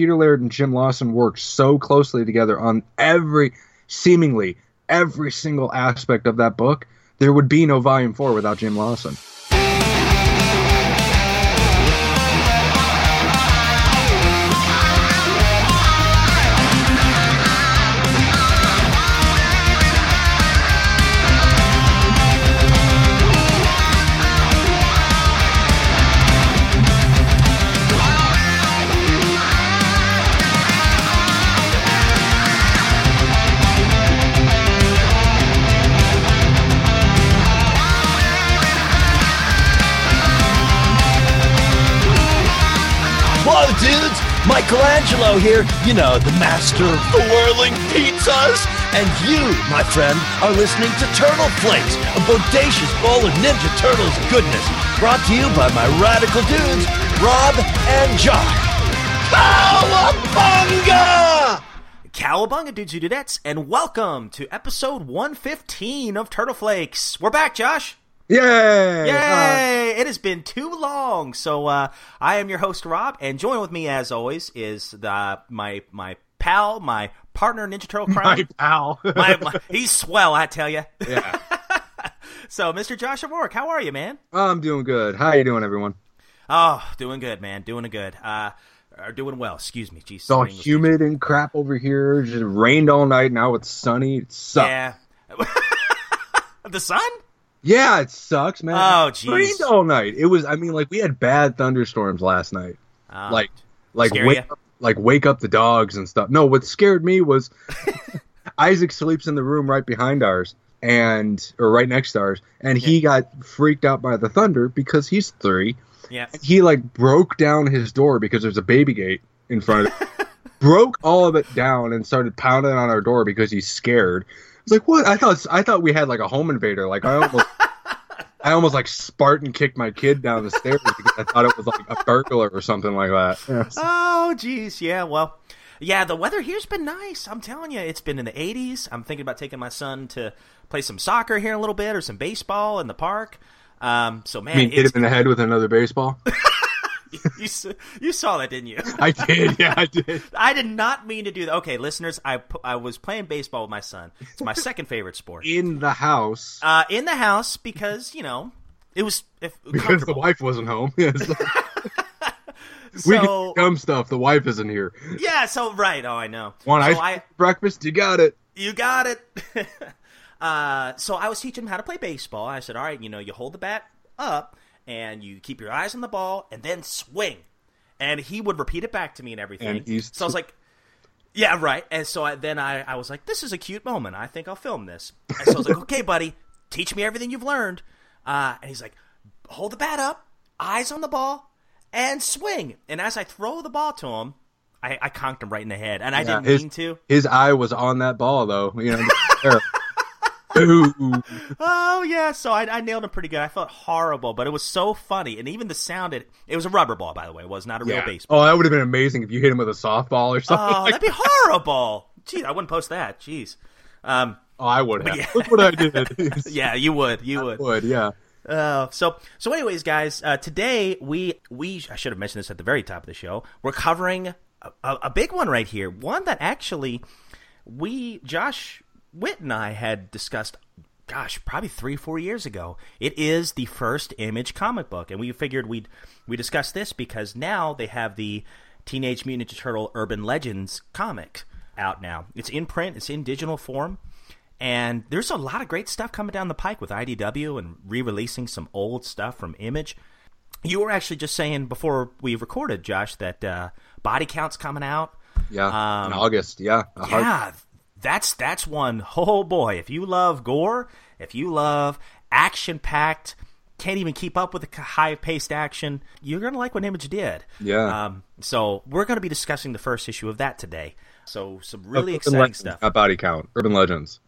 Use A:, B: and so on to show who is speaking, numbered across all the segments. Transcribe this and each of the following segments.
A: Peter Laird and Jim Lawson worked so closely together on every, seemingly every single aspect of that book, there would be no volume four without Jim Lawson.
B: Michelangelo here, you know, the master of the whirling pizzas. And you, my friend, are listening to Turtle Flakes, a bodacious bowl of Ninja Turtles goodness, brought to you by my radical dudes, Rob and Josh. Cowabunga!
C: Cowabunga, dudes dudettes, and welcome to episode 115 of Turtle Flakes. We're back, Josh.
A: Yay!
C: Yay! it has been too long. So uh, I am your host, Rob, and joining with me, as always, is the, my my pal, my partner, Ninja Turtle
A: Uh,
C: crime.
A: my pal.
C: My- my- he's swell, I tell you.
A: yeah.
C: So, Mr. Joshua O'Rourke, how are you, man?
A: I'm doing good. How you doing, everyone?
C: Oh, doing good, man. Doing a good. Uh, or doing well. Excuse me. Jeez,
A: It's all humid and crap over here. Just rained all night. Now it's sunny. It sucks.
C: Yeah. the sun?
A: Yeah, it sucks, man.
C: Oh,
A: It
C: jeez.
A: rained all night. It was. I mean, like we had bad thunderstorms last night.
C: Oh,
A: like, like
C: Scare
A: wake
C: ya?
A: up, like wake up the dogs and stuff. No, what scared me was Isaac sleeps in the room right behind ours and or right next to ours, and he got freaked out by the thunder because he's three.
C: yeah.
A: He like broke down his door because there's a baby gate in front of it. broke all of it down and started pounding on our door because he's scared. I was like, "What?" I thought I thought we had like a home invader. Like I almost I almost like Spartan kicked my kid down the stairs because I thought it was like a burglar or something like that.
C: Oh, jeez. Yeah, well, yeah, the weather here's been nice. I'm telling you, it's been in the 80s. I'm thinking about taking my son to play some soccer here in a little bit or some baseball in the park. Um, so, man,
A: I mean, hit him in the head with another baseball.
C: you, you saw that, didn't you?
A: I did, yeah, I did.
C: I did not mean to do that. Okay, listeners, I, I was playing baseball with my son. It's my second favorite sport.
A: In the house
C: Uh, in the house because, you know, it was if,
A: because the wife wasn't home. Yes. we
C: So,
A: can come stuff. The wife isn't here.
C: yeah, so, right. Oh, I know.
A: Want
C: so
A: ice
C: I,
A: cream for breakfast? You got it.
C: You got it. uh, so I was teaching him how to play baseball. I said, all right, you know, you hold the bat up and you keep your eyes on the ball and then swing. And he would repeat it back to me and everything.
A: And he's-
C: so I was like, yeah, right. And so I, then I, I was like, this is a cute moment. I think I'll film this. And so I was like, okay, buddy, teach me everything you've learned. Uh, and he's like, hold the bat up, eyes on the ball, and swing. And as I throw the ball to him, I, I conked him right in the head. And I
A: Yeah,
C: didn't
A: his-
C: mean to.
A: His eye was on that ball, though. You know.
C: Oh yeah, so I, I nailed him pretty good. I felt horrible, but it was so funny, and even the sound. It it was a rubber ball, by the way. It was not a real
A: Yeah.
C: baseball.
A: Oh, that would have been amazing if you hit him with a softball or something.
C: Oh,
A: like
C: that'd be horrible. Gee, I wouldn't post that. Jeez. Um,
A: Oh, I would have.
C: yeah.
A: Look what I did.
C: yeah, you would. You would.
A: would, yeah.
C: Uh, so so anyways, guys, uh, today we we I should have mentioned this at the very top of the show. We're covering a, a, a big one right here, one that actually we Josh Witt and I had discussed. Gosh, probably three four years ago. It is the first Image comic book, and we figured we'd we discuss this because now they have the Teenage Mutant Ninja Turtle Urban Legends comic out now. It's in print. It's in digital form. And there's a lot of great stuff coming down the pike with IDW and re-releasing some old stuff from Image. You were actually just saying before we recorded, Josh, that uh, Body Count's coming out.
A: Yeah.
C: Um,
A: in August, yeah. Hard-
C: Yeah, that's that's one. Oh boy, if you love gore, if you love action-packed, can't even keep up with the high-paced action, you're gonna like what Image did.
A: Yeah.
C: Um, so we're gonna be discussing the first issue of that today. So some really
A: Urban
C: exciting
A: Legends,
C: stuff.
A: Not body count. Urban Legends.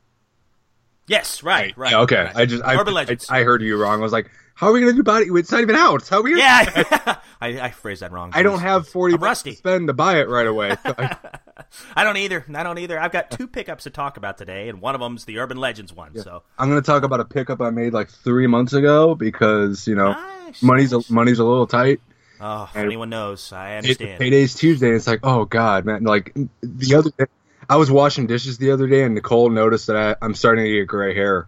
C: yes, right, right.
A: Yeah, okay.
C: right.
A: I just I,
C: Urban
A: I,
C: Legends.
A: I heard you wrong. I was like, how are we gonna do body? It's not even out. How are we? Gonna
C: yeah, I, I phrased that wrong.
A: I don't have forty
C: I'm
A: bucks
C: rusty.
A: to spend to buy it right away. So I-
C: I don't either. I don't either. I've got two pickups to talk about today, and one of them's the Urban Legends one. So
A: I'm gonna talk about a pickup I made like three months ago because you know
C: Nice,
A: money's
C: nice.
A: a, money's a little tight.
C: Oh, if anyone knows, I understand.
A: Payday's Tuesday. And it's like, oh god, man! Like the other day, I was washing dishes the other day, and Nicole noticed that I, I'm starting to get gray hair.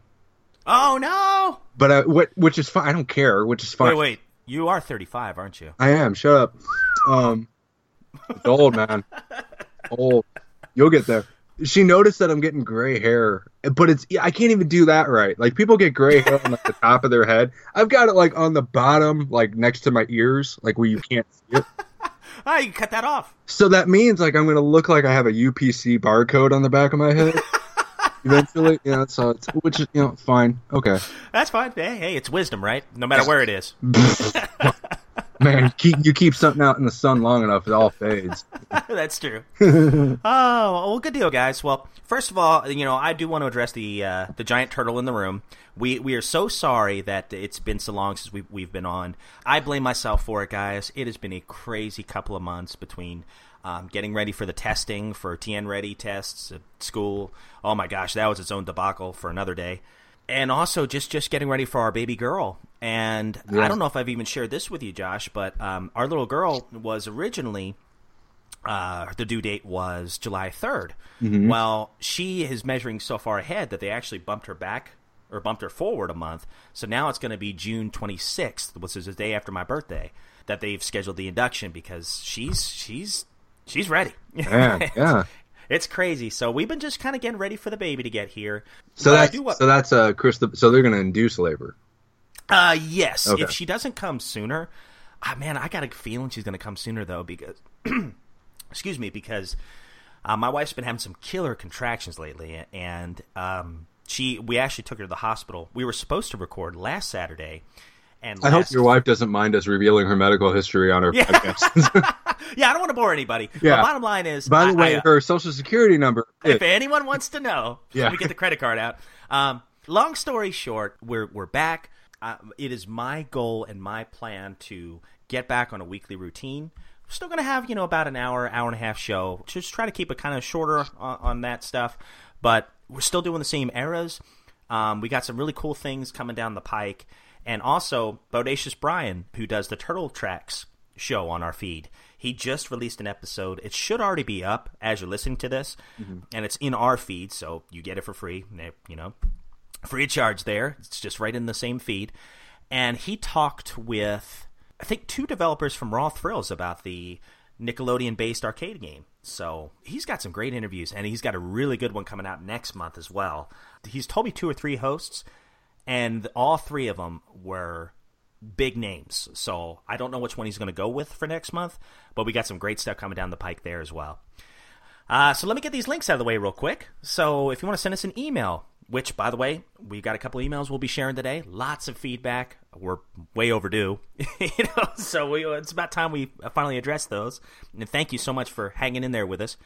C: oh no!
A: But I, wh- which is fine. I don't care. Which is fine.
C: Wait, wait. You are 35, aren't you?
A: I am. Shut up. Um, it's old man. Old. You'll get there. She noticed that I'm getting gray hair, but it's I can't even do that right. Like people get gray hair on like, the top of their head. I've got it like on the bottom, like next to my ears, like where you can't see it.
C: Ah, you cut that off.
A: So that means like I'm gonna look like I have a UPC barcode on the back of my head. Eventually, yeah. So it's which you know fine. Okay,
C: That's fine. Hey, hey, it's wisdom, right? No matter where it is.
A: man. Keep you keep something out in the sun long enough, it all fades.
C: That's true. oh, well, good deal, guys. Well, first of all, you know, I do want to address the uh, the giant turtle in the room. We we are so sorry that it's been so long since we've we've been on. I blame myself for it, guys. It has been a crazy couple of months between. Um, getting ready for the testing for TN ready tests at school. Oh my gosh, that was its own debacle for another day. And also just just getting ready for our baby girl. And I don't know if I've even shared this with you, Josh, but um, our little girl was originally uh, the due date was July 3rd. Well, she is measuring so far ahead that they actually bumped her back or bumped her forward a month. So now it's going to be June 26th, which is the day after my birthday, that they've scheduled the induction because she's she's she's ready.
A: Man, yeah.
C: it's crazy. So we've been just kind of getting ready for the baby to get here.
A: So
C: But
A: that's
C: wa-
A: so that's uh Chris. So they're gonna induce labor.
C: Uh, yes.
A: Okay.
C: If she doesn't come sooner, ah, man, I got a feeling she's going to come sooner though because, excuse me, because uh, my wife's been having some killer contractions lately, and um, she we actually took her to the hospital. We were supposed to record last Saturday, and
A: I hope your wife doesn't mind us revealing her medical history on her
C: Yeah.
A: podcast.
C: yeah, I don't want to bore anybody.
A: Yeah.
C: The bottom line is,
A: By the
C: I-
A: way,
C: I, uh,
A: her social security number.
C: if
A: is-
C: anyone wants to know,
A: Yeah.
C: let me get the credit card out. Um, long story short, we're we're back. Uh, it is my goal and my plan to get back on a weekly routine. We're still going to have you know about an hour, hour and a half show. Just try to keep it kind of shorter on, on that stuff, but we're still doing the same eras. Um, we got some really cool things coming down the pike, and also Bodacious Brian, who does the Turtle Tracks show on our feed. He just released an episode. It should already be up as you're listening to this, mm-hmm. and it's in our feed, so you get it for free. You know, free of charge there. It's just right in the same feed. And he talked with, I think, two developers from Raw Thrills about the Nickelodeon based arcade game. So he's got some great interviews, and he's got a really good one coming out next month as well. He's told me two or three hosts, and all three of them were big names. So I don't know which one he's going to go with for next month, but we got some great stuff coming down the pike there as well. Uh, so let me get these links out of the way real quick. So if you want to send us an email, which by the way, we've got a couple emails we'll be sharing today. Lots of feedback. We're way overdue, you know. So we, it's about time we finally address those. And thank you so much for hanging in there with us.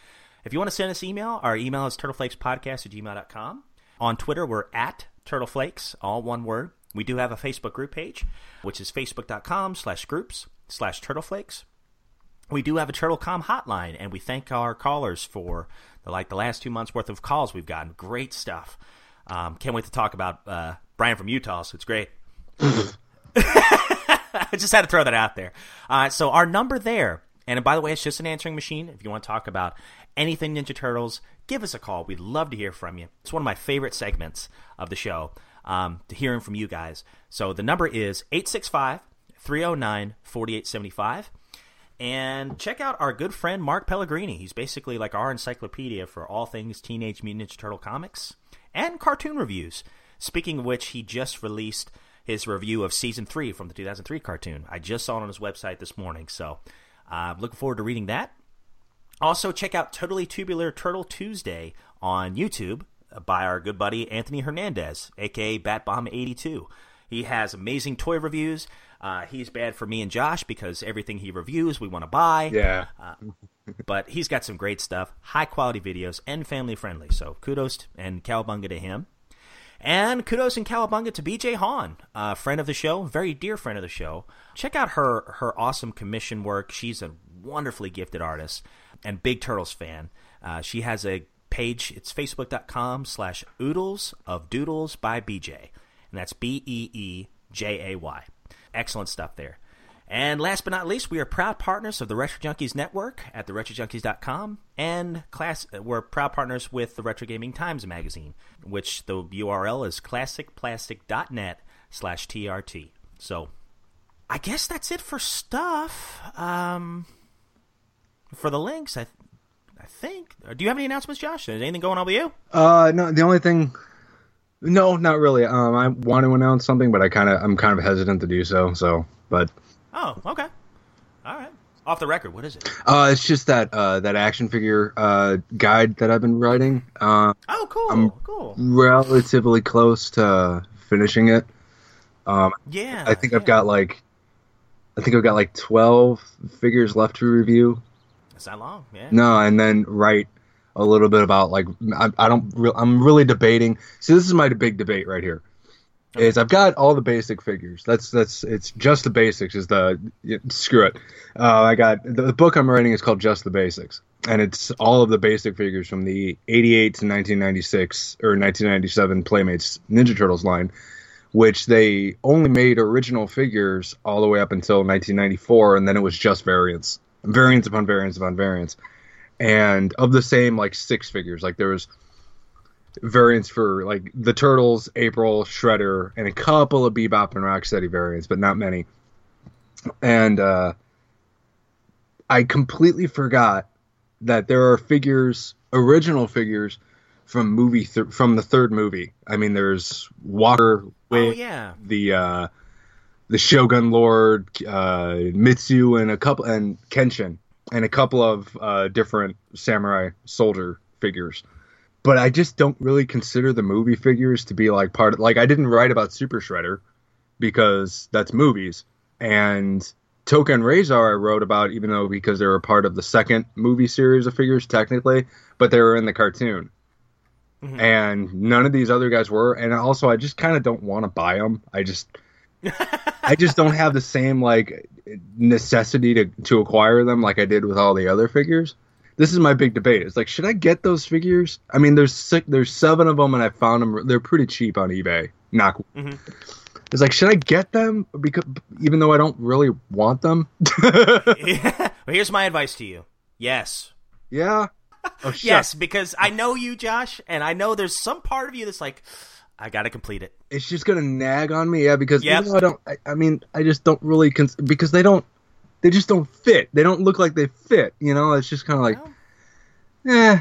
C: If you want to send us email, our email is turtleflakespodcast at gmail.com. On Twitter, we're at turtleflakes, all one word. We do have a Facebook group page, which is facebook.com slash groups slash turtleflakes we do have a TurtleCom hotline, and we thank our callers for the, like the last two months worth of calls we've gotten. Great stuff. Um, can't wait to talk about uh, Brian from Utah. So it's great. I just had to throw that out there. Uh, so our number there, and by the way, it's just an answering machine. If you want to talk about anything Ninja Turtles, give us a call. We'd love to hear from you. It's one of my favorite segments of the show um, to hearing from you guys. So the number is 865 309 4875. And check out our good friend Mark Pellegrini. He's basically like our encyclopedia for all things Teenage Mutant Ninja Turtle comics and cartoon reviews. Speaking of which, he just released his review of season three from the 2003 cartoon. I just saw it on his website this morning, so I'm uh, looking forward to reading that. Also, check out Totally Tubular Turtle Tuesday on YouTube by our good buddy Anthony Hernandez, aka Batbomb82. He has amazing toy reviews. Uh, he's bad for me and Josh because everything he reviews we want to buy.
A: Yeah.
C: But he's got some great stuff, high quality videos, and family friendly. So kudos and cowabunga to him. And kudos and cowabunga to Beejay Hahn, a friend of the show, very dear friend of the show. Check out her her awesome commission work. She's a wonderfully gifted artist and big Turtles fan. Uh, she has a page. It's facebook.com slash oodles of doodles by Beejay. And that's B E E J A Y. Excellent stuff there. And last but not least, we are proud partners of the Retro Junkies Network at theretrojunkies.com, and class we're proud partners with the Retro Gaming Times magazine, which the URL is classicplastic.net slash TRT. So I guess that's it for stuff. Um, for the links, I, I think. Do you have any announcements, Josh? Is anything going on with you?
A: Uh, no. The only thing, no, not really. Um, I want to announce something, but I kind of, I'm kind of hesitant to do so. So, but
C: Oh, okay. All right. Off the record, what is it?
A: uh, it's just that uh that action figure uh guide that I've been writing. Uh,
C: Oh, cool,
A: I'm-
C: cool.
A: relatively close to finishing it. Um,
C: Yeah.
A: I think I've got like, I think I've got like twelve figures left to review.
C: It's not long, yeah.
A: No, and then write a little bit about like I, I don't. Re- I'm really debating. See, this is my big debate right here. Is I've got all the basic figures. That's that's it's just the basics. Is the screw it. Uh, I got the, the book I'm writing is called Just the Basics, and it's all of the basic figures from the '88 to 1996 or 1997 Playmates Ninja Turtles line, which they only made original figures all the way up until 1994, and then it was just variants, variants upon variants upon variants, and of the same like six figures. Like there was variants for like the Turtles, April, Shredder, and a couple of Bebop and Rocksteady variants, but not many. And uh, I completely forgot that there are figures, original figures from movie th- from the third movie. I mean, there's Walker,
C: Oh, yeah.
A: the uh, the Shogun Lord, uh, Mitsu, and a couple and Kenshin, and a couple of uh, different samurai soldier figures. But I just don't really consider the movie figures to be like part of like I didn't write about Super Shredder because that's movies and Tokka and Rahzar I wrote about even though because they were part of the second movie series of figures technically, but they were in the cartoon.
C: Mhm.
A: And none of these other guys were and also I just kind of don't want to buy them. I just I just don't have the same like necessity to to acquire them like I did with all the other figures. This is my big debate. It's like, should I get those figures? I mean, there's six, there's seven of them, and I found them. They're pretty cheap on eBay. Not.
C: Mhm.
A: It's like, should I get them? Because even though I don't really want them.
C: well, here's my advice to you. Yes.
A: yeah. Oh.
C: Yes, because I know you, Josh, and I know there's some part of you that's like, I gotta complete it.
A: It's just gonna nag on me. Yeah, because
C: Yep.
A: even though I don't. I, I mean, I just don't really cons- because they don't. They just don't fit. They don't look like they fit. You know, it's just kind of like,
C: Well,
A: eh.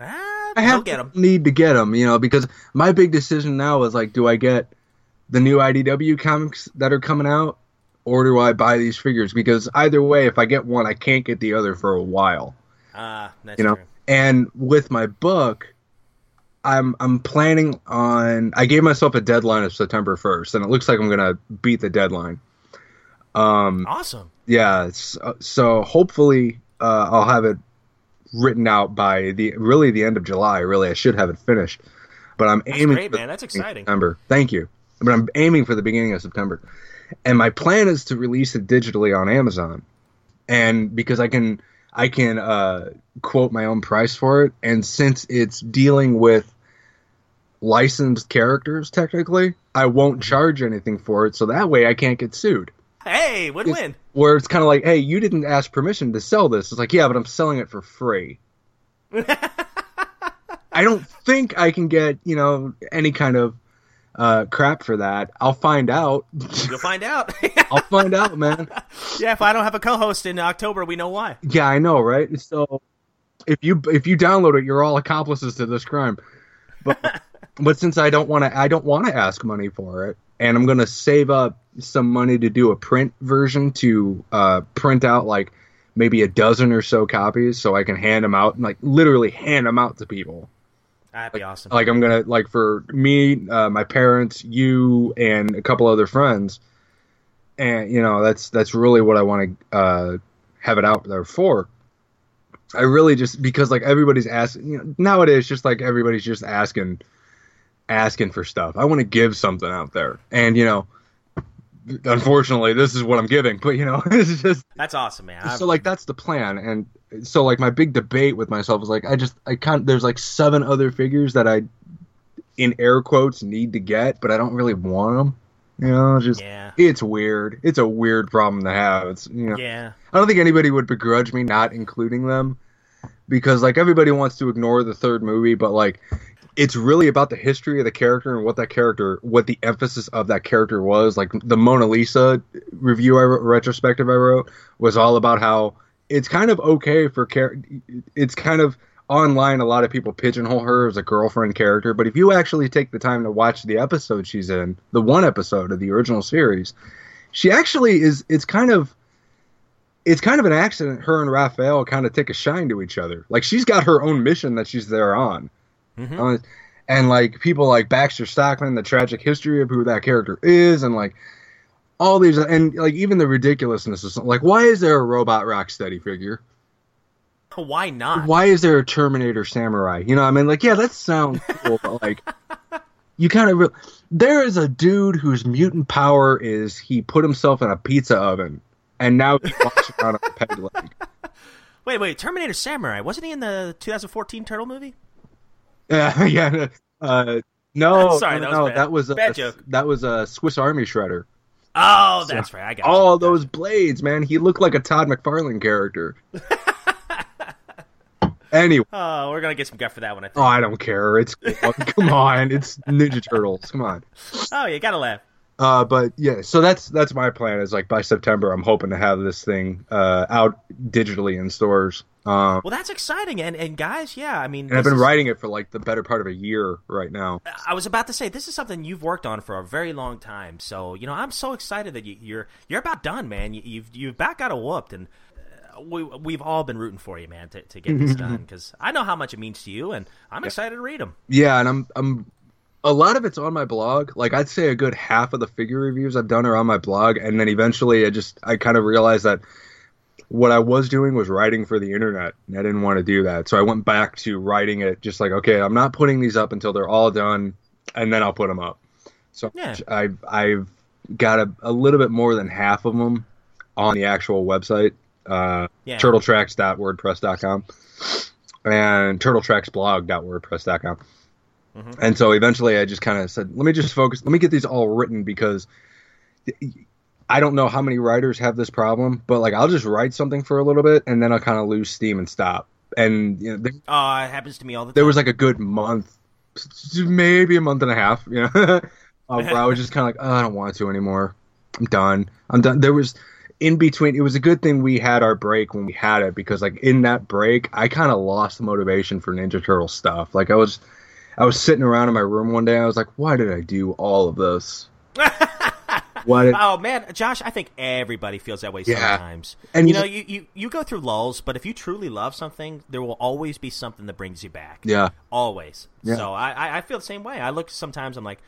A: I have
C: get them.
A: need to get them, you know, because my big decision now is like, do I get the new IDW comics that are coming out, or do I buy these figures? Because either way, if I get one, I can't get the other for a while,
C: Ah, that's
A: you know.
C: true.
A: And with my book, I'm I'm planning on. I gave myself a deadline of September first, and it looks like I'm gonna beat the deadline. Um,
C: Awesome.
A: Yeah, it's, uh, so hopefully uh, I'll have it written out by the really the end of July. Really, I should have it finished, but I'm
C: That's
A: aiming
C: great,
A: for
C: man. That's
A: the beginning of
C: exciting.
A: September. Thank you, but I'm aiming for the beginning of September, and my plan is to release it digitally on Amazon, and because I can I can uh, quote my own price for it, and since it's dealing with licensed characters technically, I won't charge anything for it, so that way I can't get sued
C: Hey, win-win.
A: Where it's kind of like, hey, you didn't ask permission to sell this. It's like, yeah, but I'm selling it for free. I don't think I can get, you know, any kind of uh, crap for that. I'll find out.
C: You'll find out.
A: I'll find out, man.
C: yeah, if I don't have a co-host in October, we know why.
A: Yeah, I know, right? So if you if you download it, you're all accomplices to this crime. But but since I don't want to, I don't want to ask money for it, and I'm gonna save up some money to do a print version to uh, print out like maybe a dozen or so copies, so I can hand them out and like literally hand them out to people.
C: That'd be awesome.
A: Like I'm gonna like for me, uh, my parents, you, and a couple other friends, and you know that's that's really what I want to uh, have it out there for. I really just because like everybody's asking you know, nowadays, just like everybody's just asking, asking for stuff. I want to give something out there, and you know, unfortunately, this is what I'm giving. But you know, it's just
C: That's awesome, man.
A: So like that's the plan and so like my big debate with myself is like i just i can't there's like seven other figures that i in air quotes need to get but i don't really want them You know, just
C: Yeah.
A: it's weird. It's a weird problem to have. It's you know,
C: Yeah.
A: I don't think anybody would begrudge me not including them because like everybody wants to ignore the third movie, but like it's really about the history of the character and what that character, what the emphasis of that character was. Like the Mona Lisa review I retrospective I wrote was all about how it's kind of okay for char- it's kind of online a lot of people pigeonhole her as a girlfriend character but if you actually take the time to watch the episode she's in the one episode of the original series she actually is it's kind of it's kind of an accident her and Raphael kind of take a shine to each other. Like she's got her own mission that she's there on.
C: Mhm.
A: Uh, and like people like Baxter Stockman, the tragic history of who that character is, and like all these, and like even the ridiculousness of something. Like, why is there a robot rock Rocksteady figure?
C: Why not?
A: Why is there a Terminator Samurai? You know, what I mean, like, yeah, that sounds cool, but like, you kind of re- there is a dude whose mutant power is he put himself in a pizza oven, and now he walks around on a peg leg.
C: Wait, wait. Terminator Samurai wasn't he in the 2014 Turtle movie?
A: Yeah, yeah. Uh, no,
C: Sorry,
A: no,
C: that was
A: no,
C: bad.
A: that was a,
C: Bad joke.
A: that was a Swiss Army Shredder.
C: Oh, that's right. I got
A: All
C: you.
A: those blades, man. He looked like a Todd McFarlane character. anyway,
C: Oh, we're gonna get some guff for that one. I think.
A: oh, I don't care. It's come on, it's Ninja Turtles. Come on.
C: Oh, you gotta laugh.
A: Uh, but yeah, so that's that's my plan. Is like by September, I'm hoping to have this thing uh, out digitally in stores. Um,
C: Well, that's exciting, and and guys, yeah, I mean,
A: and I've been
C: is-
A: writing it for like the better part of a year right now.
C: I was about to say this is something you've worked on for a very long time. So you know, I'm so excited that you, you're you're about done, man. You, you've you've about got it whooped, and uh, we we've all been rooting for you, man, to, to get this done because I know how much it means to you, and I'm excited to read them.
A: Yeah, and I'm I'm a lot of it's on my blog. Like I'd say a good half of the figure reviews I've done are on my blog, and then eventually I just I kind of realized that what I was doing was writing for the internet, and I didn't want to do that. So I went back to writing it, just like okay, I'm not putting these up until they're all done, and then I'll put them up. So
C: Yeah.
A: I've I've got a, a little bit more than half of them on the actual website, uh,
C: Yeah.
A: turtletracks.wordpress.com and turtletracksblog.wordpress.com. And so eventually I just kind of said, let me just focus, let me get these all written because I don't know how many writers have this problem, but like I'll just write something for a little bit and then I'll kind of lose steam and stop. And you know, there,
C: Oh, it happens to me all the time.
A: there was like a good month, maybe a month and a half, you know, uh, where I was just kind of like, oh, I don't want to anymore. I'm done. I'm done. There was in between. It was a good thing we had our break when we had it because like in that break, I kind of lost the motivation for Ninja Turtle stuff. Like I was, I was sitting around in my room one day. I was like, why did I do all of this? Why did,
C: Oh man, Josh, I think everybody feels that way
A: Yeah.
C: sometimes.
A: And
C: you know, you, you you go through lulls, but if you truly love something, there will always be something that brings you back.
A: yeah.
C: always.
A: Yeah.
C: So I, I I feel the same way. I look sometimes. I'm like,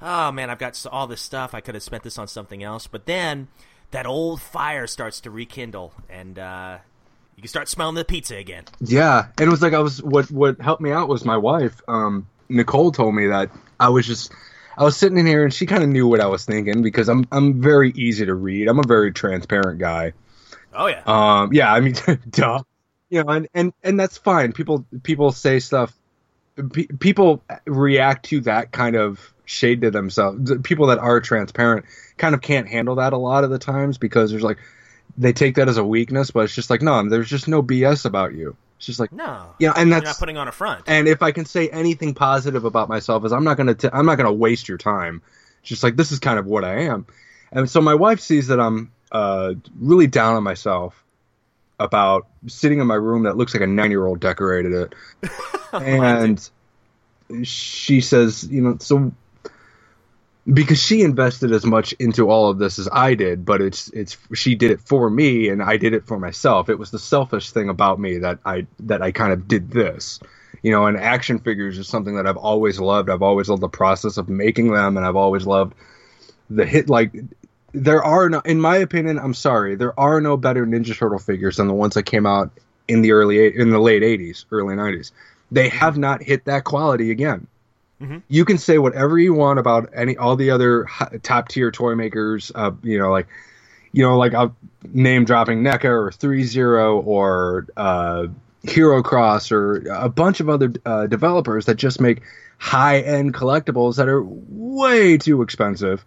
C: oh man, I've got all this stuff. I could have spent this on something else. But then that old fire starts to rekindle, and uh, you can start smelling the pizza again.
A: Yeah, and it was like I was what what helped me out was my wife. Um, Nicole told me that I was just I was sitting in here and she kind of knew what I was thinking because I'm I'm very easy to read. I'm a very transparent guy.
C: Oh yeah.
A: Um, yeah, I mean, duh, you know, and and and that's fine. People people say stuff. Pe- people react to that kind of shade to themselves. People that are transparent kind of can't handle that a lot of the times because there's like they take that as a weakness, but it's just like no, there's just no BS about you. It's just like
C: no.
A: yeah, and
C: You're
A: that's
C: not putting on a front.
A: and if I can say anything positive about myself is I'm not gonna t- I'm not gonna waste your time. It's just like this is kind of what I am, and so my wife sees that I'm uh, really down on myself about sitting in my room that looks like a nine year old decorated it, and she says, you know, so because she invested as much into all of this as I did, but it's it's she did it for me and I did it for myself. It was the selfish thing about me that I that I kind of did this. You know, and action figures is something that I've always loved. I've always loved the process of making them and I've always loved the hit like there are no in my opinion, I'm sorry, there are no better Ninja Turtle figures than the ones that came out in the early in the late 80s, early 90s. They have not hit that quality again you can say whatever you want about any all the other top tier toy makers. Uh, you know, like you know, like I'm name dropping NECA or Three Zero or uh, Hero Cross or a bunch of other uh, developers that just make high end collectibles that are way too expensive.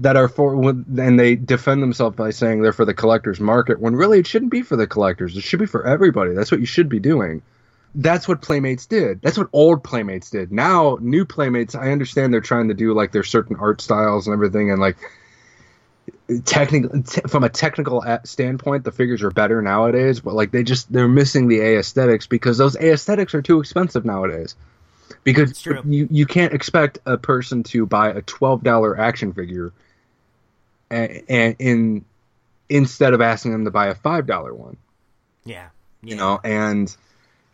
A: that are for and they defend themselves by saying they're for the collectors market when really it shouldn't be for the collectors it should be for everybody that's what you should be doing that's what playmates did. That's what old playmates did. Now new playmates i understand they're trying to do like their certain art styles and everything and like technical t- from a technical standpoint the figures are better nowadays but like they just they're missing the aesthetics because those aesthetics are too expensive nowadays. Because you you can't expect a person to buy a $12 action figure and, and in instead of asking them to buy a $5 one.
C: Yeah,
A: yeah. you know and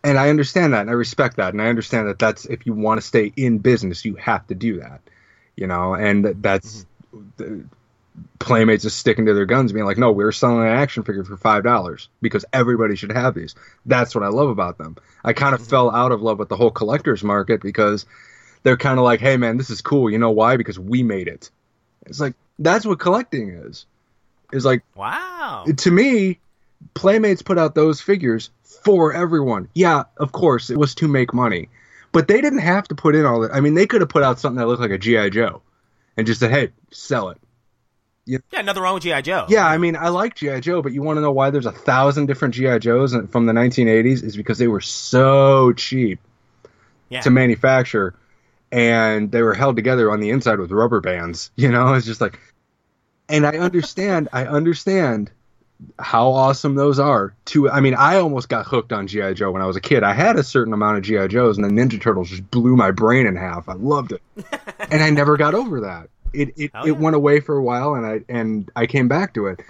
A: and I understand that and I respect that and I understand that that's if you want to stay in business you have to do that you know and that's mm-hmm. Playmates is sticking to their guns, being like, "No, we're selling an action figure for five dollars because everybody should have these." That's what I love about them. I kind of mm-hmm. fell out of love with the whole collectors market because they're kind of like, "Hey, man, this is cool. You know why? Because we made it." It's like that's what collecting is. Is like,
C: wow.
A: To me, Playmates put out those figures for everyone. Yeah, of course, it was to make money, but they didn't have to put in all that. I mean, they could have put out something that looked like a GI Joe, and just said, "Hey, sell it."
C: You yeah, nothing wrong with GI Joe.
A: Yeah, I mean, I like GI Joe, but you want to know why there's a thousand different GI Joes from the 1980s? Is because they were so cheap yeah. to manufacture, and they were held together on the inside with rubber bands. You know, it's just like, and I understand, I understand how awesome those are. To, I mean, I almost got hooked on GI Joe when I was a kid. I had a certain amount of GI Joes, and the Ninja Turtles just blew my brain in half. I loved it, and I never got over that it it, yeah. it went away for a while, and I and I came back to it,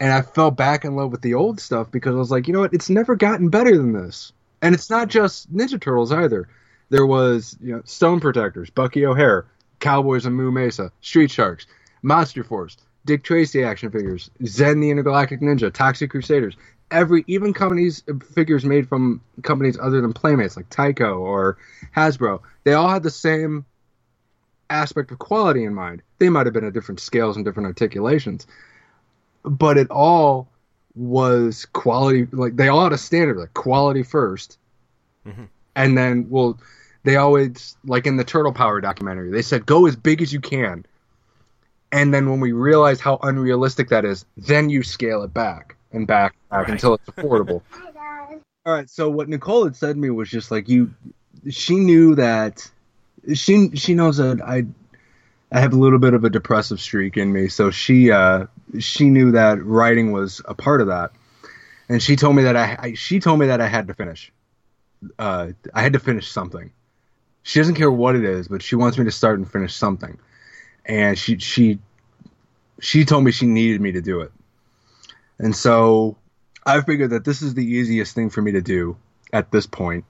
A: and I fell back in love with the old stuff because I was like, you know what, it's never gotten better than this, and it's not just Ninja Turtles either. There was you know Stone Protectors, Bucky O'Hare, Cowboys and Moo Mesa, Street Sharks, Monster Force, Dick Tracy action figures, Zen the Intergalactic Ninja, Toxic Crusaders. Every even companies figures made from companies other than Playmates like Tyco or Hasbro, they all had the same aspect of quality in mind. They might have been at different scales and different articulations, but it all was quality. Like they all had a standard, like quality 1st mm-hmm. and then well, they always like in the Turtle Power documentary, they said go as big as you can, and then when we realize how unrealistic that is, then you scale it back and back, back right. until it's affordable. All right. So what Nicole had said to me was just like you. She knew that she she knows that I I have a little bit of a depressive streak in me, so she uh, she knew that writing was a part of that, and she told me that I, I she told me that I had to finish. Uh, I had to finish something. She doesn't care what it is, but she wants me to start and finish something, and she she she told me she needed me to do it, and so I figured that this is the easiest thing for me to do at this point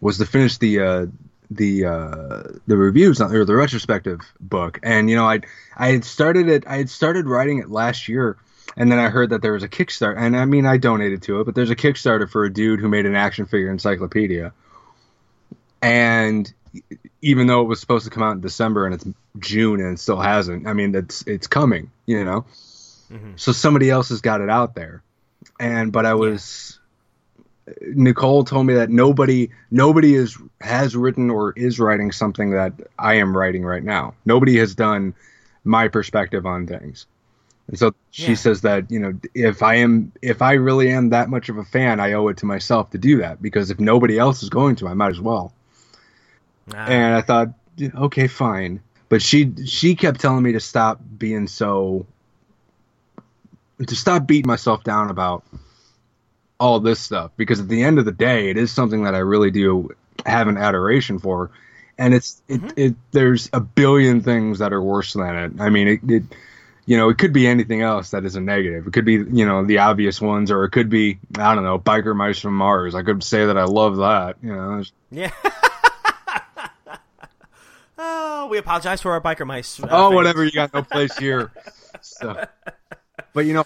A: was to finish the uh, the uh, the reviews or the retrospective book, and you know I I had started it I had started writing it last year, and then I heard that there was a Kickstarter, and I mean I donated to it, but there's a Kickstarter for a dude who made an action figure encyclopedia, and even though it was supposed to come out in December and it's June and it still hasn't, I mean it's it's coming, you know, mm-hmm. so somebody else has got it out there, and but I was. Yeah Nicole told me that nobody nobody is has written or is writing something that I am writing right now. Nobody has done my perspective on things. And so she yeah. says that, you know, if I am if I really am that much of a fan, I owe it to myself to do that because if nobody else is going to, I might as well. Ah. And I thought, okay, fine. But she she kept telling me to stop being so to stop beating myself down about all this stuff because at the end of the day, it is something that I really do have an adoration for, and it's mm-hmm. it, it there's a billion things that are worse than it. I mean, it, it you know, it could be anything else that is a negative. It could be, you know, the obvious ones, or it could be, I don't know, biker mice from Mars. I could say that I love that, you know.
C: Yeah. oh, we apologize for our biker mice.
A: Uh, oh, whatever. You got no place here. So, but you know,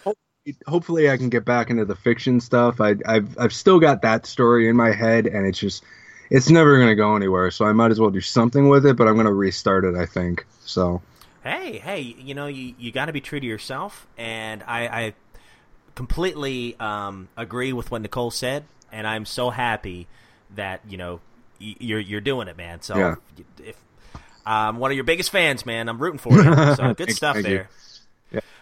A: hopefully I can get back into the fiction stuff. I, have I've still got that story in my head, and it's just it's never going to go anywhere. So I might as well do something with it. But I'm going to restart it. I think so.
C: Hey, hey, you know you you got to be true to yourself, and I, I completely um, agree with what Nicole said, and I'm so happy that you know you're you're doing it, man. So
A: yeah.
C: if I'm one of your biggest fans, man. I'm rooting for you. So good stuff
A: you.
C: there.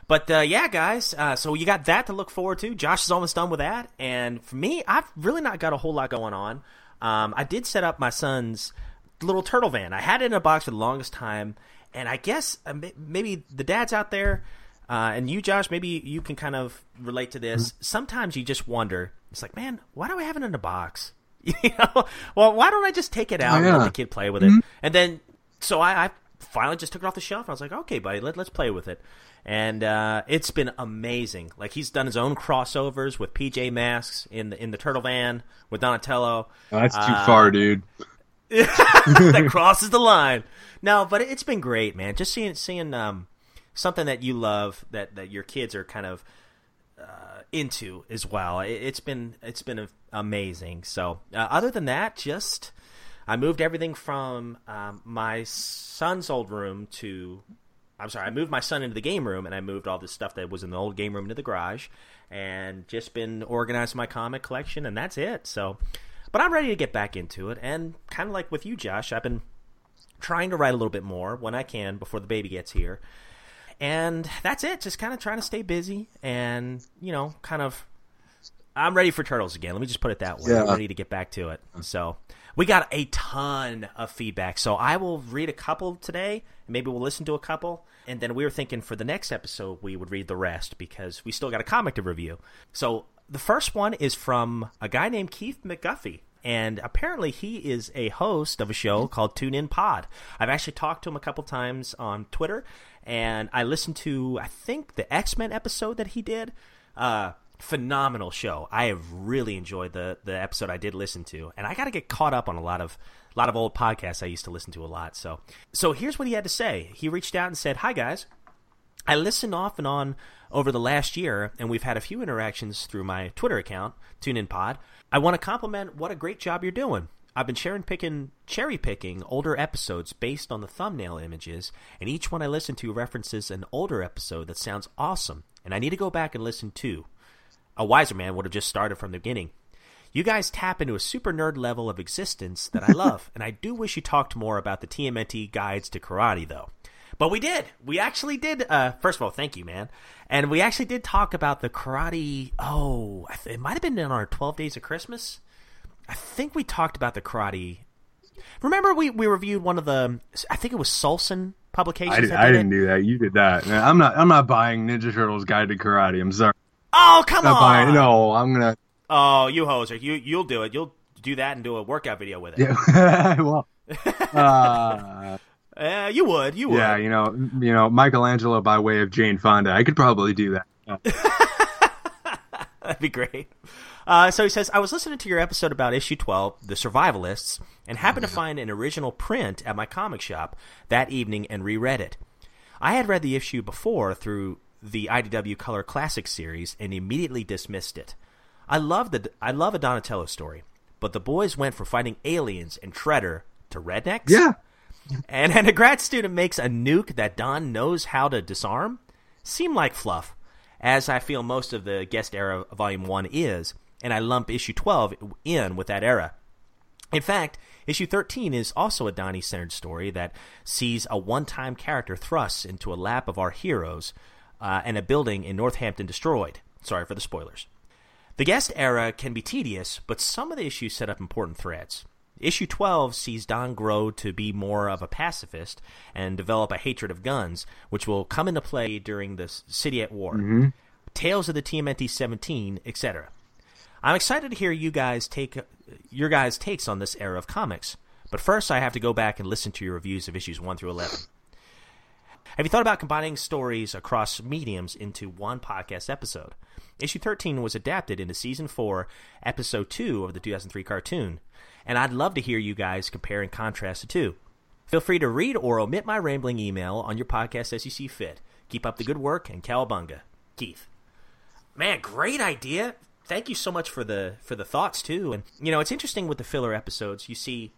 C: But uh, yeah, guys. Uh, so you got that to look forward to. Josh is almost done with that, and for me, I've really not got a whole lot going on. Um, I did set up my son's little turtle van. I had it in a box for the longest time, and I guess uh, maybe the dads out there, uh, and you, Josh, maybe you can kind of relate to this.
A: Mm-hmm.
C: Sometimes you just wonder. It's like, man, why do I have it in a box? You know, well, why don't I just take it out
A: Oh, yeah. Mm-hmm.
C: let the kid play with it? And then, so I, I finally just took it off the shelf. I was like, okay, buddy, let, let's play with it. And uh, it's been amazing. Like he's done his own crossovers with PJ Masks in the in the Turtle Van with Donatello.
A: Oh, that's too
C: Uh,
A: far, dude.
C: that crosses the line. No, but it's been great, man. Just seeing seeing um, something that you love that, that your kids are kind of uh, into as well. It, it's been it's been amazing. So uh, other than that, just I moved everything from um, my son's old room to. I'm sorry, I moved my son into the game room, and I moved all this stuff that was in the old game room into the garage, and just been organizing my comic collection, and that's it. So, but I'm ready to get back into it, and kind of like with you, Josh, I've been trying to write a little bit more when I can before the baby gets here. And that's it. Just kind of trying to stay busy and, you know, kind of. I'm ready for Turtles again. Let me just put it that way. I'm ready to get back to it. So we got a ton of feedback. So I will read a couple today. Maybe we'll listen to a couple. And then we were thinking for the next episode, we would read the rest because we still got a comic to review. So the first one is from a guy named Keith McGuffey. And apparently, he is a host of a show called Tune In Pod. I've actually talked to him a couple times on Twitter, and I listened to, I think, the X Men episode that he did. Uh, phenomenal show. I have really enjoyed the the episode I did listen to, and I got to get caught up on a lot of a lot of old podcasts I used to listen to a lot. So, so here's what he had to say. He reached out and said, "Hi guys." I listened off and on over the last year, and we've had a few interactions through my Twitter account, TuneIn Pod. I want to compliment what a great job you're doing. I've been cherry picking, cherry picking older episodes based on the thumbnail images, and each one I listen to references an older episode that sounds awesome, and I need to go back and listen too. A wiser man would have just started from the beginning. You guys tap into a super nerd level of existence that I love, and I do wish you talked more about the TMNT guides to karate, though. But we did. We actually did. Uh, first of all, thank you, man. And we actually did talk about the karate. Oh, it might have been in our 12 Days of Christmas. I think we talked about the karate. Remember, we, we reviewed one of the. I think it was Solson publications.
A: I, did, I didn't
C: it.
A: do that. You did that. Man, I'm not. I'm not buying Ninja Turtles Guide to Karate. I'm sorry.
C: Oh, come
A: not
C: on!
A: buying. No, I'm gonna.
C: Oh, you hoser! You you'll do it. You'll do that and do a workout video with it.
A: Yeah. well. Uh,
C: Uh, you would. You would.
A: yeah. You know. You know. Michelangelo by way of Jane Fonda. I could probably do that.
C: That'd be great. Uh, so he says, I was listening to your episode about issue 12, The Survivalists, and happened to find an original print at my comic shop that evening and reread it. I had read the issue before through the IDW Color Classic series and immediately dismissed it. I love the I love a Donatello story, but the boys went from fighting aliens and Shredder to rednecks.
A: Yeah.
C: And, and a grad student makes a nuke that Don knows how to disarm? Seem like fluff, as I feel most of the guest era Volume 1 is, and I lump issue 12 in with that era. In fact, issue 13 is also a Donnie centered story that sees a one time character thrust into a lap of our heroes uh, and a building in Northampton destroyed. Sorry for the spoilers. The guest era can be tedious, but some of the issues set up important threads. Issue 12 sees Don grow to be more of a pacifist and develop a hatred of guns, which will come into play during the City at War. Tales of the TMNT 17, etc. I'm excited to hear you guys take your guys' takes on this era of comics. But first, I have to go back and listen to your reviews of issues 1 through 11. Have you thought about combining stories across mediums into one podcast episode? Issue 13 was adapted into Season 4, Episode 2 of the 2003 cartoon, and I'd love to hear you guys compare and contrast the two. Feel free to read or omit my rambling email on your podcast as you see fit. Keep up the good work, and cowabunga. Keith. Man, great idea. Thank you so much for the for the thoughts too. And you know, it's interesting with the filler episodes. You see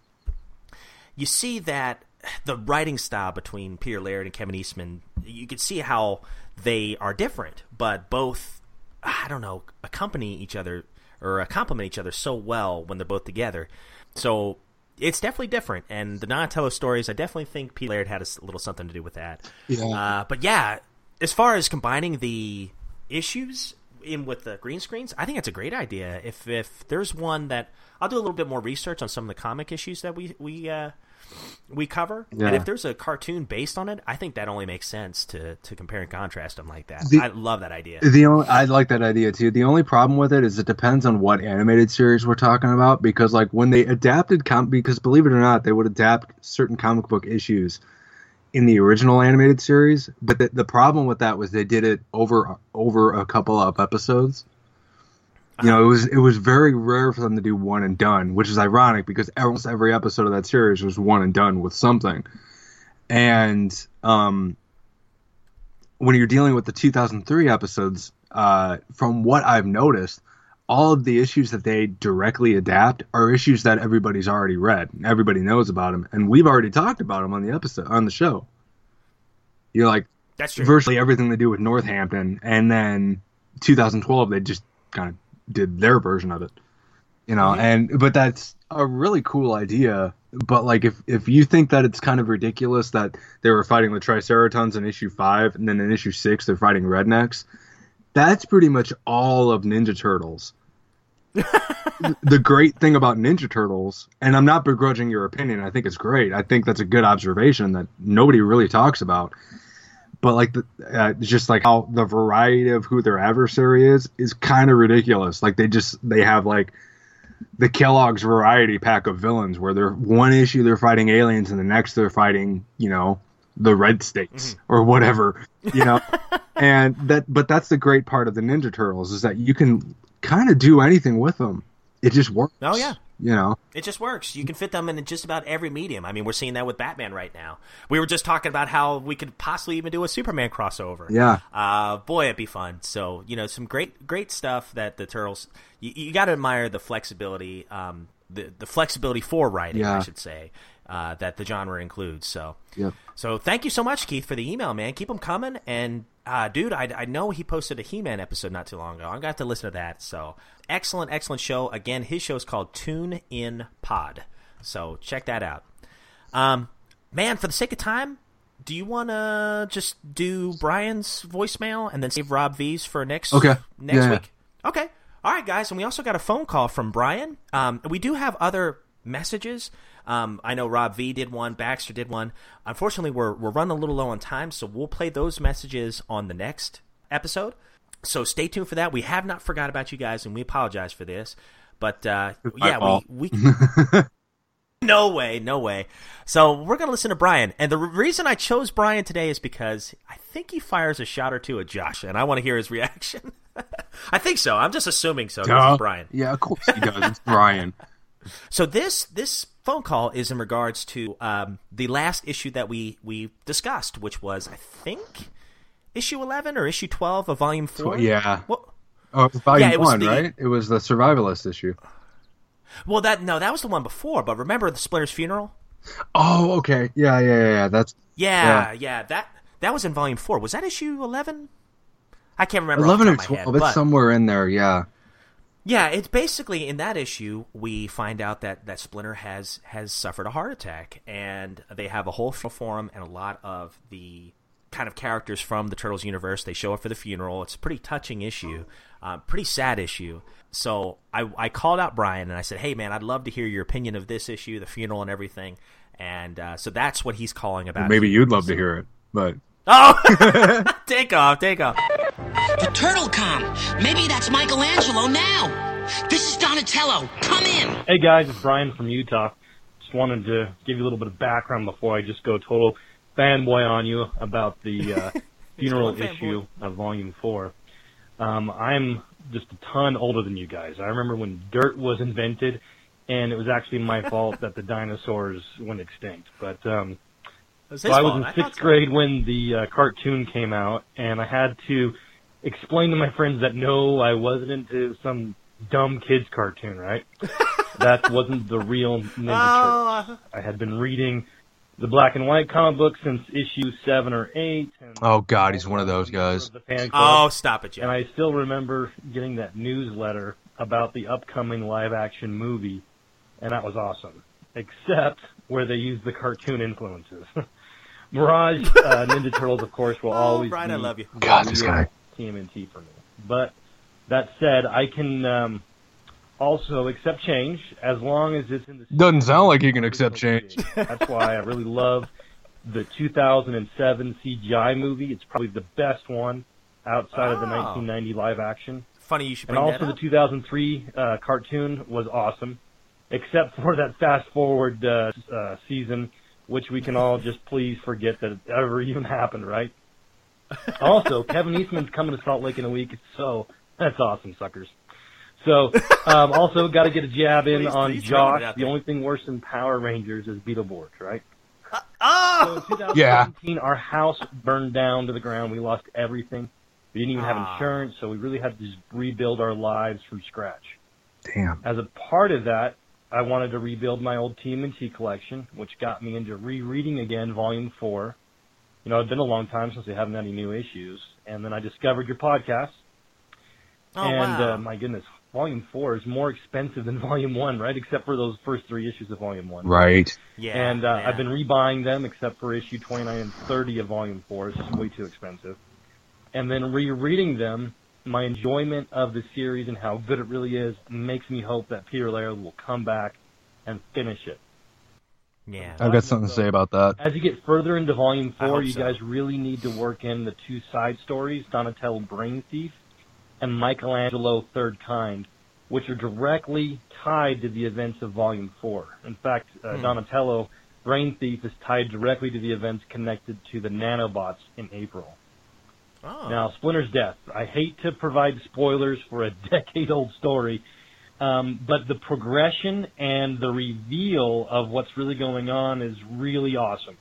C: you see that the writing style between Peter Laird and Kevin Eastman, you can see how they are different, but both, I don't know, accompany each other or complement each other so well when they're both together. So it's definitely different. And the Donatello stories, I definitely think Pete Laird had a little something to do with that.
A: Yeah.
C: Uh, but yeah, as far as combining the issues in with the green screens, I think it's a great idea. If if there's one that I'll do a little bit more research on some of the comic issues that we we uh, we cover,
A: Yeah.
C: and if there's a cartoon based on it, I think that only makes sense to to compare and contrast them like that.
A: The-
C: I love that idea.
A: The only I like that idea too. The only problem with it is it depends on what animated series we're talking about because like when they adapted com because believe it or not they would adapt certain comic book issues in the original animated series, but the, the problem with that was they did it over over a couple of episodes. You know, it was it was very rare for them to do one and done, which is ironic because almost every episode of that series was one and done with something. And um when you're dealing with the 2003 episodes, uh, from what I've noticed, all of the issues that they directly adapt are issues that everybody's already read. Everybody knows about them, and we've already talked about them on the episode on the show. You're like
C: That's true.
A: virtually everything they do with Northampton, and then 2012 they just kind of did their version of it. You know,
C: Mhm.
A: and but that's a really cool idea. But like, if if you think that it's kind of ridiculous that they were fighting the Triceratons in issue five, and then in issue six they're fighting rednecks, that's pretty much all of Ninja Turtles. the great thing about Ninja Turtles, and I'm not begrudging your opinion, I think it's great. I think that's a good observation that nobody really talks about. But like the uh, just like how the variety of who their adversary is is kind of ridiculous. Like they just they have like the Kellogg's variety pack of villains where they're one issue they're fighting aliens and the next they're fighting you know the red states or whatever you know? And that but that's the great part of the ninja turtles is that you can kind of do anything with them it just works
C: Oh, yeah.
A: you know
C: It just works. You can fit them in just about every medium. I mean, we're seeing that with Batman right now. We were just talking about how we could possibly even do a Superman crossover.
A: Yeah.
C: Uh, boy, it'd be fun. So, you know, some great, great stuff that the Turtles. You, you got to admire the flexibility, um, the the flexibility for writing, I should say, uh, that the genre includes. So,
A: Yep.
C: so thank you so much, Keith, for the email, man. Keep them coming. And uh, dude, I, I know he posted a He-Man episode not too long ago. I got to listen to that. So excellent, excellent show. Again, his show is called Tune In Pod. So check that out. Um, man, for the sake of time, do you want to just do Brian's voicemail and then save Rob V's for next
A: Okay.
C: next
A: Yeah.
C: week? Okay. All right, guys, and we also got a phone call from Brian. Um, we do have other messages. Um, I know Rob V did one, Baxter did one. Unfortunately, we're we're running a little low on time, so we'll play those messages on the next episode. So stay tuned for that. We have not forgot about you guys, and we apologize for this. But uh, yeah,
A: fault.
C: we, we no way, no way. So we're gonna listen to Brian, and the reason I chose Brian today is because I think he fires a shot or two at Josh, and I want to hear his reaction. I think so. I'm just assuming so. Brian.
A: yeah of course he does it's brian
C: So this this phone call is in regards to um, the last issue that we we discussed, which was I think issue eleven or issue twelve of volume four.
A: yeah oh it was volume
C: Yeah, it was
A: one
C: the-
A: right it was the survivalist issue
C: well, that no, that was the one before. But remember the Splinter's funeral?
A: oh okay yeah yeah yeah, yeah. that's
C: Yeah, yeah, that that was in volume four. Was that issue eleven? I can't remember. off
A: 11
C: the
A: or
C: my head,
A: 12 it's
C: but-
A: somewhere in there yeah
C: Yeah, it's basically in that issue we find out that that Splinter has has suffered a heart attack, and they have a whole funeral for him, and a lot of the kind of characters from the Turtles universe they show up for the funeral. It's a pretty touching issue, uh, pretty sad issue. So I I called out Brian and I said, hey man, I'd love to hear your opinion of this issue, the funeral, and everything. And uh, so that's what he's calling about.
A: maybe you'd love to hear it but
C: Oh, take off, take off.
D: The Turtle Com. Maybe that's Michelangelo now. This is Donatello. Come in.
E: Hey guys, it's Brian from Utah. Just wanted to give you a little bit of background before I just go total fanboy on you about the uh, funeral issue of Volume 4. Um, I'm just a ton older than you guys. I remember when dirt was invented, and it was actually my fault that the dinosaurs went extinct. But um,
C: It was
E: so
C: his
E: I was in
C: thought
E: sixth
C: so.
E: grade when the uh, cartoon came out, and I had to explain to my friends that no, I wasn't into some dumb kids cartoon, right? that wasn't the real Ninja
C: Oh,
E: Turtles. I had been reading the black and white comic book since issue seven or eight. And
A: Oh, God, he's one of those guys.
E: of
C: oh, stop it, Jeff.
E: and I still remember getting that newsletter about the upcoming live action movie, and that was awesome. except where they used the cartoon influences. Mirage uh, Ninja Turtles, of course, will
C: Oh,
E: always
C: Brian,
E: be
C: I love you.
E: the
A: God, this guy.
E: TMNT for me. But that said, I can um, also accept change as long as it's in the
A: Doesn't sound like you can accept change.
E: That's why I really love the 2007 CGI movie. It's probably the best one outside of the
C: Oh.
E: 1990 live action.
C: Funny you should
E: And also
C: that
E: the 2003 uh, cartoon was awesome, except for that fast forward uh, uh, season, which we can all just please forget that it ever even happened, right? also, Kevin Eastman's coming to Salt Lake in a week, so that's awesome, suckers. So, um, also got to get a jab in
C: Please-
E: on
C: please
E: Josh. The
C: there.
E: only thing worse than Power Rangers is Beetleborgs, right?
C: Oh!
E: So in 2017, our house burned down to the ground. We lost everything. We didn't even have
C: Ah.
E: insurance, so we really had to just rebuild our lives from scratch.
A: Damn.
E: As a part of that, I wanted to rebuild my old TMNT collection, which got me into rereading again Volume 4. You know, it's been a long time since we haven't had any new issues. And then I discovered your podcast.
C: Oh,
E: and,
C: wow.
E: uh, my goodness, Volume 4 is more expensive than Volume 1, right? Except for those first three issues of Volume 1.
A: Right.
C: yeah,
E: And uh,
C: yeah.
E: I've been rebuying them except for issue 29 and 30 of Volume 4. It's just way too expensive. And then rereading them, my enjoyment of the series and how good it really is makes me hope that Peter Laird will come back and finish it.
C: Yeah.
A: I've got something to say about that.
E: As you get further into Volume 4, you
C: so.
E: guys really need to work in the two side stories, Donatello Brain Thief and Michelangelo Third Kind, which are directly tied to the events of Volume 4. In fact, uh,
C: Hmm.
E: Donatello Brain Thief is tied directly to the events connected to the nanobots in April.
C: Oh.
E: Now, Splinter's death. I hate to provide spoilers for a decade-old story, um, but the progression and the reveal of what's really going on is really awesome.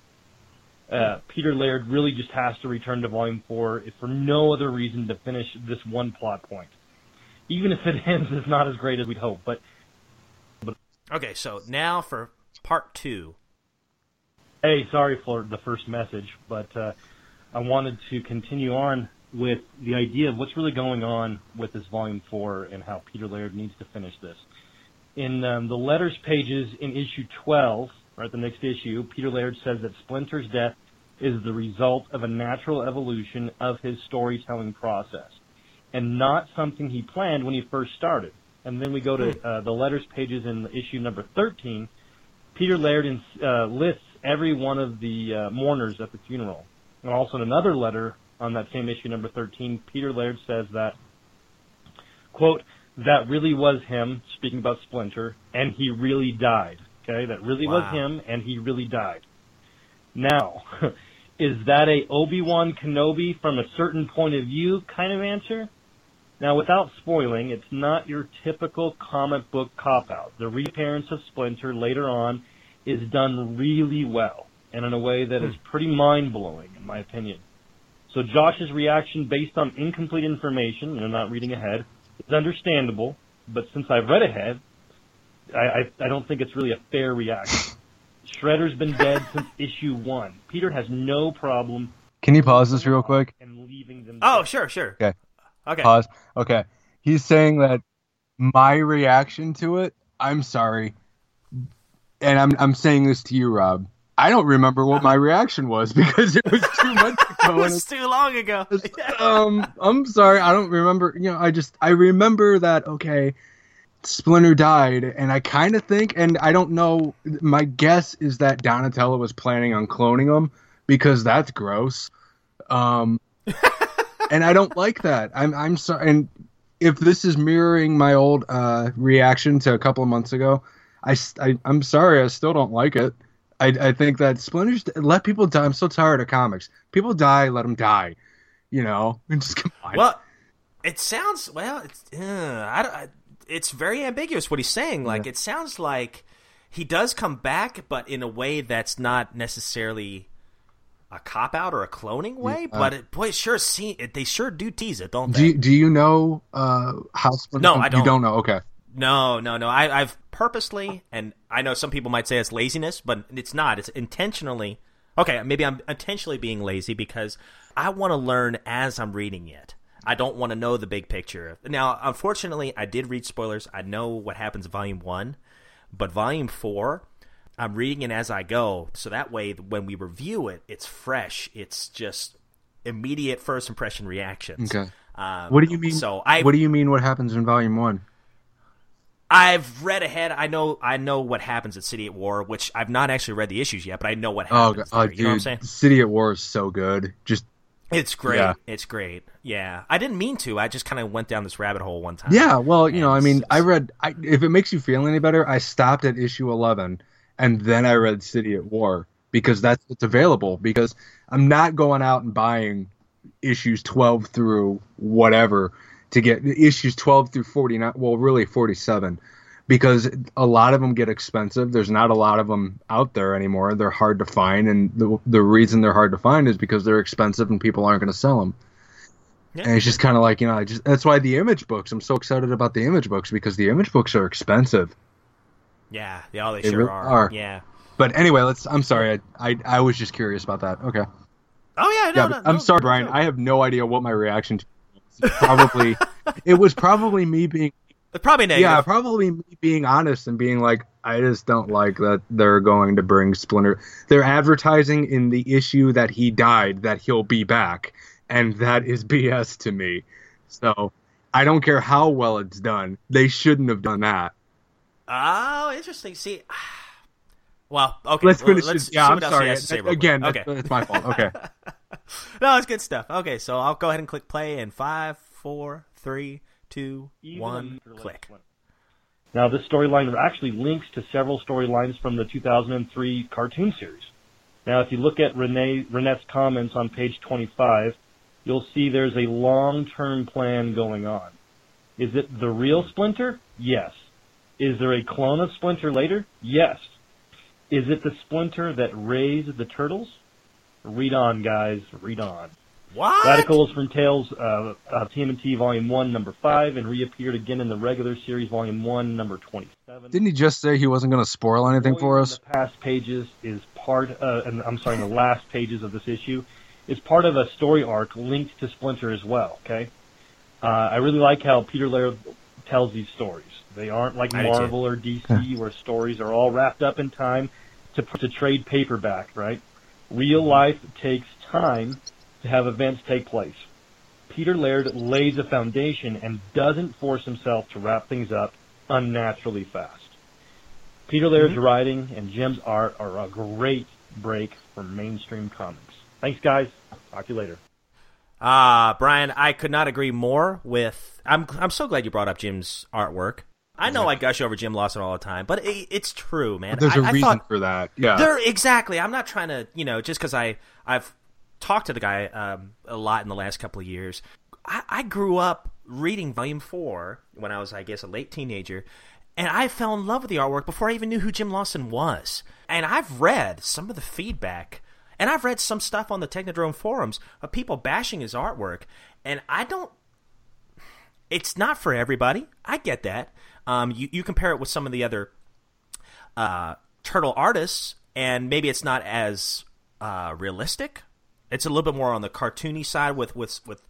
E: Uh, Peter Laird really just has to return to Volume 4 if for no other reason to finish this one plot point. Even if it ends it's not as great as we'd hope, but
C: Okay, so now for part two.
E: Hey, sorry for the first message, but uh, I wanted to continue on with the idea of what's really going on with this Volume 4 and how Peter Laird needs to finish this. In um, the letters pages in issue 12, right, the next issue, Peter Laird says that Splinter's death is the result of a natural evolution of his storytelling process and not something he planned when he first started. And then we go to uh, the letters pages in issue number 13, Peter Laird uh, lists every one of the uh, mourners at the funeral. And also in another letter on that same issue, number 13, Peter Laird says that, quote, that really was him, speaking about Splinter, and he really died. Okay, that really was him, and he really died. Now, is that a Obi-Wan Kenobi from a certain point of view kind of answer? Now, without spoiling, it's not your typical comic book cop-out. The reappearance of Splinter later on is done really well, and in a way that is hmm. pretty mind-blowing, in my opinion. So Josh's reaction based on incomplete information, you know, not reading ahead, is understandable, but since I've read ahead, I, I, I don't think it's really a fair reaction. Shredder's been dead since issue one. Peter has no problem
A: Can you pause this real quick?
E: and leaving them.
C: Oh,
E: dead.
C: sure, sure.
A: Okay.
C: Okay.
A: Pause. Okay. He's saying that my reaction to it, I'm sorry. And I'm I'm saying this to you, Rob. I don't remember what my reaction was because it was two months
C: It
A: ago. and
C: was too long ago.
A: um, I'm sorry, I don't remember. You know, I just I remember that. Okay, Splinter died, and I kind of think, and I don't know. My guess is that Donatello was planning on cloning him because that's gross. Um, and I don't like that. I'm I'm sorry. And if this is mirroring my old uh reaction to a couple of months ago, I I'm sorry. I still don't like it. I, I think that Splinter's let people die. I'm so tired of comics. People die, let them die. You know, and just come on.
C: Well, it sounds well. It's uh, I, I, it's very ambiguous what he's saying. Like it sounds like he does come back, but in a way that's not necessarily a cop out or a cloning way. but it, boy, it sure see it, they sure do tease it, don't
A: do
C: they?
A: you, do you know uh how Splinter?
C: No, I don't.
A: You
C: don't
A: know. Okay.
C: No, no, no. I, I've purposely, and I know some people might say it's laziness, but it's not. It's intentionally. Okay, maybe I'm intentionally being lazy because I want to learn as I'm reading it. I don't want to know the big picture. Now, unfortunately, I did read spoilers. I know what happens in Volume 1, but Volume 4, I'm reading it as I go, so that way when we review it, it's fresh. It's just immediate first impression reactions.
A: Okay.
C: Um,
A: What do you mean?
C: So I
A: What do you mean? What happens in volume one?
C: I've read ahead. I know I know what happens at City at War, which I've not actually read the issues yet, but I know what
A: Oh,
C: happens.
A: oh
C: there,
A: dude,
C: you know what I'm saying?
A: City at War is so good. Just
C: It's great.
A: Yeah.
C: It's great. Yeah, I didn't mean to. I just kind of went down this rabbit hole one time.
A: yeah. Well, you know, I mean, I read. I, if it makes you feel any better, I stopped at issue eleven, and then I read City at War because that's what's available. Because I'm not going out and buying issues twelve through whatever to get issues twelve through forty nine. Well, really forty seven. Because a lot of them get expensive. There's not a lot of them out there anymore. They're hard to find, and the the reason they're hard to find is because they're expensive and people aren't going to sell them.
C: Yeah.
A: And it's just kind of like you know, I just that's why the image books. I'm so excited about the image books because the image books are expensive.
C: yeah, yeah, they
A: They
C: sure
A: really
C: are.
A: are.
C: Yeah.
A: But anyway, let's. I'm sorry. I I, I was just curious about that. Okay.
C: Oh yeah, no,
A: Yeah.
C: no,
A: but I'm
C: no,
A: sorry,
C: no,
A: Brian.
C: no.
A: I have no idea what my reaction to. Probably it was probably me being
C: Probably negative.
A: yeah probably me being honest and being like I just don't like that they're going to bring Splinter. They're advertising in the issue that he died that he'll be back, and that is BS to me. So I don't care how well it's done. They shouldn't have done that.
C: Oh, interesting. See, well, okay.
A: Let's
C: well,
A: finish
C: let's
A: this. Yeah, I'm
C: what else he
A: sorry.
C: has to say.
A: Again,
C: okay.
A: that's, it's my fault. Okay.
C: No, it's good stuff. Okay, so I'll go ahead and click play in five, four, three, two,
E: Even
C: one,
E: a-
C: click.
E: Now, this storyline actually links to several storylines from the 2003 cartoon series. Now, if you look at Renee Renette's comments on page 25, you'll see there's a long-term plan going on. Is it the real Splinter? Yes. Is there a clone of Splinter later? Yes. Is it the Splinter that raised the turtles? Read on, guys. Read on.
C: What?
E: Radicals from Tales uh, of TMNT Volume 1, Number 5, and reappeared again in the regular series Volume 1, Number 27.
A: Didn't he just say he wasn't going to spoil anything for
E: in
A: us?
E: The past pages is part, uh, and I'm sorry, the last pages of this issue is part of a story arc linked to Splinter as well. Okay, uh, I really like how Peter Laird tells these stories. They aren't like
C: I.
E: Marvel or DC, where stories are all wrapped up in time to to trade paperback. Right? Real life takes time to have events take place. Peter Laird lays a foundation and doesn't force himself to wrap things up unnaturally fast. Peter Laird's
C: Mm-hmm.
E: writing and Jim's art are a great break for mainstream comics. Thanks, guys. Talk to you later.
C: Ah, Brian, I could not agree more with. I'm I'm so glad you brought up Jim's artwork. I know I gush over Jim Lawson all the time, but it, it's true, man.
A: There's
C: a
A: reason for that. Yeah.
C: There exactly. I'm not trying to, you know, just because I I've talked to the guy um, a lot in the last couple of years. I, I grew up reading Volume Four when I was, I guess, a late teenager, and I fell in love with the artwork before I even knew who Jim Lawson was. And I've read some of the feedback, and I've read some stuff on the Technodrome forums of people bashing his artwork, and I don't it's not for everybody. I get that. Um, you you compare it with some of the other uh, turtle artists, and maybe it's not as uh, realistic. It's a little bit more on the cartoony side with with with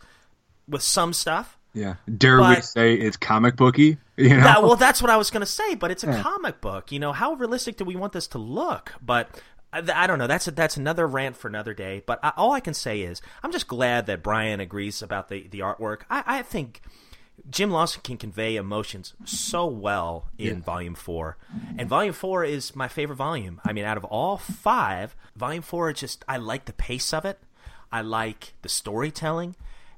C: with some stuff.
A: yeah. Dare we say it's comic booky? You know.
C: That, well, that's what I was going to say, but it's a comic book. You know, how realistic do we want this to look? But I, I don't know. That's a, that's another rant for another day. But I, all I can say is I'm just glad that Brian agrees about the the artwork. I, I think Jim Lawson can convey emotions so well in Volume Four, and Volume Four is my favorite volume. I mean, out of all five, Volume Four is just I like the pace of it. I like the storytelling.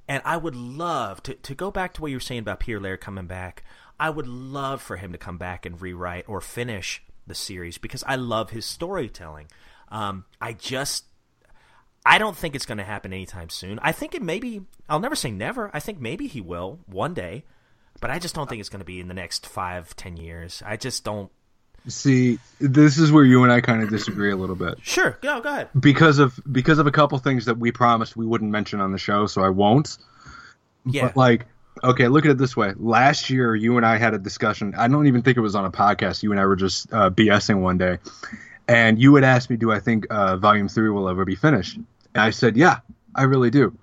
C: And I would love to, to go back to what you were saying about Peter Laird coming back. I would love for him to come back and rewrite or finish the series because I love his storytelling. Um, I just, I don't think it's going to happen anytime soon. I think it maybe, I'll never say never. I think maybe he will one day, but I just don't think it's going to be in the next five, ten years. I just don't.
A: See, this is where you and I kind of disagree a little bit
C: Sure, go, go ahead.
A: because of because of a couple things that we promised we wouldn't mention on the show, so I won't.
C: Yeah.
A: But like, okay, look at it this way. Last year, you and I had a discussion. I don't even think it was on a podcast. You and I were just uh, BSing one day, and you had asked me, "Do I think uh, Volume Three will ever be finished?" And I said, "Yeah, I really do,"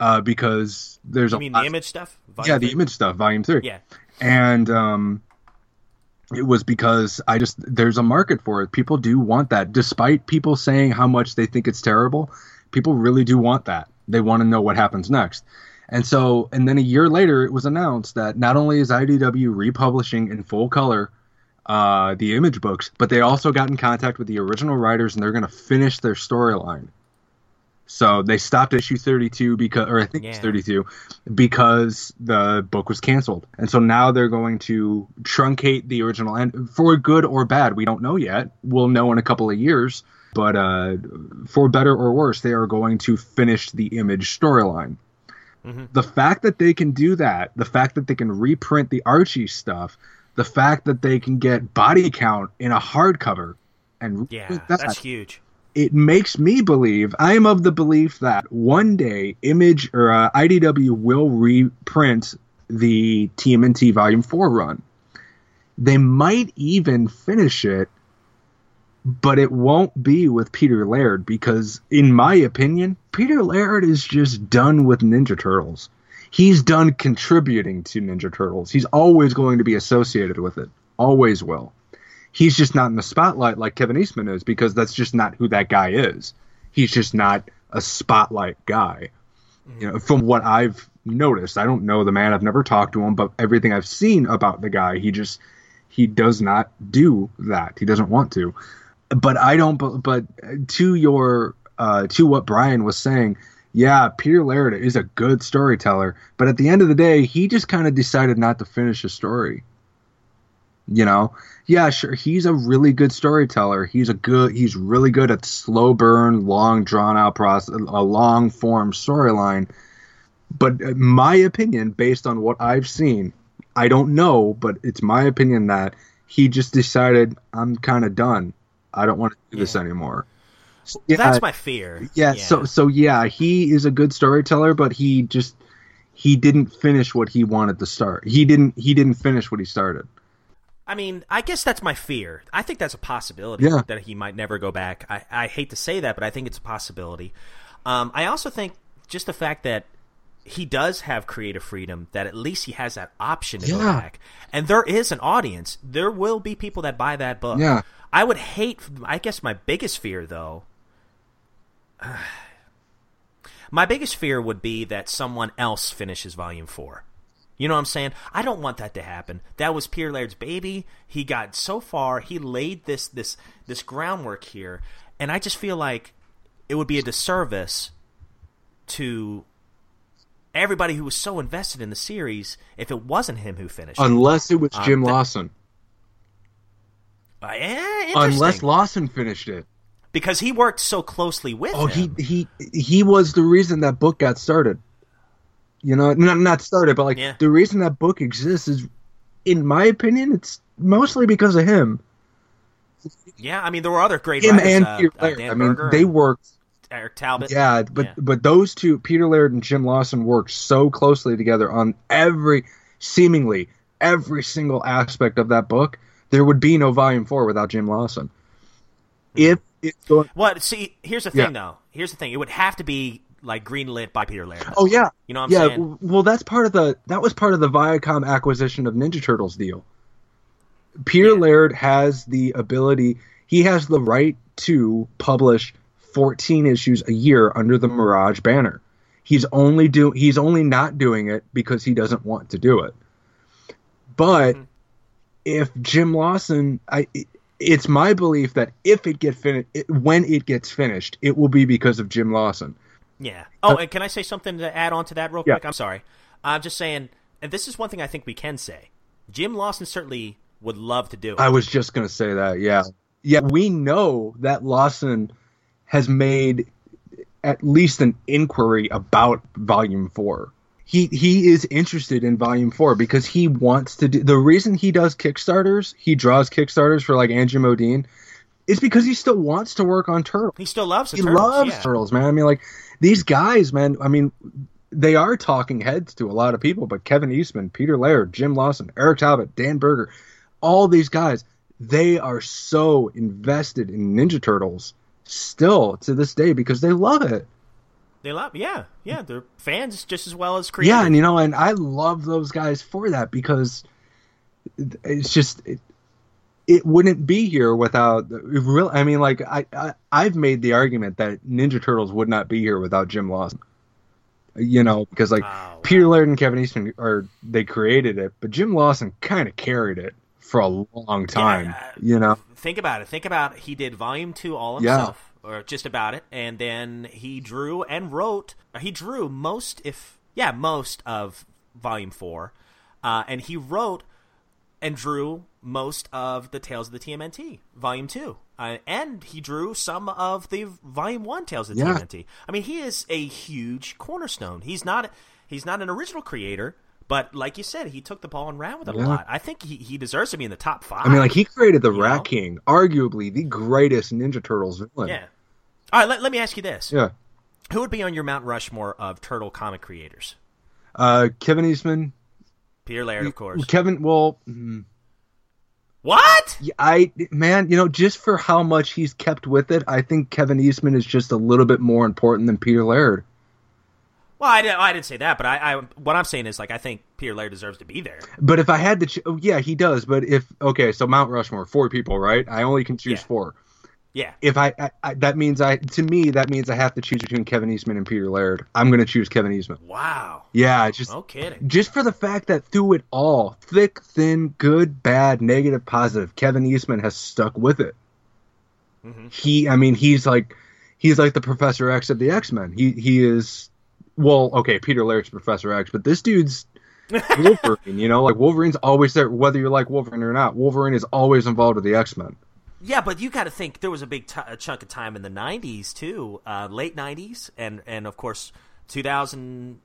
A: uh, because there's
C: You
A: a
C: mean
A: lot-
C: the image stuff?
A: yeah, the image stuff, Volume Three.
C: Yeah.
A: and um, it was because I just there's a market for it. People do want that, despite people saying how much they think it's terrible. People really do want that. They want to know what happens next. And so, and then a year later, it was announced that not only is IDW republishing in full color uh, the image books, but they also got in contact with the original writers and they're going to finish their storyline. So they stopped issue 32 because, or I think it's 32, because the book was canceled. And so now they're going to truncate the original and for good or bad. We don't know yet. We'll know in a couple of years. But uh, for better or worse, they are going to finish the image storyline. The fact that they can do that, the fact that they can reprint the Archie stuff, the fact that they can get body count in a hardcover, and
C: Yeah,
A: that,
C: that's huge.
A: it makes me believe I am of the belief that one day Image or uh, IDW will reprint the TMNT Volume Four run. They might even finish it, but it won't be with Peter Laird because, in my opinion, Peter Laird is just done with Ninja Turtles. He's done contributing to Ninja Turtles. He's always going to be associated with it. Always will he's just not in the spotlight like Kevin Eastman is because that's just not who that guy is. He's just not a spotlight guy. You know, from what I've noticed, I don't know the man. I've never talked to him, but everything I've seen about the guy, he just he does not do that. He doesn't want to. But I don't. bu- But to your uh, to what Brian was saying, yeah, Peter Laird is a good storyteller, but at the end of the day, he just kind of decided not to finish a story. You know? Yeah sure he's a really good storyteller. He's a good he's really good at slow burn long drawn out process a long form storyline. But uh, my opinion based on what i've seen i don't know but it's my opinion that he just decided i'm kind of done. I don't want to do this anymore yeah,
C: That's my fear.
A: yeah, so so yeah he is a good storyteller but he just he didn't finish what he wanted to start he didn't he didn't finish what he started
C: I mean, I guess that's my fear. I think that's a possibility
A: Yeah.
C: that he might never go back. I, I hate to say that, but I think it's a possibility. Um, I also think just the fact that he does have creative freedom, that at least he has that option to go back. And there is an audience. There will be people that buy that book.
A: Yeah.
C: I would hate, I guess my biggest fear, though, my biggest fear would be that someone else finishes volume four. You know what I'm saying? I don't want that to happen. That was Peter Laird's baby. He got so far. He laid this this this groundwork here, and I just feel like it would be a disservice to everybody who was so invested in the series if it wasn't him who finished. it.
A: Unless it was
C: Uh,
A: Jim
C: th-
A: Lawson.
C: Uh, yeah.
A: Unless Lawson finished it.
C: Because he worked so closely with
A: Oh,
C: him.
A: he he he was the reason that book got started. You know, not not started, but like
C: Yeah.
A: the reason that book exists is, in my opinion, it's mostly because of him.
C: yeah, I mean there were other great
A: Him
C: writers.
A: and
C: uh,
A: Peter
C: uh,
A: Laird. I mean, they worked.
C: Eric Talbot.
A: Yeah, but
C: Yeah.
A: but those two, Peter Laird and Jim Lawson, worked so closely together on every, seemingly every single aspect of that book. There would be no volume four without Jim Lawson. If it's going,
C: What? See, here's the
A: Yeah.
C: thing, though. Here's the thing. It would have to be like greenlit by Peter Laird.
A: oh yeah,
C: You know what I'm
A: yeah.
C: saying?
A: Well, that's part of the that was part of the Viacom acquisition of Ninja Turtles deal. Peter
C: Yeah.
A: Laird has the ability. He has the right to publish 14 issues a year under the Mirage banner. He's only do he's only not doing it because he doesn't want to do it. But
C: Mm-hmm.
A: if Jim Lawson, I it's my belief that if it get finished, when it gets finished, it will be because of Jim Lawson.
C: Yeah. Oh, and can I say something to add on to that real
A: Yeah.
C: quick? I'm sorry. I'm just saying, and this is one thing I think we can say. Jim Lawson certainly would love to do it.
A: I was just gonna say that. Yeah, yeah. We know that Lawson has made at least an inquiry about Volume Four. He he is interested in Volume Four because he wants to do. The reason he does Kickstarters, he draws Kickstarters for like andrew Modine, is because he still wants to work on Turtles.
C: he still loves the
A: He
C: Turtles.
A: loves
C: yeah.
A: Turtles, man. I mean, like these guys, man. I mean, they are talking heads to a lot of people, but Kevin Eastman, Peter Laird, Jim Lawson, Eric Talbot, Dan Berger, all these guys, they are so invested in Ninja Turtles still to this day because they love it.
C: They love, yeah, yeah. They're fans just as well as creators.
A: Yeah, and you know, and I love those guys for that because it's just it, it wouldn't be here without real. I mean, like I, I I've made the argument that Ninja Turtles would not be here without Jim Lawson. You know, because like
C: Oh,
A: Peter Laird and Kevin Eastman are they created it, but Jim Lawson kind of carried it for a long time.
C: Yeah.
A: You know,
C: Think about it. Think about he did volume two all
A: Yeah.
C: Or just about it, and then he drew and wrote. He drew most, if yeah, most of volume four, uh, and he wrote and drew most of the Tales of the TMNT volume two, uh, and he drew some of the volume one Tales of the
A: Yeah.
C: TMNT. I mean, he is a huge cornerstone. He's not he's not an original creator. But like you said, he took the ball and ran with it a lot. I think he, he deserves to be in the top five.
A: I mean, like he created the Rat
C: know?
A: King, arguably the greatest Ninja Turtles villain.
C: Yeah. All right, let, let me ask you this.
A: Yeah.
C: Who would be on your Mount Rushmore of turtle comic creators?
A: Uh, Kevin Eastman,
C: Peter Laird, of course.
A: Kevin. Well, mm,
C: What?
A: I man, you know, just for how much he's kept with it, I think Kevin Eastman is just a little bit more important than Peter Laird.
C: Well, I, didn't- I didn't say that, but I, I what I'm saying is like I think Peter Laird deserves to be there.
A: But if I had to, ch- oh, yeah, he does. But if okay, so Mount Rushmore, four people, right? I only can choose
C: Yeah.
A: four.
C: Yeah.
A: If I, I, I, that means I, to me, that means I have to choose between Kevin Eastman and Peter Laird. I'm going to choose Kevin Eastman.
C: Wow.
A: Yeah, just
C: No kidding.
A: just for the fact that through it all, thick, thin, good, bad, negative, positive, Kevin Eastman has stuck with it.
C: Mhm.
A: He, I mean, he's like, he's like the Professor X of the X Men. He he is, well, okay, Peter Laird's Professor X, but this dude's Wolverine. you know, like Wolverine's always there, whether you like Wolverine or not. Wolverine is always involved with the X Men.
C: Yeah, but you got to think there was a big t- a chunk of time in the '90s too, uh, late '90s, and and of course 2000.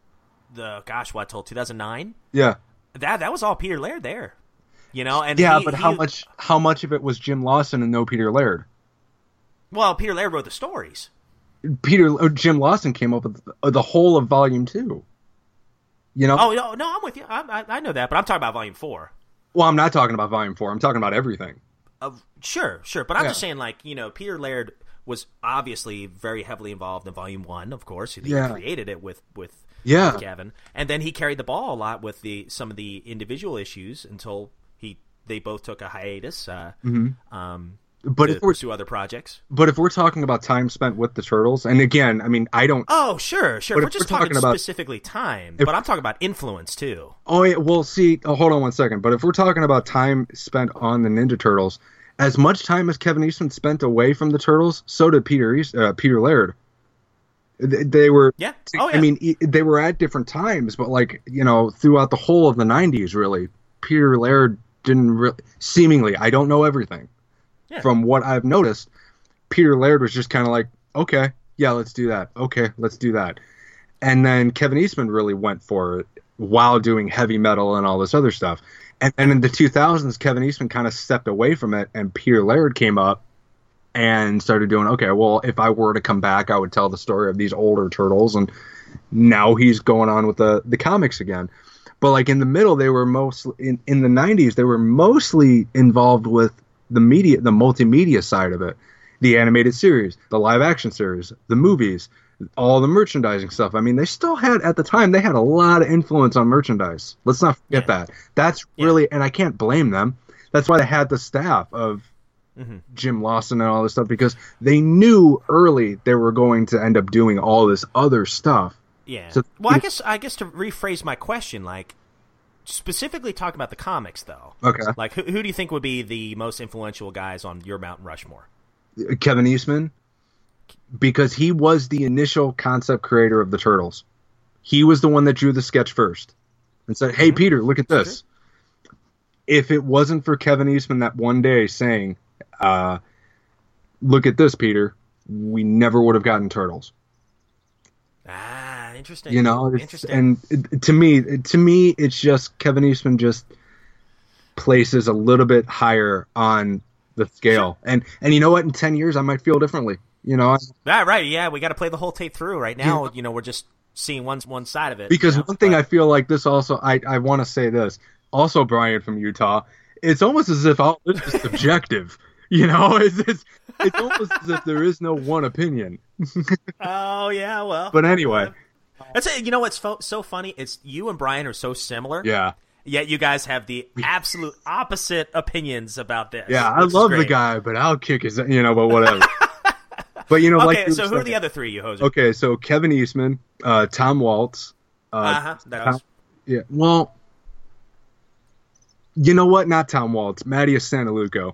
C: The gosh, what till 2009?
A: Yeah,
C: That that was all Peter Laird there. You know, and
A: yeah,
C: he-
A: but how
C: he-
A: much how much of it was Jim Lawson and no Peter Laird?
C: Well, Peter Laird wrote the stories.
A: Peter or Jim Lawson came up with the, the whole of Volume Two. You know,
C: Oh no, no, I'm with you. I, I, I know that, but I'm talking about Volume Four.
A: Well, I'm not talking about Volume Four. I'm talking about everything.
C: Uh, sure, sure, but I'm
A: Yeah.
C: just saying, like you know, Peter Laird was obviously very heavily involved in Volume One, of course. He
A: Yeah.
C: created it with with,
A: Yeah.
C: with Kevin, and then he carried the ball a lot with the some of the individual issues until he they both took a hiatus uh, um,
A: But
C: to
A: if we're
C: pursue other projects.
A: but if we're talking about time spent with the turtles, and again, I mean, I don't.
C: Oh, sure, sure.
A: But
C: We're just
A: we're
C: talking,
A: talking about-
C: specifically time,
A: if-
C: but I'm talking about influence too.
A: Oh, yeah, well, see, oh, hold on one second. But if we're talking about time spent on the Ninja Turtles, as much time as Kevin Eastman spent away from the turtles, so did Peter East, uh, Peter Laird. They, they were.
C: Yeah. Oh, yeah.
A: I mean, they were at different times, but like you know, throughout the whole of the '90s, really, Peter Laird didn't really. Seemingly, I don't know everything.
C: Yeah.
A: From what I've noticed, Peter Laird was just kind of like, okay, yeah, let's do that. Okay, let's do that. And then Kevin Eastman really went for it while doing heavy metal and all this other stuff. And, and in the 2000s, Kevin Eastman kind of stepped away from it, and Peter Laird came up and started doing, okay, well, if I were to come back, I would tell the story of these older turtles. And now he's going on with the, the comics again. But like in the middle, they were mostly in, in the 90s, they were mostly involved with the media, the multimedia side of it, the animated series, the live action series, the movies, all the merchandising stuff. I mean, they still had at the time they had a lot of influence on merchandise. Let's not forget
C: Yeah.
A: that. That's really, and I can't blame them. That's why they had the staff of mm-hmm. Jim Lawson and all this stuff because they knew early they were going to end up doing all this other stuff.
C: Yeah.
A: So-
C: well, I guess I guess to rephrase my question, like specifically talking about the comics, though.
A: Okay.
C: Like, who, who do you think would be the most influential guys on your Mount Rushmore?
A: Kevin Eastman because he was the initial concept creator of the turtles. He was the one that drew the sketch first and said, "Hey Peter, look at this." If it wasn't for Kevin Eastman that one day saying, uh, "Look at this, Peter," we never would have gotten turtles.
C: Ah, interesting.
A: You know,
C: interesting.
A: and it, to me, to me, it's just Kevin Eastman just places a little bit higher on the scale. And and you know what? In ten years, I might feel differently. You know,
C: Ah, right. Yeah, we got to play the whole tape through. Right now, you know, we're just seeing one one side of it.
A: because
C: you know,
A: one thing
C: but-
A: I feel like this also I I want to say this also Brian from Utah. It's almost as if all this is subjective. You know, it's, it's it's almost as if there is no one opinion.
C: Oh yeah, well.
A: But anyway,
C: That's it. You know what's fo- so funny? It's you and Brian are so similar.
A: yeah,
C: Yet you guys have the absolute opposite opinions about this.
A: Yeah, I love the guy, but I'll kick his, you know, but whatever. but you know, like
C: Okay,
A: you
C: so who are the other three you hoser?
A: Okay, so Kevin Eastman, uh, Tom Waltz. Uh,
C: Uh-huh. That was,
A: Yeah, well, you know what? Not Tom Waltz, Mateus Santolouco.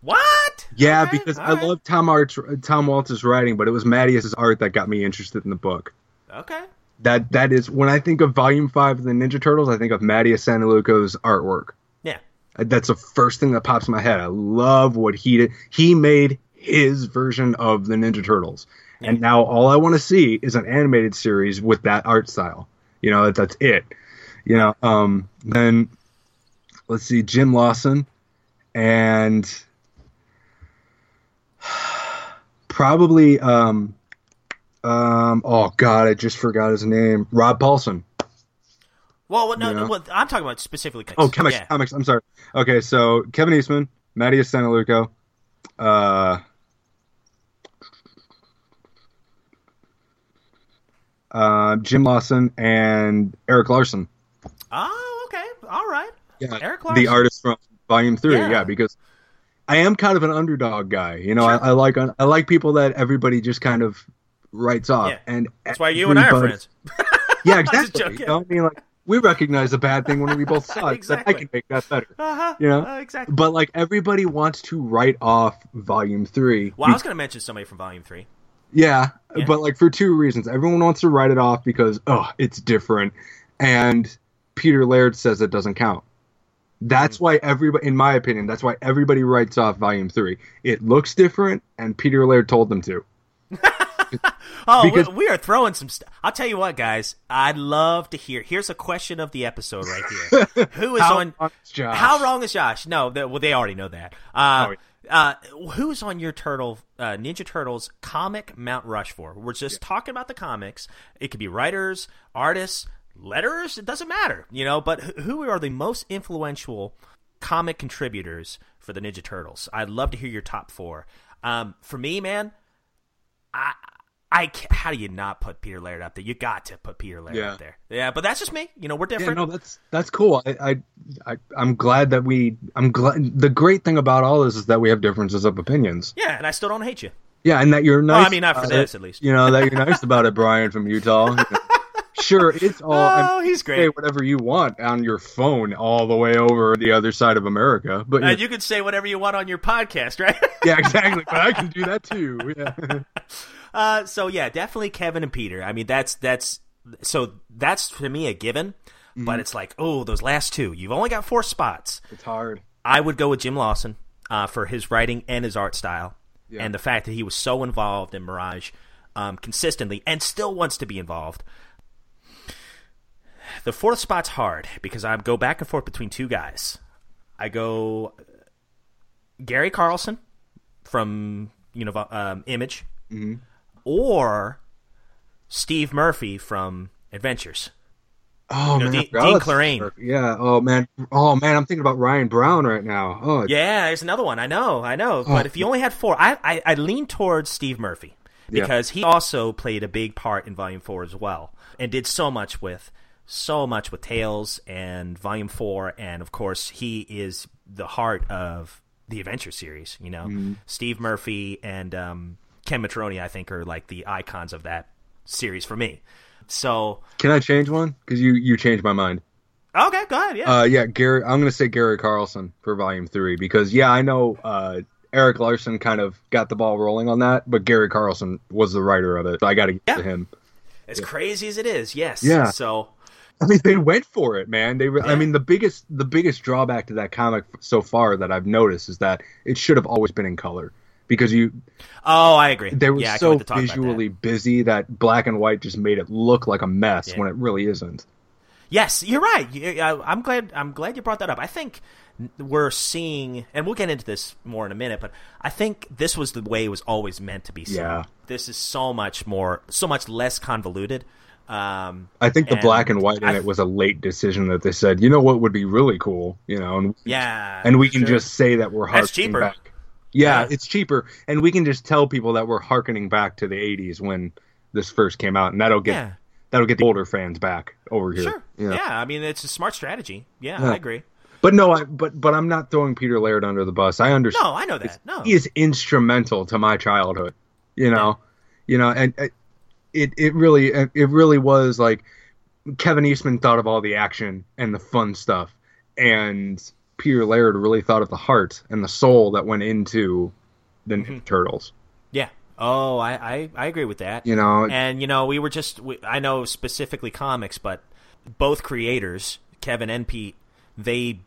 C: what?
A: Yeah,
C: Okay,
A: because I
C: right.
A: love Tom Art's, Tom Waltz's writing, but it was Mateus's art that got me interested in the book.
C: Okay.
A: That that is when I think of Volume Five of the Ninja Turtles, I think of Mateus Santolouco's artwork.
C: Yeah.
A: That's the first thing that pops in my head. I love what he did. He made his version of the Ninja Turtles, and now all I want to see is an animated series with that art style. You know, that, that's it. You know, um, then let's see, Jim Lawson, and probably um, um, oh god, I just forgot his name. Rob Paulsen.
C: Well, what- no, no, well, I'm talking about specifically.
A: Oh, comics,
C: Yeah.
A: comics. I'm sorry. Okay, so Kevin Eastman, Mateus Santolouco, uh, uh, Jim Lawson, and Erik Larsen.
C: Oh, okay. All right.
A: Yeah,
C: Erik Larsen.
A: the artist from Volume Three.
C: Yeah.
A: Yeah, because I am kind of an underdog guy. You know, I, I like I like people that everybody just kind of writes off.
C: Yeah.
A: And
C: That's why you and I are friends.
A: Yeah, exactly.
C: joking.
A: You know, I mean, like we recognize a bad thing when we both saw it. but I can make that better.
C: Uh-huh.
A: You know,
C: Uh, exactly.
A: But like everybody wants to write off Volume Three.
C: Well, I was going to mention somebody from Volume Three.
A: Yeah,
C: Yeah.
A: but like for two reasons. Everyone wants to write it off because oh, it's different, and Peter Laird says it doesn't count. That's why everybody, in my opinion, that's why everybody writes off Volume Three. It looks different, and Peter Laird told them to.
C: Oh,
A: Because-
C: we, we are throwing some stuff. I'll tell you what, guys. I'd love to hear. Here's a question of the episode right here. Who is
A: How
C: on?
A: wrong is Josh?
C: How wrong is Josh? No, they, well, they already know that. Uh,
A: Oh,
C: uh, who's on your turtle uh, Ninja Turtles comic Mount Rushmore? We're just talking about the comics. It could be writers, artists, letters. It doesn't matter, you know. But who are the most influential comic contributors for the Ninja Turtles? I'd love to hear your top four. Um, for me, man, I. I how do you not put Peter Laird up there? You got to put Peter Laird
A: Yeah.
C: up there. Yeah, but that's just me. You know, we're
A: Yeah,
C: different.
A: no, that's that's cool. I, I, I I'm glad that we. I'm glad. The great thing about all this is that we have differences of opinions.
C: yeah, and I still don't hate you.
A: Yeah, and that you're nice.
C: I mean, not for this,
A: it.
C: at least.
A: You know that you're nice about it, Brian from Utah. You know, sure, it's all.
C: Oh,
A: mean,
C: he's
A: Say
C: great.
A: whatever you want on your phone, all the way over the other side of America. But uh,
C: And you can say whatever you want on your podcast, right?
A: yeah, exactly. But I can do that too. Yeah.
C: Uh, so yeah, definitely Kevin and Peter. I mean, that's that's so that's to me a given.
A: Mm-hmm.
C: But it's like, oh, those last two. You've only got four spots.
A: It's hard.
C: I would go with Jim Lawson uh, for his writing and his art style,
A: Yeah.
C: and the fact that he was so involved in Mirage um, consistently and still wants to be involved. The fourth spot's hard because I go back and forth between two guys. I go uh, Gary Carlson from you know um, Image, or Steve Murphy from Adventures.
A: Oh
C: know,
A: man,
C: Dean-
A: I
C: Dean
A: about
C: Clarrain.
A: Steve Murphy. Yeah. Oh man. Oh man, I'm thinking about Ryan Brown right now. Oh
C: Yeah, there's another one. I know, I know. But if you only had four, I, I, I lean towards Steve Murphy
A: Yeah.
C: because he also played a big part in Volume Four as well, and did so much with so much with Tales and Volume Four, and of course he is the heart of the Adventure series. You know,
A: Mm-hmm.
C: Steve Murphy and um, Ken Mitchroney, I think, are like the icons of that series for me. So
A: Can I change one? Because you you changed my mind.
C: okay, go ahead. Yeah,
A: Uh, yeah, Gary. I'm gonna say Gary Carlson for Volume Three because yeah, I know uh, Erik Larsen kind of got the ball rolling on that, but Gary Carlson was the writer of it, so I got to give it
C: Yeah.
A: to him.
C: as crazy as it is, yes.
A: Yeah.
C: So
A: I mean, they went for it, man. They. Re-
C: Yeah.
A: I mean, the biggest the biggest drawback to that comic so far that I've noticed is that it should have always been in color because you
C: Oh, I agree.
A: they were
C: yeah,
A: so
C: wait to talk about that.
A: visually busy that black and white just made it look like a mess
C: Yeah.
A: when it really isn't.
C: Yes, you're right. I'm glad. I'm glad you brought that up. I think we're seeing, and we'll get into this more in a minute. But I think this was the way it was always meant to be. Seen.
A: Yeah.
C: This is so much more, so much less convoluted. Um,
A: I think the
C: And
A: black and white in
C: I-
A: it was a late decision that they said, you know what would be really cool, you know, and
C: yeah,
A: and we can
C: sure.
A: just say that we're
C: cheaper.
A: back. Yeah,
C: Yeah.
A: it's cheaper, and we can just tell people that we're harkening back to the '80s when this first came out, and that'll get
C: Yeah.
A: that'll get the older fans back over here.
C: Sure.
A: know?
C: Yeah. I mean, it's a smart strategy. Yeah,
A: Yeah.
C: I agree.
A: But no, I but but I'm not throwing Peter Laird under the bus. I understand.
C: No, I know that. No.
A: He is instrumental to my childhood. You know, you know, and it it really it really was like Kevin Eastman thought of all the action and the fun stuff, and Peter Laird really thought of the heart and the soul that went into the
C: Mm-hmm.
A: Ninja Turtles.
C: Yeah. Oh, I, I, I agree with that.
A: You know,
C: And you know, we were just we, I know specifically comics, but both creators, Kevin and Pete, they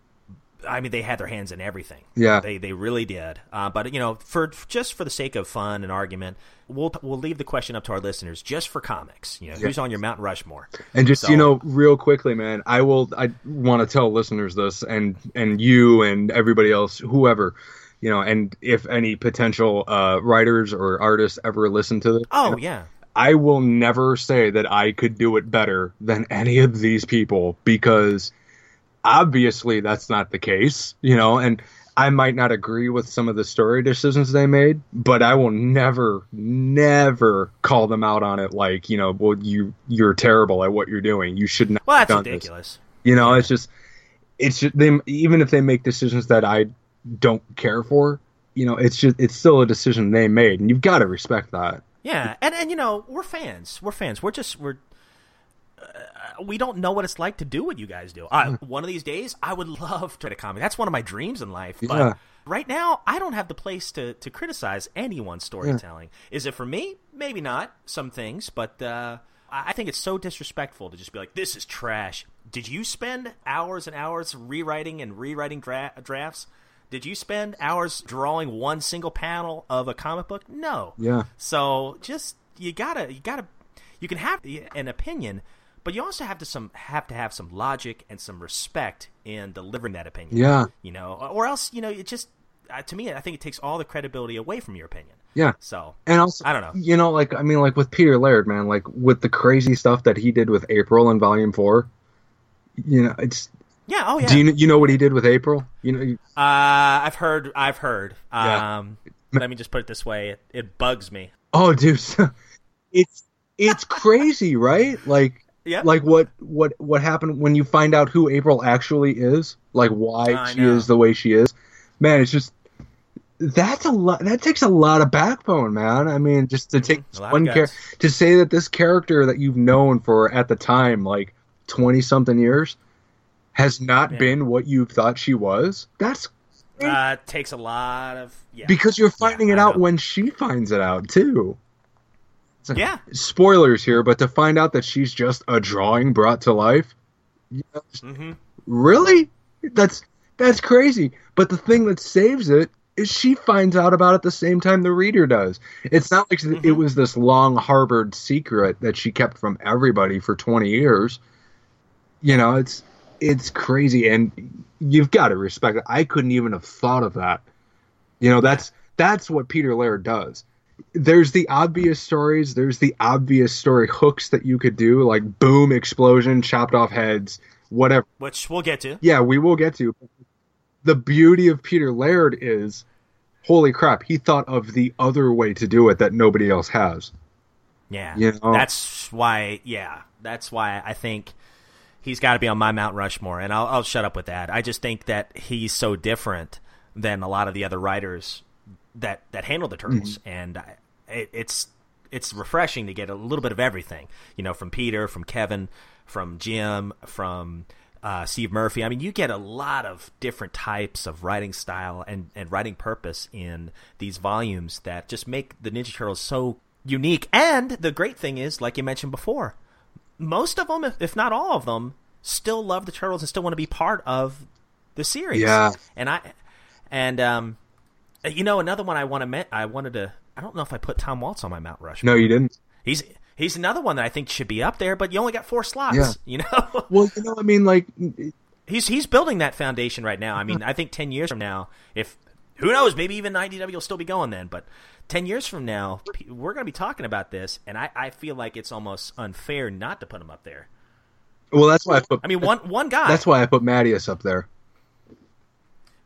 C: I mean, they had their hands in everything.
A: Yeah.
C: they they really did. Uh, but you know, for just for the sake of fun and argument, we'll we'll leave the question up to our listeners. Just for comics, you know, who's on your Mount Rushmore?
A: And just
C: So-
A: you know, real quickly, man, I will. I want to tell listeners this, and and you and everybody else, whoever, you know, and if any potential uh, writers or artists ever listen to this,
C: Oh yeah,
A: I will never say that I could do it better than any of these people because obviously that's not the case, you know, and I might not agree with some of the story decisions they made, but I will never, never call them out on it like, you know, well, you you're terrible at what you're doing. You should not.
C: well that's
A: done this.
C: ridiculous.
A: You know, it's just, it's just them. Even if they make decisions that I don't care for, you know, it's just it's still a decision they made, and you've got to respect that.
C: Yeah, and and you know we're fans. We're fans. We're just we're. We don't know what it's like to do what you guys do. Uh, one of these days, I would love to write a comic. That's one of my dreams in life. But
A: Yeah.
C: right now, I don't have the place to, to criticize anyone's storytelling. Is it for me? Maybe not. Some things, but uh, I I think it's so disrespectful to just be like, "This is trash." Did you spend hours and hours rewriting and rewriting dra- drafts? Did you spend hours drawing one single panel of a comic book? No.
A: Yeah.
C: So just you gotta you gotta you can have an opinion, but you also have to some have to have some logic and some respect in delivering that opinion.
A: Yeah.
C: You know, or else you know it just uh, to me I think it takes all the credibility away from your opinion.
A: Yeah.
C: So
A: And also,
C: I don't know.
A: You know, like I mean, like with Peter Laird, man, like with the crazy stuff that he did with April in Volume Four. You know, it's.
C: yeah, oh yeah.
A: Do you you know what he did with April? You know, you-
C: uh, I've heard. I've heard.
A: Yeah.
C: Um, let me just put it this way: it, it bugs me.
A: oh, dude, it's it's crazy, right? Like,
C: Yeah.
A: like what what what happened when you find out who April actually is, like why
C: I
A: she
C: know.
A: is the way she is. Man, it's just that's a lot. That takes a lot of backbone, man. I mean, just to take
C: Mm-hmm. A lot of
A: one character to say that this character that you've known for at the time, like twenty something years, has not
C: Yeah.
A: been what you thought she was. That's
C: Uh, takes a lot of yeah.
A: because you're finding
C: Yeah,
A: it out when she finds it out too. Like-
C: Yeah.
A: Spoilers here, but to find out that she's just a drawing brought to life, you know,
C: hmm
A: really? That's that's crazy. But the thing that saves it is she finds out about it the same time the reader does. It's not like it was this long harbored secret that she kept from everybody for 20 years. You know, it's it's crazy and you've got to respect it. I couldn't even have thought of that. You know, that's that's what Peter Laird does. There's the obvious stories, there's the obvious story hooks that you could do like boom explosion, chopped off heads, whatever.
C: which we'll get to.
A: Yeah, we will get to. The beauty of Peter Laird is, holy crap, he thought of the other way to do it that nobody else has.
C: Yeah,
A: You know?
C: that's why. Yeah, that's why I think he's got to be on my Mount Rushmore, and I'll, I'll shut up with that. I just think that he's so different than a lot of the other writers that that handle the turtles,
A: Mm-hmm.
C: and I, it, it's it's refreshing to get a little bit of everything. You know, from Peter, from Kevin, from Jim, from uh, Steve Murphy. I mean, you get a lot of different types of writing style and, and writing purpose in these volumes that just make the Ninja Turtles so unique. And the great thing is, like you mentioned before, most of them, if, if not all of them, still love the Turtles and still want to be part of the series.
A: Yeah.
C: And I, and um, Uh, you know, another one I want to met, I wanted to. I don't know if I put Tom Waltz on my Mount Rushmore.
A: No, you didn't.
C: He's he's another one that I think should be up there, but you only got four slots.
A: Yeah.
C: You know,
A: Well, you know, I mean, like,
C: he's he's building that foundation right now. I mean, I think ten years from now, if who knows, maybe even IDW will still be going then. But ten years from now, we're going to be talking about this, and I, I feel like it's almost unfair not to put him up there.
A: well, that's why I put.
C: I mean, one one guy.
A: that's why I put Mateus up there.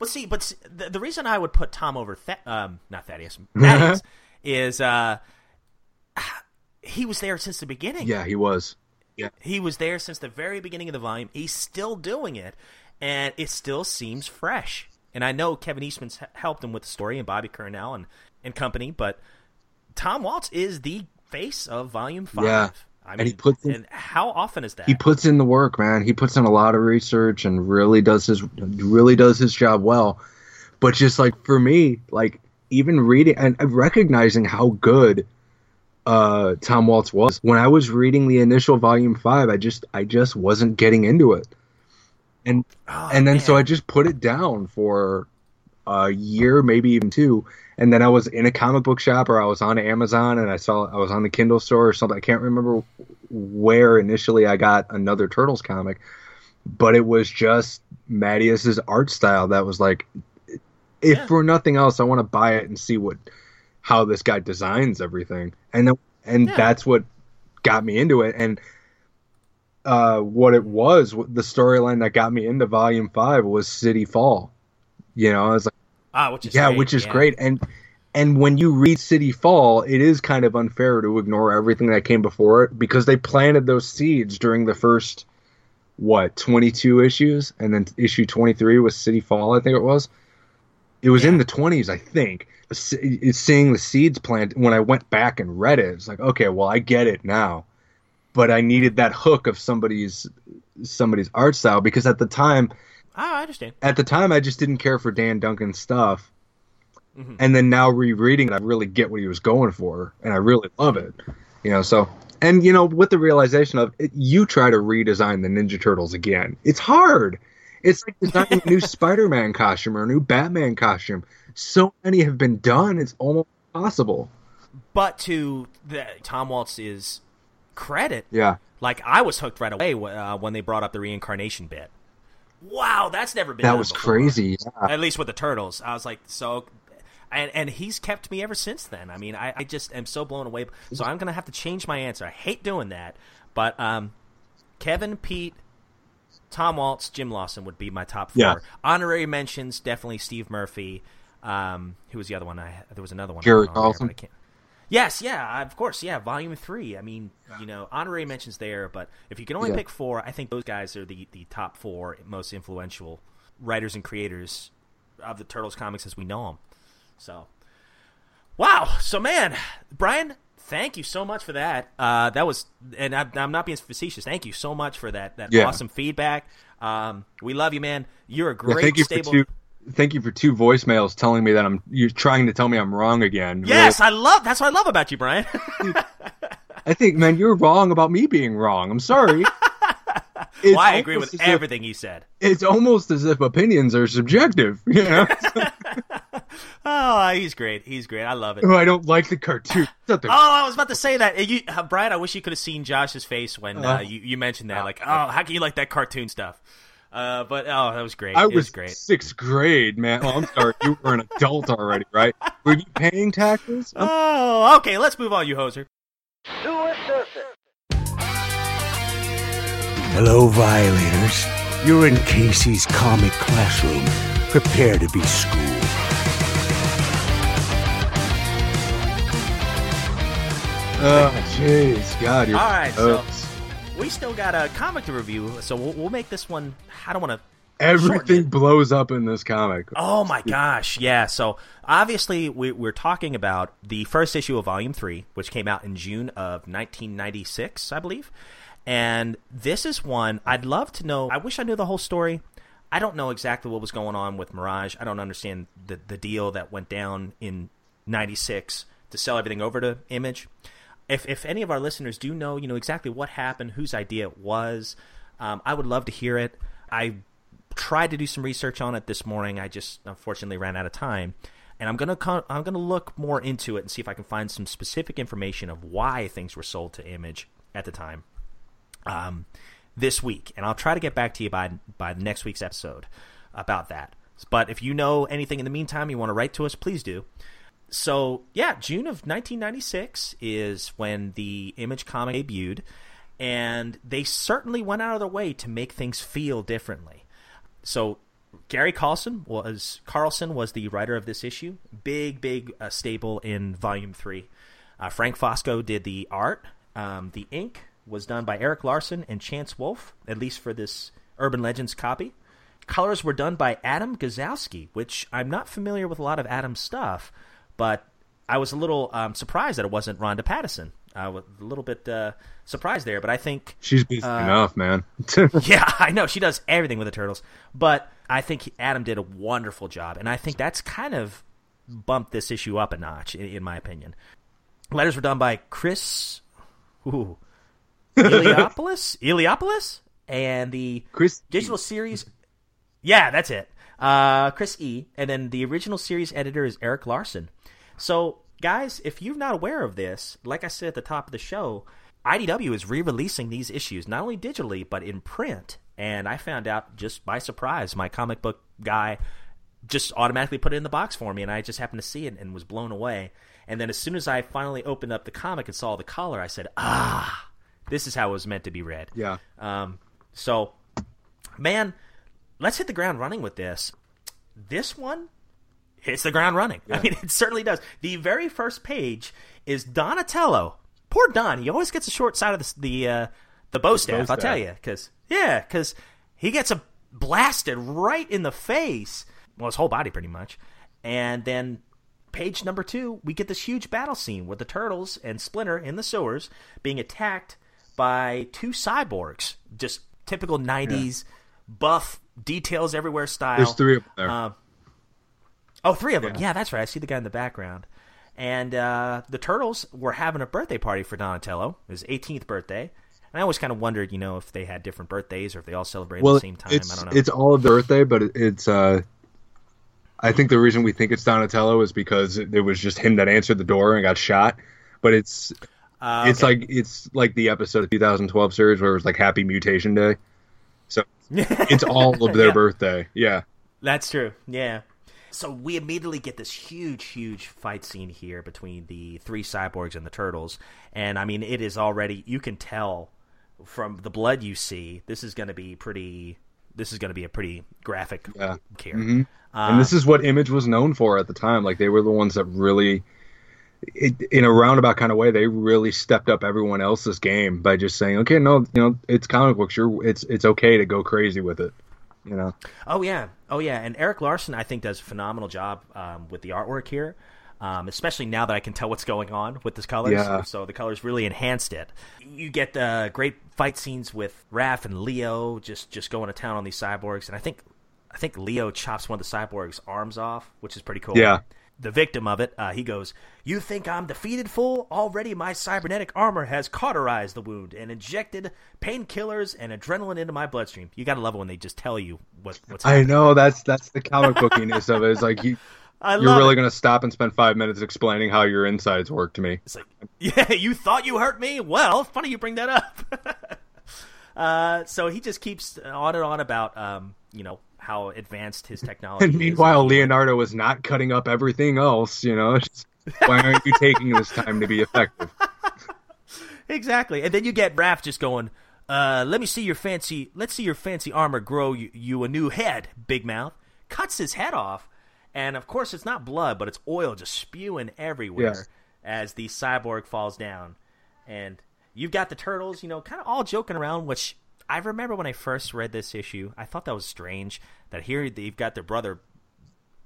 C: But see, but see, the, the reason I would put Tom over, Th- um, not Thaddeus, Thaddeus, is uh, he was there since the beginning.
A: Yeah, he was. Yeah.
C: He was there since the very beginning of the volume. He's still doing it, and it still seems fresh. And I know Kevin Eastman's helped him with the story, and Bobby Curnow and, and company, but Tom Waltz is the face of Volume 5.
A: Yeah.
C: I
A: And he puts in-
C: and how often is that?
A: he puts in the work, man. He puts in a lot of research and really does his really does his job well. But just like for me, like even reading and recognizing how good uh Tom Waltz was when I was reading the initial volume 5, I just I just wasn't getting into it. And
C: Oh,
A: and then so. I just put it down for a year, maybe even two. And then I was in a comic book shop or I was on Amazon and I saw I was on the Kindle store or something. I can't remember where initially I got another Turtles comic, but it was just Mateus's art style that was like, if
C: Yeah.
A: for nothing else, I want to buy it and see what how this guy designs everything. And then, and
C: Yeah.
A: that's what got me into it. And uh, what it was, the storyline that got me into Volume Five was City Fall. You know, I was like,
C: ah, which is
A: yeah,
C: great,
A: which is
C: yeah.
A: great. And and when you read City Fall, it is kind of unfair to ignore everything that came before it because they planted those seeds during the first what 22 issues, and then issue 23 was City Fall, I think it was. It was in the 20s, I think. It's seeing the seeds planted. When I went back and read it, it's like, okay, well, I get it now. But I needed that hook of somebody's somebody's art style because at the time,
C: I understand.
A: at the time I just didn't care for Dan Duncan's stuff.
C: Mhm.
A: And then now rereading it, I really get what he was going for, and I really love it. You know, so and you know, with the realization of it, you try to redesign the Ninja Turtles again, it's hard. It's like designing a new Spider-Man costume or a new Batman costume. So many have been done; it's almost impossible.
C: But to the, Tom Waltz's credit,
A: Yeah,
C: like I was hooked right away uh, when they brought up the reincarnation bit. Wow, that's never been
A: that was
C: before.
A: crazy. Yeah.
C: At least with the turtles, I was like, so, and and he's kept me ever since then. I mean, I, I just am so blown away. So I'm gonna have to change my answer. I hate doing that, but um, Kevin, Pete, Tom Waltz, Jim Lawson would be my top four.
A: Yeah.
C: Honorary mentions definitely Steve Murphy. Um, who was the other one? I there was another one.
A: Gary
C: on there, Yes, yeah, of course, yeah. Volume three. I mean, you know, honorary mentions there, but if you can only
A: Yeah.
C: pick four, I think those guys are the the top four most influential writers and creators of the Turtles comics as we know them. So, wow. So, man, Brian, thank you so much for that. Uh, that was, and I, I'm not being facetious. Thank you so much for that. That
A: Yeah.
C: awesome feedback. Um, we love you, man. You're a
A: Yeah,
C: great
A: thank you
C: stable.
A: for two. Thank you for two voicemails telling me that I'm. You're trying to tell me I'm wrong again.
C: Yes, I love. That's what I love about you, Brian.
A: I think, man, you're wrong about me being wrong. I'm sorry.
C: Well, I agree with
A: as if-
C: everything you said.
A: it's almost as if opinions are subjective. You know,
C: Oh, he's great. He's great. I love it.
A: Oh, I don't like the cartoon. It's not the-
C: Oh, I was about to say that. You, uh, Brian, I wish you could have seen Josh's face when uh,
A: Uh,
C: you, you mentioned that. Like, oh, how can you like that cartoon stuff? Uh, but oh, that was great.
A: I
C: it was
A: was
C: great.
A: sixth grade, man. Oh, I'm sorry, you were an adult already, right? Were you paying taxes? I'm-
C: Oh, okay. Let's move on, you hoser.
F: Hello, violators. You're in Casey's comic classroom. Prepare to be schooled.
A: Oh, jeez, God, you're.
C: All right, so we still got a comic to review, so we'll, we'll make this one. I don't want to.
A: everything blows up in this comic.
C: Oh my gosh, yeah. So obviously, we, we're talking about the first issue of Volume Three, which came out in June of 1996, I believe. And this is one I'd love to know. I wish I knew the whole story. I don't know exactly what was going on with Mirage. I don't understand the the deal that went down in '96 to sell everything over to Image. If if any of our listeners do know, you know exactly what happened, whose idea it was, um, I would love to hear it. I tried to do some research on it this morning. I just unfortunately ran out of time, and I'm gonna co- I'm gonna look more into it and see if I can find some specific information of why things were sold to Image at the time um, this week, and I'll try to get back to you by by next week's episode about that. But if you know anything in the meantime, you want to write to us, please do. So yeah, June of 1996 is when the Image comic debuted, and they certainly went out of their way to make things feel differently. So Gary Carlson was Carlson was the writer of this issue. Big, big uh, staple in Volume Three. Uh, Frank Fosco did the art. Um, the ink was done by Erik Larsen and Chance Wolf, at least for this Urban Legends copy. Colors were done by Adam Gazowski, which I'm not familiar with a lot of Adam's stuff, but I was a little um, surprised that it wasn't Rhonda Pattison. I was a little bit uh, surprised there, but I think
A: She's busy
C: Uh,
A: enough, man.
C: yeah, I know she does everything with the turtles, but I think Adam did a wonderful job, and I think that's kind of bumped this issue up a notch, in, in my opinion. Letters were done by Chris ooh, Eliopoulos, Eliopoulos, and the
A: Chris
C: digital series. Yeah, that's it. Uh, Chris E, and then the original series editor is Erik Larsen. So, guys, if you're not aware of this, like I said at the top of the show, IDW is re-releasing these issues not only digitally but in print. And I found out just by surprise. My comic book guy just automatically put it in the box for me, and I just happened to see it and was blown away. And then as soon as I finally opened up the comic and saw the collar, I said, "Ah, this is how it was meant to be read."
A: Yeah.
C: Um, so, man, let's hit the ground running with this. This one hits the ground running. I mean, it certainly does. The very first page is Donatello. Poor Don. He always gets a short side of the the, uh, the bow staff. I'll
A: staff.
C: tell you, because yeah, because he gets a blasted right in the face. Well, his whole body pretty much. And then page number two, we get this huge battle scene with the turtles and Splinter in the sewers being attacked by two cyborgs. Just typical '90s buff details everywhere style.
A: There's three of them there.
C: Um, oh, three of them. Yeah. that's right. I see the guy in the background. And uh, the Turtles were having a birthday party for Donatello. His 18th birthday. And I always kind of wondered, you know, if they had different birthdays or if they all celebrated
A: well,
C: at the same time. I don't know.
A: it's all of the birthday, but it- it's. uh I think the reason we think it's Donatello is because it, it was just him that answered the door and got shot. But it's
C: Uh,
A: it's
C: okay.
A: like it's like the episode of 2012 series where it was like Happy Mutation Day. So it's all of their
C: Yeah.
A: birthday. Yeah.
C: That's true. Yeah. So we immediately get this huge, huge fight scene here between the three cyborgs and the turtles, and I mean, it is already. You can tell from the blood you see. This is going to be pretty. This is going to be a pretty graphic
A: Yeah.
C: here.
A: Mhm.
C: Uh,
A: and this is what Image was known for at the time. Like they were the ones that really, it, in a roundabout kind of way, they really stepped up everyone else's game by just saying, okay, no, you know, it's comic books. You're, it's, it's okay to go crazy with it. You know,
C: Oh yeah, oh yeah, and Erik Larsen I think does a phenomenal job um, with the artwork here, um, especially now that I can tell what's going on with this colors.
A: Yeah.
C: So the colors really enhanced it. You get uh, great fight scenes with Raph and Leo just just going to town on these cyborgs, and I think I think Leo chops one of the cyborgs' arms off, which is pretty cool.
A: Yeah.
C: The victim of it, uh, he goes, "You think I'm defeated, fool? Already my cybernetic armor has cauterized the wound and injected painkillers and adrenaline into my bloodstream." You gotta love it when they just tell you what, what's
A: I know that's that's the comic bookiness of it. It's like you,
C: I
A: you're really
C: it.
A: gonna stop and spend five minutes explaining how your insides work to me.
C: It's like, yeah, you thought you hurt me? Well, funny you bring that up. uh, so he just keeps on and on about, um, you know, how advanced his technology
A: And
C: is.
A: meanwhile, Leonardo is not cutting up everything else. You know, just, why aren't you taking this time to be effective?
C: Exactly. And then you get Raph just going, uh, let me see your fancy, let's see your fancy armor grow you, you a new head, big mouth. Cuts his head off. And of course, it's not blood, but it's oil just spewing everywhere
A: Yes.
C: as the cyborg falls down. And you've got the turtles, you know, kind of all joking around, which I remember when I first read this issue. I thought that was strange that here they've got their brother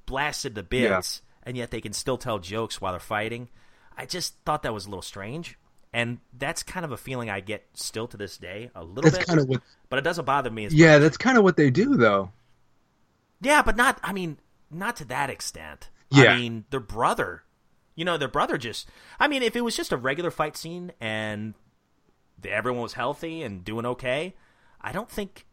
C: blasted to bits, and yet they can still tell jokes while they're fighting. I just thought that was a little strange, and that's kind of a feeling I get still to this day, a little
A: That's
C: bit.
A: kind of what.
C: but it doesn't bother me as
A: Yeah,
C: much.
A: that's kind of what they do, though.
C: Yeah, but not. I mean, not to that extent.
A: Yeah.
C: I mean, their brother. You know, their brother just. I mean, if it was just a regular fight scene and everyone was healthy and doing okay, I don't think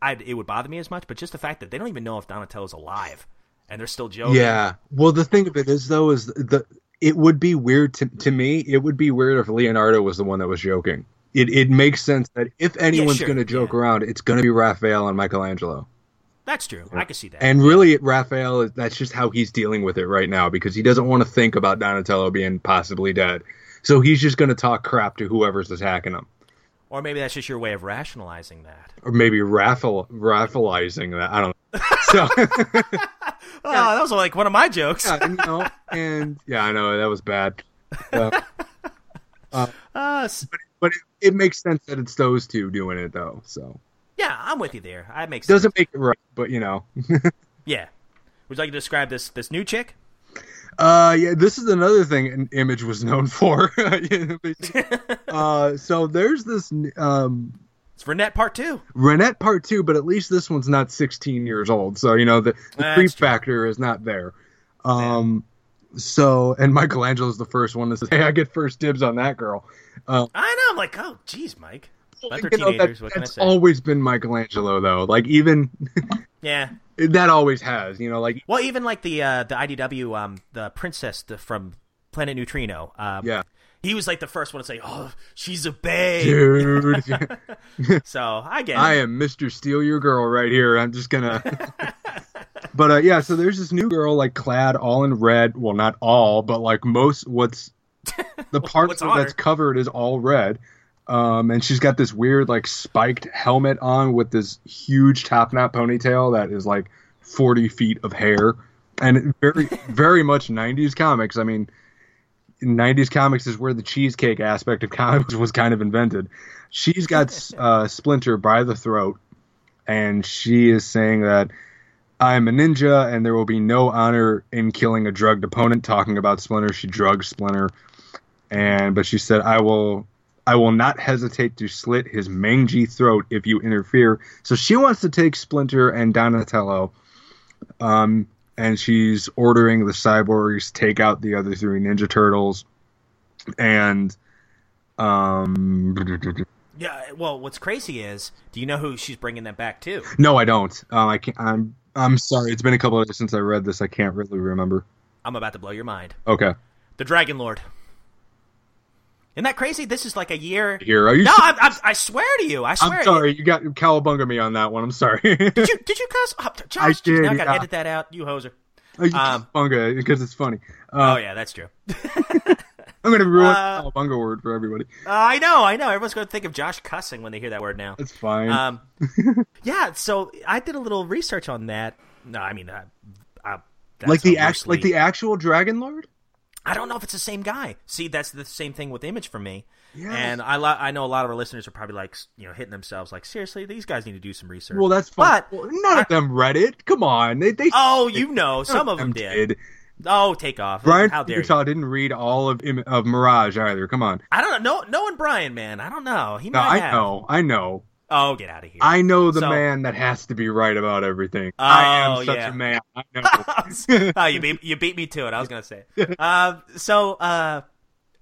C: I'd, it would bother me as much. But just the fact that they don't even know if Donatello's alive and they're still joking.
A: Yeah. Well, the thing of it is, though, is the it would be weird to to me. It would be weird if Leonardo was the one that was joking. It it makes sense that if anyone's
C: sure,
A: going to joke
C: yeah.
A: around, it's going to be Raphael and Michelangelo.
C: That's true. I can see that.
A: And really, Raphael that's just how he's dealing with it right now because he doesn't want to think about Donatello being possibly dead. So he's just going to talk crap to whoever's attacking him,
C: or maybe that's just your way of rationalizing that.
A: or maybe Raphael Raphaelizing that. I don't know. So.
C: Oh, that was like one of my jokes.
A: yeah, and, you know, and yeah, I know that was bad. Uh,
C: Uh, s-
A: but but it, it makes sense that it's those two doing it though. So
C: Yeah, I'm with you there. That makes sense.
A: doesn't make it right, but you know.
C: Yeah. Would you like to describe this this new chick?
A: Uh, yeah, this is another thing an image was known for. You know, basically. uh, so there's this um
C: It's Renet Part Two.
A: Renet Part Two, but at least this one's not 16 years old, so you know the, the creep
C: true.
A: factor is not there. Um, so and Michelangelo's the first one that says, "Hey, I get first dibs on that girl." Uh,
C: I know. I'm like, oh, geez, Mike.
A: You know, that-
C: what can I
A: that's always been Michelangelo, though. Like even
C: Yeah.
A: That always has. You know, like
C: Well, even like the uh, the IDW, um, the princess the, from Planet Neutrino. Um,
A: yeah,
C: He was like the first one to say, "Oh, she's a babe."
A: dude.
C: So I get. it.
A: I am Mr. Steal Your Girl right here. I'm just gonna. but uh, yeah, so there's this new girl like clad all in red. Well, not all, but like most. What's the part
C: What's
A: that's covered is all red. Um, and she's got this weird like spiked helmet on with this huge top knot ponytail that is like 40 feet of hair, and very very much 90s comics. I mean. 90s comics is where the cheesecake aspect of comics was kind of invented. She's got uh, Splinter by the throat, and she is saying that I'm a ninja and there will be no honor in killing a drugged opponent. Talking about Splinter, she drugs Splinter, and but she said I will. I will not hesitate to slit his mangy throat if you interfere. So she wants to take Splinter and Donatello, um, and she's ordering the cyborgs take out the other three Ninja Turtles, and um,
C: yeah. Well, what's crazy is, do you know who she's bringing them back to?
A: no, I don't. Um, I can't. I'm I'm sorry. It's been a couple of days since I read this. I can't really remember.
C: I'm about to blow your mind.
A: Okay,
C: The Dragon Lord. Isn't that crazy? This is like a year.
A: here are you?
C: No, I, I, I swear to you. I swear.
A: I'm sorry. You got cowabunga me on that one. I'm sorry.
C: Did you, did you cuss? Oh, Josh,
A: I did,
C: now I gotta
A: yeah.
C: edit that out. You hoser.
A: You
C: Um,
A: cowabunga because it's funny.
C: oh
A: Uh,
C: yeah, that's true.
A: I'm gonna ruin
C: Uh,
A: the cowabunga word for everybody.
C: Uh, I know, I know. Everyone's going to think of Josh cussing when they hear that word now.
A: It's fine.
C: Um, yeah. So I did a little research on that. No, I mean, uh, uh, that's
A: like the
C: a
A: act, like the actual Dragon Lord.
C: I don't know if it's the same guy. See, that's the same thing with Image for me.
A: Yeah.
C: And I, lo- I know a lot of our listeners are probably like, you know, hitting themselves like, seriously, these guys need to do some research.
A: Well, that's fine.
C: But
A: Well, none of them read it. Come on, they they.
C: oh, you know, some of them did.
A: did.
C: Oh, take off.
A: Brian
C: How dare you?
A: Utah didn't read all of of Mirage either. Come on.
C: I don't know. No, knowing Brian, man, I don't know. He
A: No, I
C: have.
A: know. I know.
C: Oh, get out of here.
A: I know the
C: So-
A: man that has to be right about everything. I
C: Oh,
A: am such
C: yeah.
A: a man. I know.
C: oh, you beat you beat me to it. I was gonna say. Uh, so, uh,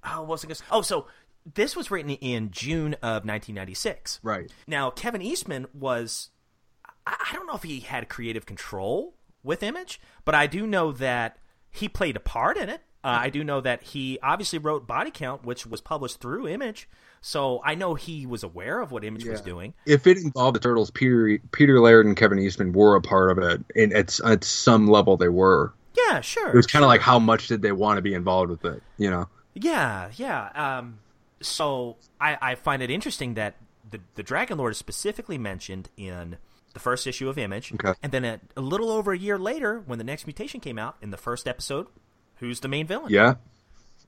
C: oh, what was I gonna? Oh, so this was written in June of 1996.
A: right.
C: Now, Kevin Eastman was. I, I don't know if he had creative control with Image, but I do know that he played a part in it. Uh, I do know that he obviously wrote Body Count, which was published through Image. So I know he was aware of what Image was doing.
A: If it involved the Turtles, Peter Peter Laird and Kevin Eastman were a part of it, and at at some level they were.
C: Yeah, sure.
A: It was kind of like how much did they want to be involved with it, you know?
C: Yeah, yeah. Um, so I, I find it interesting that the the Dragon Lord is specifically mentioned in the first issue of Image,
A: Okay.
C: and then a, a little over a year later, when the next mutation came out, in the first episode, who's the main villain?
A: Yeah.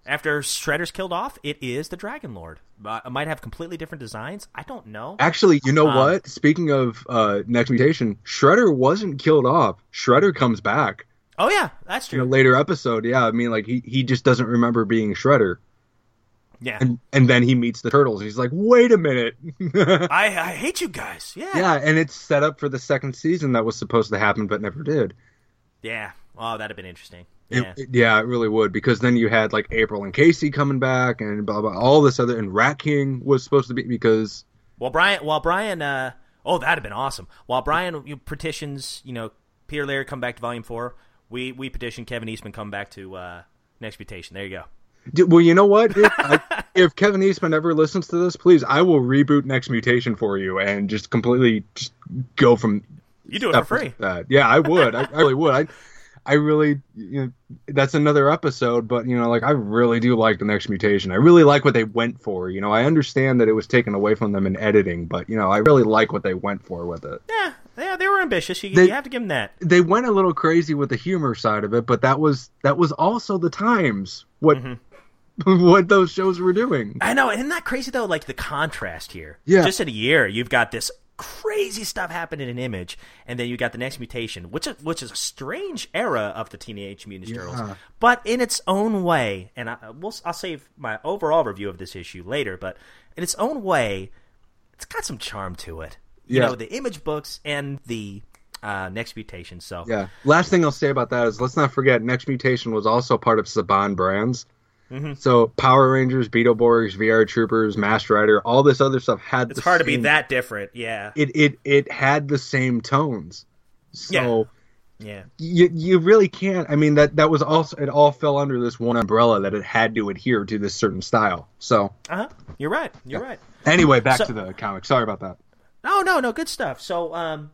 C: After Shredder's killed off, it is the Dragon Lord. Uh, it might have completely different designs. I don't know.
A: Actually, you know
C: Um,
A: what? Speaking of uh, next mutation, Shredder wasn't killed off. Shredder comes back
C: Oh yeah, that's
A: in a
C: true.
A: later episode. Yeah, I mean, like he, he just doesn't remember being Shredder,
C: Yeah,
A: and and then he meets the turtles. He's like, wait a minute.
C: I I hate you guys. Yeah,
A: yeah, and it's set up for the second season that was supposed to happen but never did.
C: yeah. Oh, that'd have been interesting. Yeah.
A: it- yeah, it really would because then you had like April and Casey coming back and blah blah all this other and Rat King was supposed to be because
C: well Brian, while Brian, uh, oh, that'd have been awesome. While Brian you petitions, you know, Peter Laird come back to Volume Four, we we petition Kevin Eastman come back to uh, Next Mutation. There you go.
A: D- well, you know what? If, I, if Kevin Eastman ever listens to this, please, I will reboot Next Mutation for you and just completely just go from
C: You do it for free.
A: that. Yeah, I would. I, I really would. I, I really, you know, that's another episode, but you know, like I really do like the Next Mutation. I really like what they went for. You know, I understand that it was taken away from them in editing, but you know, I really like what they went for with it.
C: Yeah, yeah, they were ambitious. You,
A: They-
C: you have to give them that.
A: They went a little crazy with the humor side of it, but that was that was also the times. What
C: Mm-hmm.
A: what those shows were doing.
C: I know, isn't that crazy though? Like the contrast here.
A: Yeah.
C: Just in a year, you've got this crazy stuff happening in an Image, and then you got the next mutation, which is, which is a strange era of the Teenage Mutant Ninja Turtles, but in its own way. And I, we'll, I'll save my overall review of this issue later, but in its own way, it's got some charm to it. You know, the Image books and the uh, next mutation. So
A: Yeah. Last thing I'll say about that is let's not forget Next Mutation was also part of Saban Brands.
C: Mm-hmm.
A: So Power Rangers, Beetleborgs, VR Troopers, Masked Rider, all this other stuff had.
C: it's hard to be that different. Yeah.
A: It it it had the same tones. So
C: Yeah.
A: you you really can't. I mean that that was also it all fell under this one umbrella that it had to adhere to this certain style. So
C: Uh huh. You're right. You're right.
A: anyway, back
C: So-
A: to the comic. Sorry about that.
C: No, no, no. Good stuff. So, um,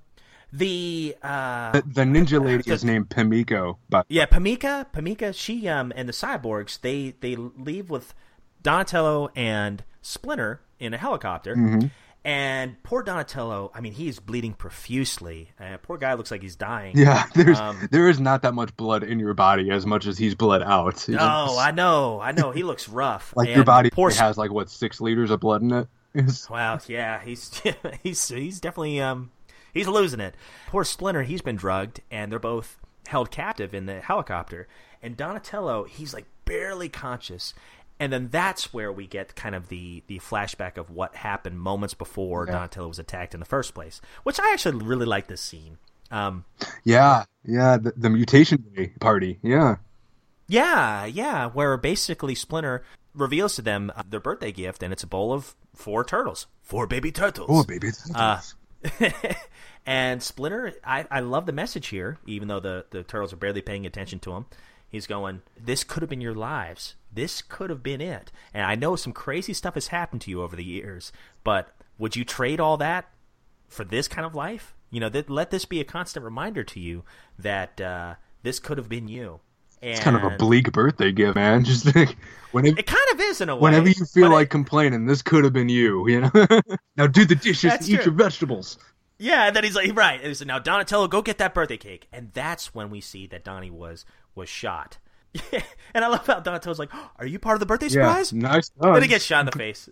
C: the uh,
A: The, the ninja lady
C: the-
A: is named Pamiko, but
C: yeah, Pamika, Pamika, she um, and the cyborgs they they leave with Donatello and Splinter in a helicopter.
A: Mm-hmm.
C: And poor Donatello, I mean, he's bleeding profusely. Uh, poor guy looks like he's dying.
A: yeah, there's
C: Um,
A: there is not that much blood in your body as much as he's bled out.
C: Oh, I know, I know. He looks rough.
A: like
C: And
A: your body
C: poor
A: has like what six liters of blood in it. It's-
C: Wow, yeah, he's he's he's definitely um he's losing it. Poor Splinter, he's been drugged, and they're both held captive in the helicopter. And Donatello, he's like barely conscious, and then that's where we get kind of the the flashback of what happened moments before
A: Yeah.
C: Donatello was attacked in the first place. Which I actually really like this scene. Um,
A: yeah, yeah, the, the mutation day party. Yeah,
C: yeah, yeah, where basically Splinter reveals to them uh, their birthday gift, and it's a bowl of four turtles, four baby turtles.
A: oh baby, it's
C: Uh, and Splinter, I, I love the message here, even though the, the turtles are barely paying attention to him. He's going, This could have been your lives. This could have been it. And I know some crazy stuff has happened to you over the years, but would you trade all that for this kind of life? You know, th- let this be a constant reminder to you that uh, this could have been you. And
A: it's kind of a bleak birthday gift, man. Just think, whenever,
C: It kind of is in a way.
A: whenever you feel
C: but it-
A: like complaining, this could have been you. You know, now do the dishes, and eat
C: true.
A: your vegetables.
C: Yeah, and then he's like, right. And he said, now Donatello, go get that birthday cake. And that's when we see that Donnie was was shot. and I love how Donatello's like, are you part of the birthday surprise?
A: Yeah, nice.
C: Then he gets shot in the face.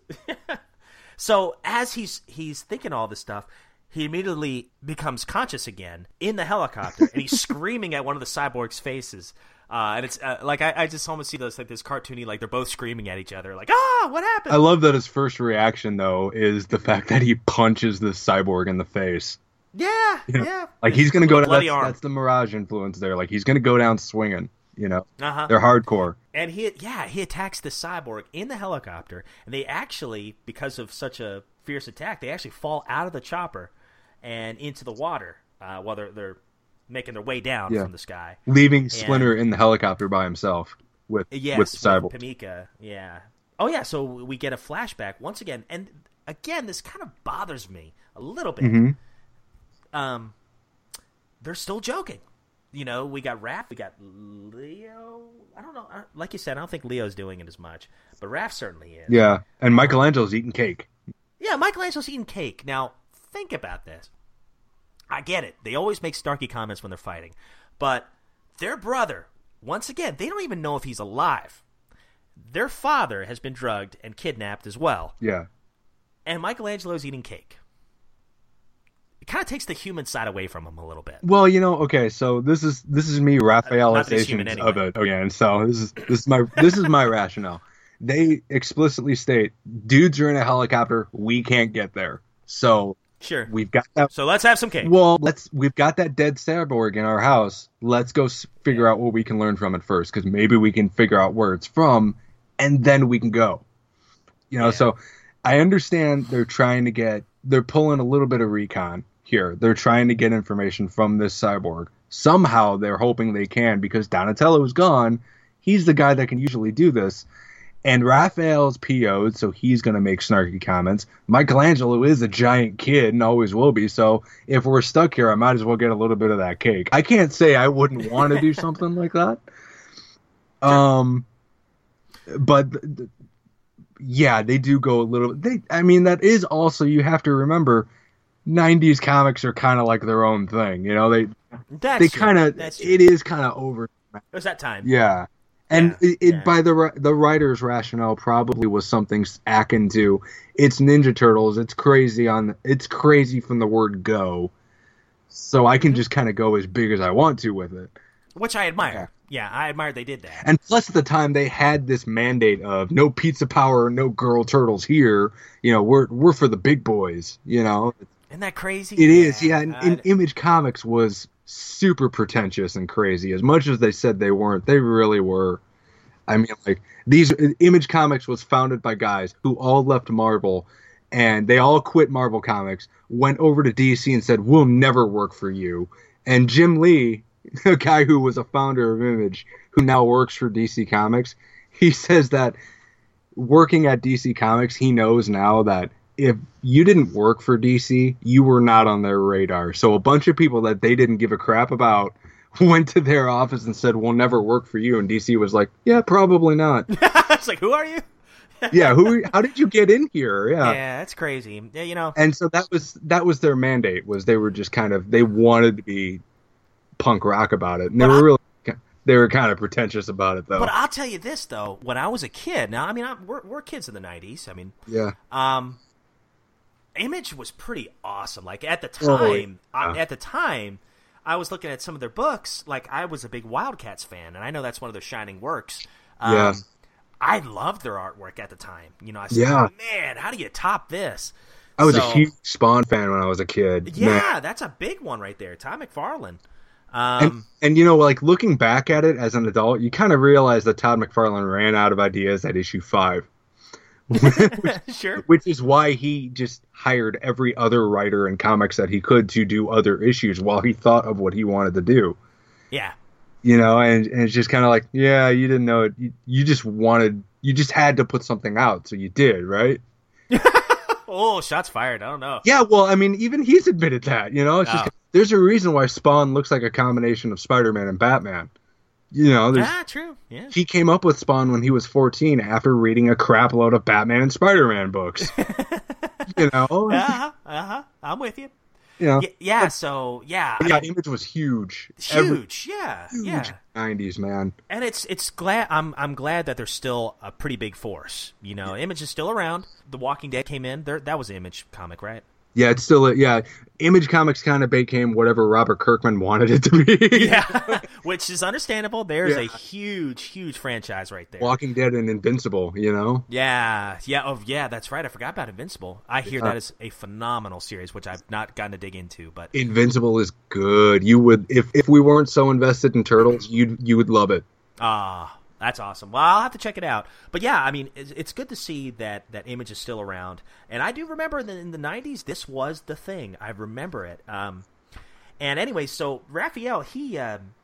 C: so as he's he's thinking all this stuff, he immediately becomes conscious again in the helicopter, and he's screaming at one of the cyborgs' faces. Uh, and it's uh, like I, I just almost see this like this cartoony, like they're both screaming at each other, like ah, what happened?
A: I love that his first reaction though is the fact that he punches the cyborg in the face.
C: yeah,
A: You know,
C: yeah.
A: Like he's gonna go.
C: Bloody
A: That's,
C: arm.
A: that's the Mirage influence there. Like he's gonna go down swinging. You know,
C: Uh-huh.
A: they're hardcore.
C: And he, yeah, he attacks the cyborg in the helicopter, and they actually, because of such a fierce attack, they actually fall out of the chopper and into the water uh, while they're they're making their way down
A: Yeah.
C: from the sky.
A: Leaving Splinter in the helicopter by himself with
C: Yes,
A: with cyborg.
C: Pamika. Yeah. Oh yeah. So we get a flashback once again, and again, this kind of bothers me a little bit.
A: Mm-hmm.
C: Um, they're still joking. You know, we got Raph, we got Leo. I don't know. Like you said, I don't think Leo's doing it as much, but Raph certainly is.
A: Yeah, and Michelangelo's eating cake.
C: Yeah, Michelangelo's eating cake. Now, think about this. I get it. They always make snarky comments when they're fighting. But their brother, once again, they don't even know if he's alive. Their father has been drugged and kidnapped as well.
A: Yeah,
C: And Michelangelo's eating cake. It kind of takes the human side away from him a little bit.
A: Well, you know, okay, so this is this is me
C: Not that he's human
A: Raphaelization
C: anyway.
A: of it again. So this is this is my this is my rationale. They explicitly state dudes are in a helicopter, we can't get there. So
C: Sure.
A: we've got that
C: So let's have some cake.
A: well, let's we've got that dead cyborg in our house. Let's go figure out what we can learn from it first cuz maybe we can figure out where it's from and then we can go. You know,
C: Yeah.
A: so I understand they're trying to get they're pulling a little bit of recon here. They're trying to get information from this cyborg. Somehow they're hoping they can because Donatello is gone. He's the guy that can usually do this. And Raphael's PO'd, so he's going to make snarky comments. Michelangelo is a giant kid and always will be. So if we're stuck here, I might as well get a little bit of that cake. I can't say I wouldn't want to do something like that. Um, but th- th- yeah, they do go a little. They, I mean, that is also you have to remember. 90s comics are kind of like their own thing, you know. They
C: That's
A: they kind of it is kind of over.
C: It was that time.
A: Yeah. And
C: Yeah,
A: it, it
C: yeah.
A: by the the writer's rationale probably was something akin to it's Ninja Turtles. It's crazy on it's crazy from the word go, so I
C: Mm-hmm.
A: can just kind of go as big as I want to with it.
C: which I admire. Yeah, I admire they did that.
A: And plus, at the time, they had this mandate of no pizza power, no girl turtles here. You know, we're we're for the big boys. You know,
C: Isn't that crazy?
A: it is. Yeah, and, and Image Comics was super pretentious and crazy. As much as they said they weren't, they really were. I mean, like these Image Comics was founded by guys who all left Marvel, and they all quit Marvel Comics, went over to DC and said, "We'll never work for you." And Jim Lee, a guy who was a founder of Image, who now works for DC Comics, he says that working at DC Comics, he knows now that if you didn't work for DC, you were not on their radar. So a bunch of people that they didn't give a crap about went to their office and said, "We'll never work for you." And DC was like, "Yeah, probably not."
C: it's like, who are you?
A: yeah, who? How did you get in here? Yeah.
C: Yeah, that's crazy. Yeah, you know.
A: And so that was that was their mandate was they were just kind of they wanted to be punk rock about it, and they were
C: I-
A: really they were kind of pretentious about it though.
C: But I'll tell you this though, when I was a kid, now I mean I'm, we're we're kids in the '90s. I mean,
A: yeah.
C: um, Image was pretty awesome. Like at the
A: Oh,
C: time, I-
A: yeah.
C: at the time, I was looking at some of their books. Like I was a big Wildcats fan, and I know that's one of their shining works. Um,
A: Yes.
C: I loved their artwork at the time. You know, I said,
A: Yeah.
C: man, how do you top this?
A: I was
C: So-
A: a huge Spawn fan when I was a kid.
C: Yeah,
A: Man.
C: that's a big one right there. Todd McFarlane. Um,
A: And, and you know, like looking back at it as an adult, you kind of realize that Todd McFarlane ran out of ideas at issue five,
C: sure.
A: which is why he just hired every other writer in comics that he could to do other issues while he thought of what he wanted to do.
C: Yeah.
A: You know, and, and it's just kind of like, yeah, you didn't know it. You, you just wanted, you just had to put something out, so you did, right?
C: Oh, shots fired. I don't know.
A: Yeah, well, I mean, even he's admitted that. You know, it's just
C: Oh.
A: there's a reason why Spawn looks like a combination of Spider-Man and Batman. You know, there's
C: Ah, true. Yeah.
A: he came up with Spawn when he was 14 after reading a crap load of Batman and Spider-Man books. you know,
C: Uh huh. Uh huh. I'm with you.
A: you know.
C: Yeah. yeah so yeah.
A: yeah,
C: I-
A: Image was huge. Every-
C: huge. yeah.
A: huge
C: Yeah.
A: 90s, man.
C: And it's it's glad I'm I'm glad that they're still a pretty big force. You know, Image is still around. The Walking Dead came in. There that was Image comic, right?
A: Yeah, it's still, a, yeah, Image Comics kind of became whatever Robert Kirkman wanted it to be.
C: Yeah. Which is understandable. There's a huge, huge franchise right there.
A: Walking Dead and Invincible, you know?
C: Yeah, yeah, oh yeah, that's right. I forgot about Invincible. I hear
A: Yeah.
C: that is a phenomenal series, which I've not gotten to dig into. But
A: Invincible is good. You would if if we weren't so invested in turtles, you'd you would love it.
C: Ah, that's awesome. Well, I'll have to check it out. But yeah, I mean, it's, it's good to see that that image is still around. And I do remember that in the '90s, this was the thing. I remember it. Um, and anyway, so Raphael, he um,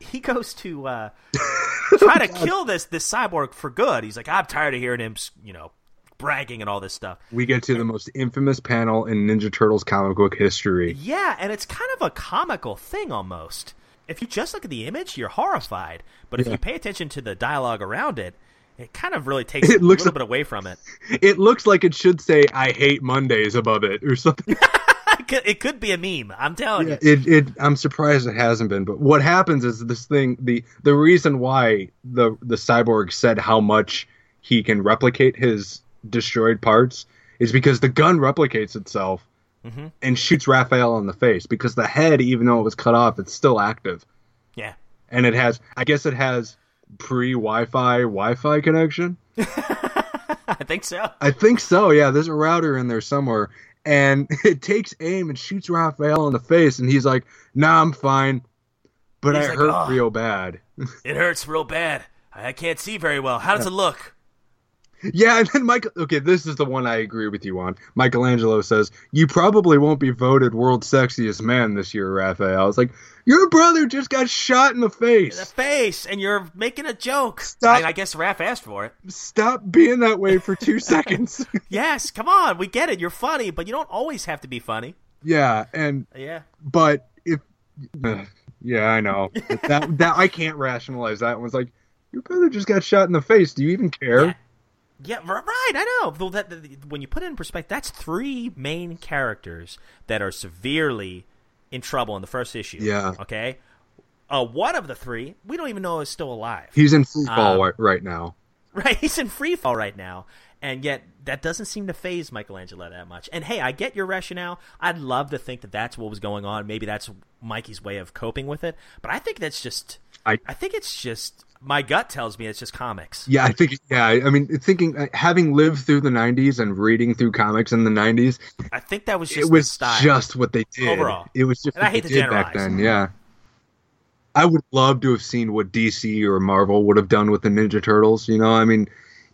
C: he goes to uh, try to kill this this cyborg for good. He's like, I'm tired of hearing him, you know, bragging and all this stuff.
A: We get to the most infamous panel in Ninja Turtles comic book history.
C: Yeah, and it's kind of a comical thing almost. If you just look at the image, you're horrified. But if
A: Yeah.
C: you pay attention to the dialogue around it, it kind of really takes
A: It
C: a
A: looks
C: little
A: like-
C: bit away from it.
A: It looks like it should say "I hate Mondays" above it or something.
C: it, could, it could be a meme. I'm telling
A: Yeah,
C: you.
A: it, it I'm surprised it hasn't been. But what happens is this thing the the reason why the the cyborg said how much he can replicate his destroyed parts is because the gun replicates itself
C: Mhm.
A: and shoots Raphael in the face because the head, even though it was cut off, it's still active.
C: Yeah.
A: And it has I guess it has pre Wi-Fi Wi-Fi connection.
C: I think so.
A: I think so. Yeah, there's a router in there somewhere, and it takes aim and shoots Raphael in the face, and he's like, "Nah, I'm fine, but
C: He's
A: I
C: like,
A: hurt
C: "Oh."
A: real bad."
C: It hurts real bad. I can't see very well. How does it look?
A: Yeah, and then Michael. Okay, this is the one I agree with you on. Michelangelo says you probably won't be voted world's sexiest man this year, Raphael. It's like your brother just got shot in the face.
C: In The
A: face.
C: and you're making a joke.
A: Stop.
C: I, I guess Raph asked for it.
A: Stop being that way for two seconds.
C: Yes, come on. We get it. You're funny, but you don't always have to be funny.
A: yeah, and
C: Yeah.
A: but if yeah i know that that i can't rationalize that one's like your brother just got shot in the face do you even care
C: Yeah. Yeah, right. I know. Though that, that- when you put it in perspective, that's three main characters that are severely in trouble in the first issue.
A: Yeah.
C: Okay. uh, one of the three, we don't even know is still alive.
A: He's in free fall
C: Um,
A: right- right now.
C: Right, he's in free fall right now, and yet that doesn't seem to phase Michelangelo that much. And hey, I get your rationale. I'd love to think that that's what was going on. Maybe that's Mikey's way of coping with it. But I think that's just.
A: I-
C: I think it's just my gut tells me it's just comics.
A: Yeah, I think. Yeah, I mean, thinking uh, having lived through the '90s and reading through comics in the '90s,
C: I think that was just
A: it was
C: style.
A: just what they did.
C: Overall.
A: it was just
C: And I hate
A: they
C: to
A: did back
C: generalize.
A: then. Yeah, I would love to have seen what DC or Marvel would have done with the Ninja Turtles. You know, I mean,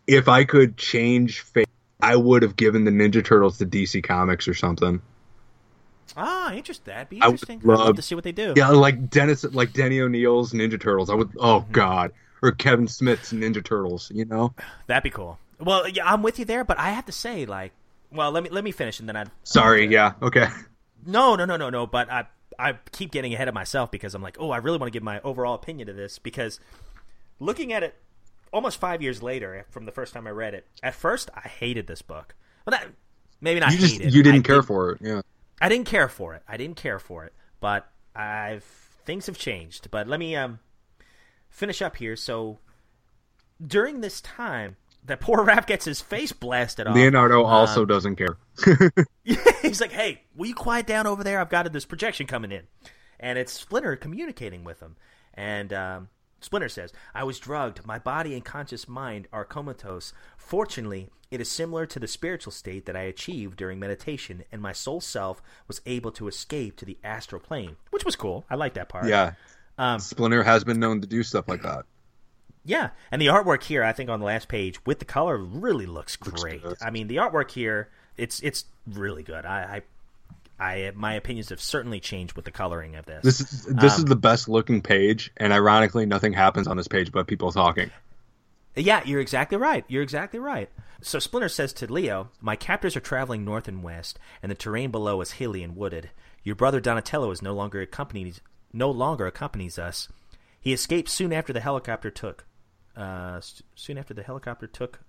A: if I could change fate, I would have given the Ninja Turtles to DC Comics or something.
C: Ah, interesting. That'd be
A: I would
C: interesting. I'd love
A: love-
C: to see what they do.
A: Yeah, like Dennis, like Denny O'Neil's Ninja Turtles. I would. Oh
C: Mm-hmm.
A: God, or Kevin Smith's Ninja Turtles. You know.
C: That'd be cool. Well, yeah, I'm with you there, but I have to say, like, well, let me let me finish, and then I.
A: Sorry. Yeah. Okay.
C: No, no, no, no, no. But I I keep getting ahead of myself because I'm like, oh, I really want to give my overall opinion to this because looking at it almost five years later from the first time I read it, at first I hated this book. Well, that maybe not
A: You just
C: hate it.
A: you didn't
C: I
A: care
C: did-
A: for it. Yeah.
C: I didn't care for it. I didn't care for it. But I've things have changed. But let me um finish up here. So during this time, that poor Raph gets his face blasted off.
A: Leonardo
C: um,
A: also doesn't care.
C: He's like, "Hey, will you quiet down over there? I've got this projection coming in," and it's Splinter communicating with him. And um, Splinter says, "I was drugged. My body and conscious mind are comatose. Fortunately, it is similar to the spiritual state that I achieved during meditation, and my soul self was able to escape to the astral plane, which was cool. I like that part.
A: Yeah.
C: Um,
A: Splinter has been known to do stuff like that.
C: Yeah, and the artwork here, I think, on the last page with the color really looks great.
A: good.
C: I mean, the artwork here, it's it's really good. I, I, I my opinions have certainly changed with the coloring of this.
A: This is this
C: Um,
A: is the best looking page, and ironically, nothing happens on this page but people talking.
C: Yeah, you're exactly right. You're exactly right. So Splinter says to Leo, "My captors are traveling north and west, and the terrain below is hilly and wooded. Your brother Donatello is no longer accompanies no longer accompanies us. He escaped soon after the helicopter took. Uh, soon after the helicopter took.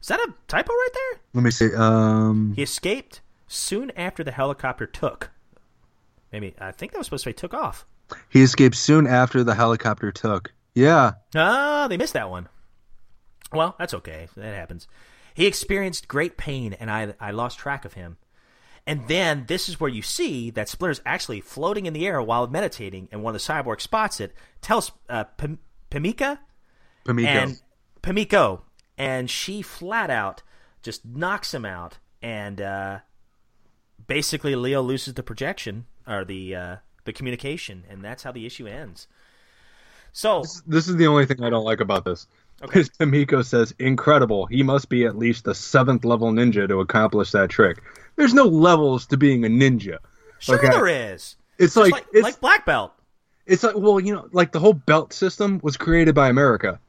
C: Is that a typo right there?
A: Let me see. Um,
C: He escaped soon after the helicopter took. Maybe I think that was supposed to say took off.
A: he escaped soon after the helicopter took. Yeah,
C: Ah, they missed that one. Well, that's okay. That happens. He experienced great pain, and I I lost track of him. And then this is where you see that Splinter's actually floating in the air while meditating, and one of the cyborgs spots it, tells uh, Pimika
A: Pamiko.
C: and Pimiko, and she flat out just knocks him out, and uh, basically Leo loses the projection or the uh, the communication, and that's how the issue ends. So
A: this is the only thing I don't like about this.
C: Okay.
A: Because Pamiko says, "Incredible! He must be at least a seventh level ninja to accomplish that trick." There's no levels to being a ninja.
C: sure
A: Okay.
C: there is.
A: It's
C: Just
A: like,
C: like
A: it's
C: like black belt.
A: It's like, well, you know, like the whole belt system was created by America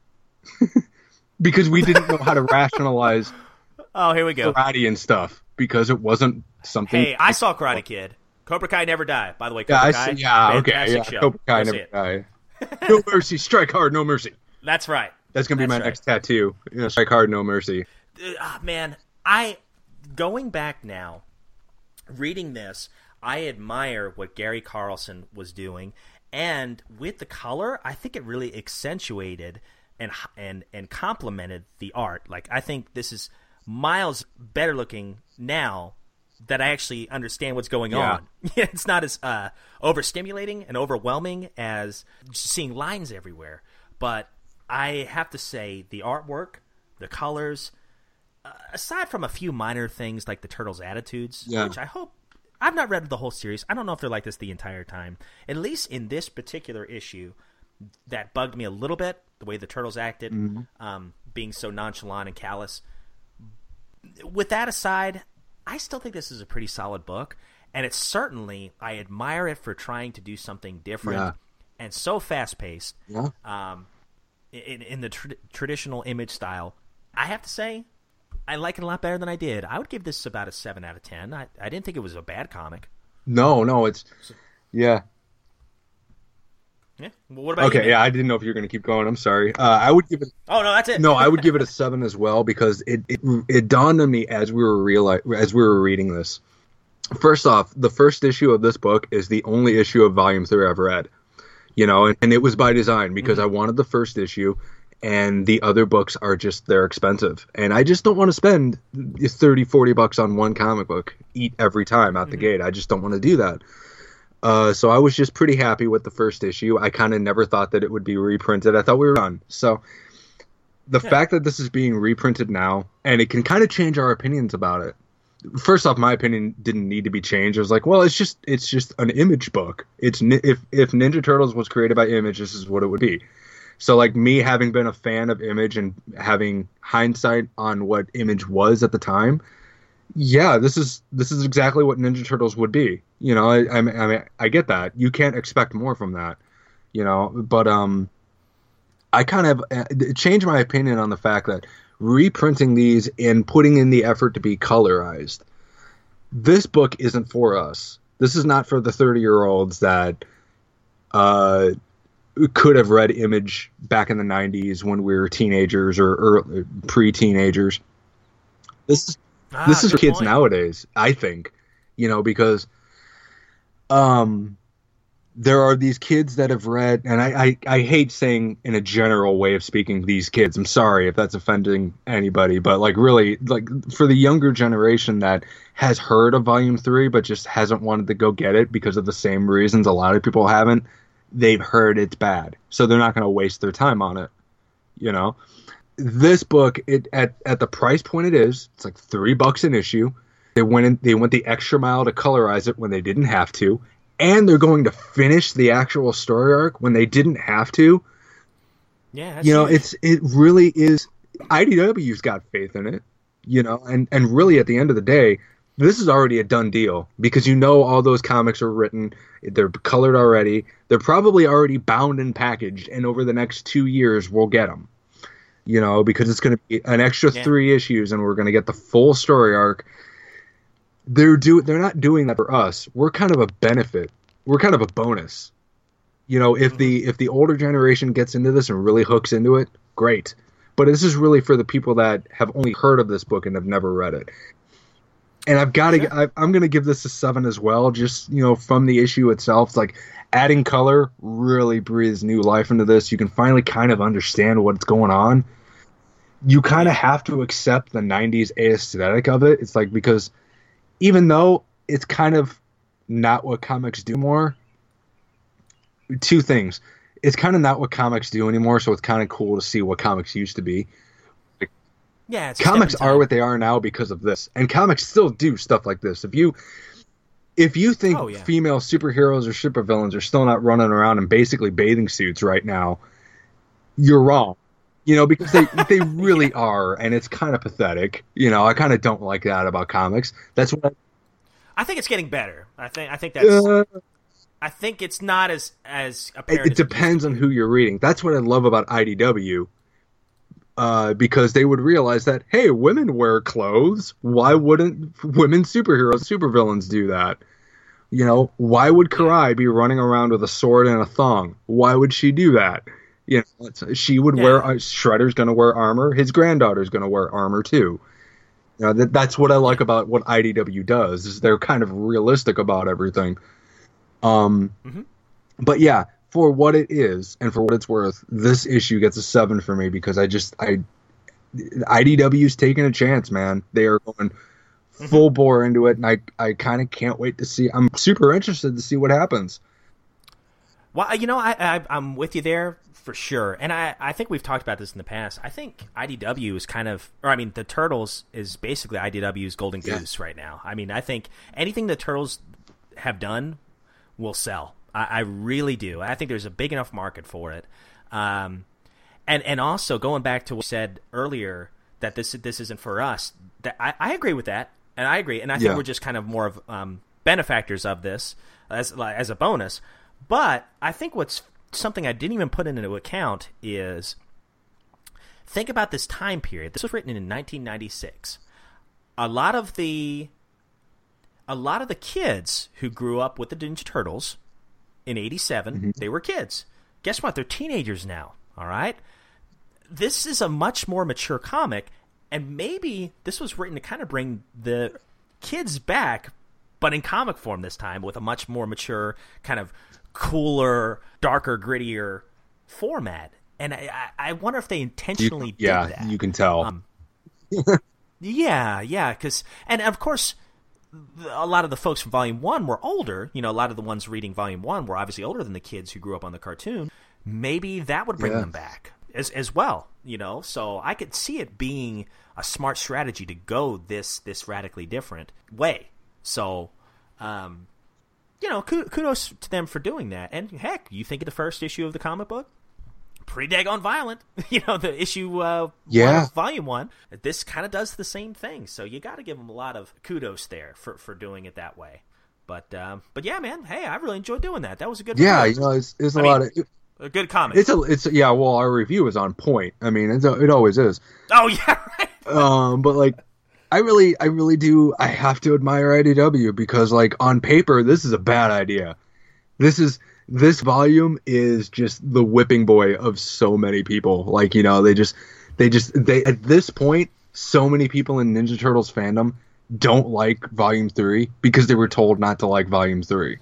A: because we didn't know how to rationalize
C: Oh, here we go.
A: karate and stuff because it wasn't something.
C: Hey, I saw Karate Kid. Cobra Kai never die. By the way,
A: yeah,
C: Cobra Kai,
A: see, yeah, okay, yeah.
C: show.
A: Cobra Kai
C: Go
A: never die. No mercy, strike hard, no mercy.
C: That's right.
A: That's gonna be
C: That's
A: my
C: right.
A: next tattoo. You know, strike hard, no mercy.
C: Uh, man, I going back now, reading this, I admire what Gary Carlson was doing, and with the color, I think it really accentuated and and and complemented the art. Like I think this is miles better looking now that I actually understand what's going
A: Yeah.
C: on. it's not as uh, overstimulating and overwhelming as seeing lines everywhere. But I have to say, the artwork, the colors, uh, aside from a few minor things like the turtles' attitudes,
A: Yeah.
C: which I hope I've not read the whole series. I don't know if they're like this the entire time. At least in this particular issue, that bugged me a little bit. The way the turtles acted, um, being so nonchalant and callous. With that aside, I still think this is a pretty solid book, and it's certainly I admire it for trying to do something different
A: Yeah.
C: and so fast paced
A: Yeah.
C: um, in, in the tr- traditional image style. I have to say, I like it a lot better than I did. I would give this about a seven out of ten. I, I didn't think it was a bad comic.
A: No, no, it's yeah.
C: Yeah. Well, what about?
A: Okay,
C: Nick?
A: yeah. I didn't know if you were gonna keep going. I'm sorry. Uh, I would give it.
C: Oh no, that's it.
A: No, I would give it a seven as well because it, it it dawned on me as we were reali- as we were reading this. First off, the first issue of this book is the only issue of volume three I've ever read. you know, and, and it was by design because I wanted the first issue, and the other books are just they're expensive, and I just don't want to spend 30, 40 bucks on one comic book eat every time out the gate. I just don't want to do that. Uh, so I was just pretty happy with the first issue. I kind of never thought that it would be reprinted. I thought we were done. So the fact that this is being reprinted now and it can kind of change our opinions about it. First off, my opinion didn't need to be changed. I was like, well, it's just it's just an image book. It's if if Ninja Turtles was created by Image, this is what it would be. So like me having been a fan of Image and having hindsight on what Image was at the time, yeah, this is this is exactly what Ninja Turtles would be. You know, I I mean, I, get that. You can't expect more from that. You know, but um, I kind of uh, changed my opinion on the fact that reprinting these and putting in the effort to be colorized. This book isn't for us. This is not for the 30 year olds that uh, could have read Image back in the 90s when we were teenagers or, or pre teenagers. This is
C: Ah,
A: this is for kids
C: point.
A: nowadays, I think. You know, because um there are these kids that have read and I, I, I hate saying in a general way of speaking these kids. I'm sorry if that's offending anybody, but like really like for the younger generation that has heard of volume three but just hasn't wanted to go get it because of the same reasons a lot of people haven't, they've heard it's bad. So they're not gonna waste their time on it. You know? This book it at at the price point it is it's like three bucks an issue. They went in they went the extra mile to colorize it when they didn't have to. And they're going to finish the actual story arc when they didn't have to.
C: Yeah, that's
A: you know it's it really is idw's got faith in it you know and and really at the end of the day this is already a done deal because you know all those comics are written they're colored already they're probably already bound and packaged and over the next two years we'll get them you know, because it's going to be an extra
C: Yeah.
A: three issues, and we're going to get the full story arc. They're do they're not doing that for us. We're kind of a benefit. We're kind of a bonus. You know, if the mm-hmm. if the older generation gets into this and really hooks into it, great. But this is really for the people that have only heard of this book and have never read it. And I've got to. I'm going to give this a seven as well. Just you know, from the issue itself, it's like adding color really breathes new life into this. You can finally kind of understand what's going on. You kind of have to accept the '90s aesthetic of it. It's like because even though it's kind of not what comics do more, two things. It's kind of not what comics do anymore, so it's kind of cool to see what comics used to be
C: yeah,
A: comics are what they are now because of this and comics still do stuff like this. If you if you think
C: Oh, yeah.
A: female superheroes or supervillains are still not running around in basically bathing suits right now you're wrong. You know because they they really are and it's kind of pathetic. You know i kind of don't like that about comics. That's what
C: I think it's getting better. I think I think that's
A: I, uh,
C: I think it's not as as
A: it,
C: apparent.
A: it
C: as
A: depends on who you're reading. That's what i love about idw uh, because they would realize that hey, women wear clothes. Why wouldn't women superheroes, supervillains do that? You know, why would Karai be running around with a sword and a thong? Why would she do that? You know, she would wear.
C: Yeah.
A: Uh, Shredder's going to wear armor. His granddaughter's going to wear armor too. You know, that, that's what I like about what IDW does. Is they're kind of realistic about everything. Um,
C: Mm-hmm.
A: but yeah, for what it is and for what it's worth, this issue gets a seven for me because I just I IDW's taking a chance, man. They are going
C: Mm-hmm.
A: full bore into it, and I I kind of can't wait to see. I'm super interested to see what happens.
C: Well, you know, I, I I'm with you there for sure, and I I think we've talked about this in the past. I think IDW is kind of, or I mean, the Turtles is basically IDW's golden
A: Yeah.
C: goose right now. I mean, I think anything the Turtles have done will sell. I, I really do. I think there's a big enough market for it. Um, and and also going back to what you said earlier that this this isn't for us. That I, I agree with that, and I agree, and I think
A: Yeah.
C: we're just kind of more of um, benefactors of this as as a bonus. But I think what's something I didn't even put into account is think about this time period. This was written in 1996. A lot of the a lot of the kids who grew up with the Ninja Turtles in 87, they were kids. Guess what? They're teenagers now, all right? This is a much more mature comic and maybe this was written to kind of bring the kids back but in comic form this time with a much more mature kind of cooler, darker, grittier format. And I, I wonder if they
A: You-
C: intentionally
A: yeah,
C: did that.
A: you can tell.
C: Um, Yeah, yeah, because and of course, a lot of the folks from Volume One were older. You know, a lot of the ones reading Volume One were obviously older than the kids who grew up on the cartoon. Maybe that would bring
A: Yeah.
C: them back as as well. You know, so I could see it being a smart strategy to go this this radically different way. So, um, you know, kudos to them for doing that. And heck, you think of the first issue of the comic book, pretty daggone violent. you know, the issue uh,
A: Yeah.
C: of volume one. This kind of does the same thing. So you got to give them a lot of kudos there for for doing it that way. But um, but yeah, man. Hey, I really enjoyed doing that. That was a good.
A: yeah,
C: review.
A: you know, it's, it's a
C: I
A: lot
C: mean,
A: of.
C: a good comic.
A: It's a, it's yeah. Well, our review is on point. I mean, it's, it always is.
C: oh yeah, right.
A: Um, but like, I really, I really do. I have to admire IDW because, like, on paper, this is a bad idea. This is this volume is just the whipping boy of so many people. Like, you know, they just, they just, they at this point, so many people in Ninja Turtles fandom don't like Volume Three because they were told not to like Volume Three.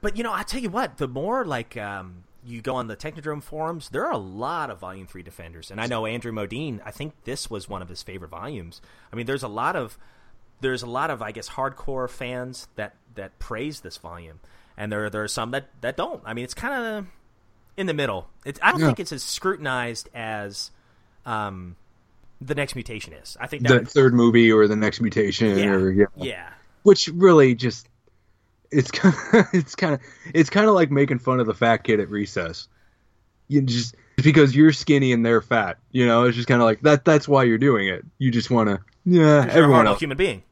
C: But you know, I tell you what, the more like um, you go on the Technodrome forums, there are a lot of Volume Three defenders, and I know Andrew Modine. I think this was one of his favorite volumes. I mean, there's a lot of there's a lot of I guess hardcore fans that that praise this volume, and there there are some that that don't. I mean, it's kind of in the middle. It's I don't
A: Yeah.
C: think it's as scrutinized as um, the next mutation is. I think that
A: The
C: would-
A: third movie or the next mutation
C: yeah,
A: or yeah.
C: yeah.
A: which really just it's kind of, it's kind of it's kind of like making fun of the fat kid at recess. You just because you're skinny and they're fat, you know. It's just kind of like that. That's why you're doing it. You just want to, yeah.
C: You're a
A: Everyone else,
C: human being.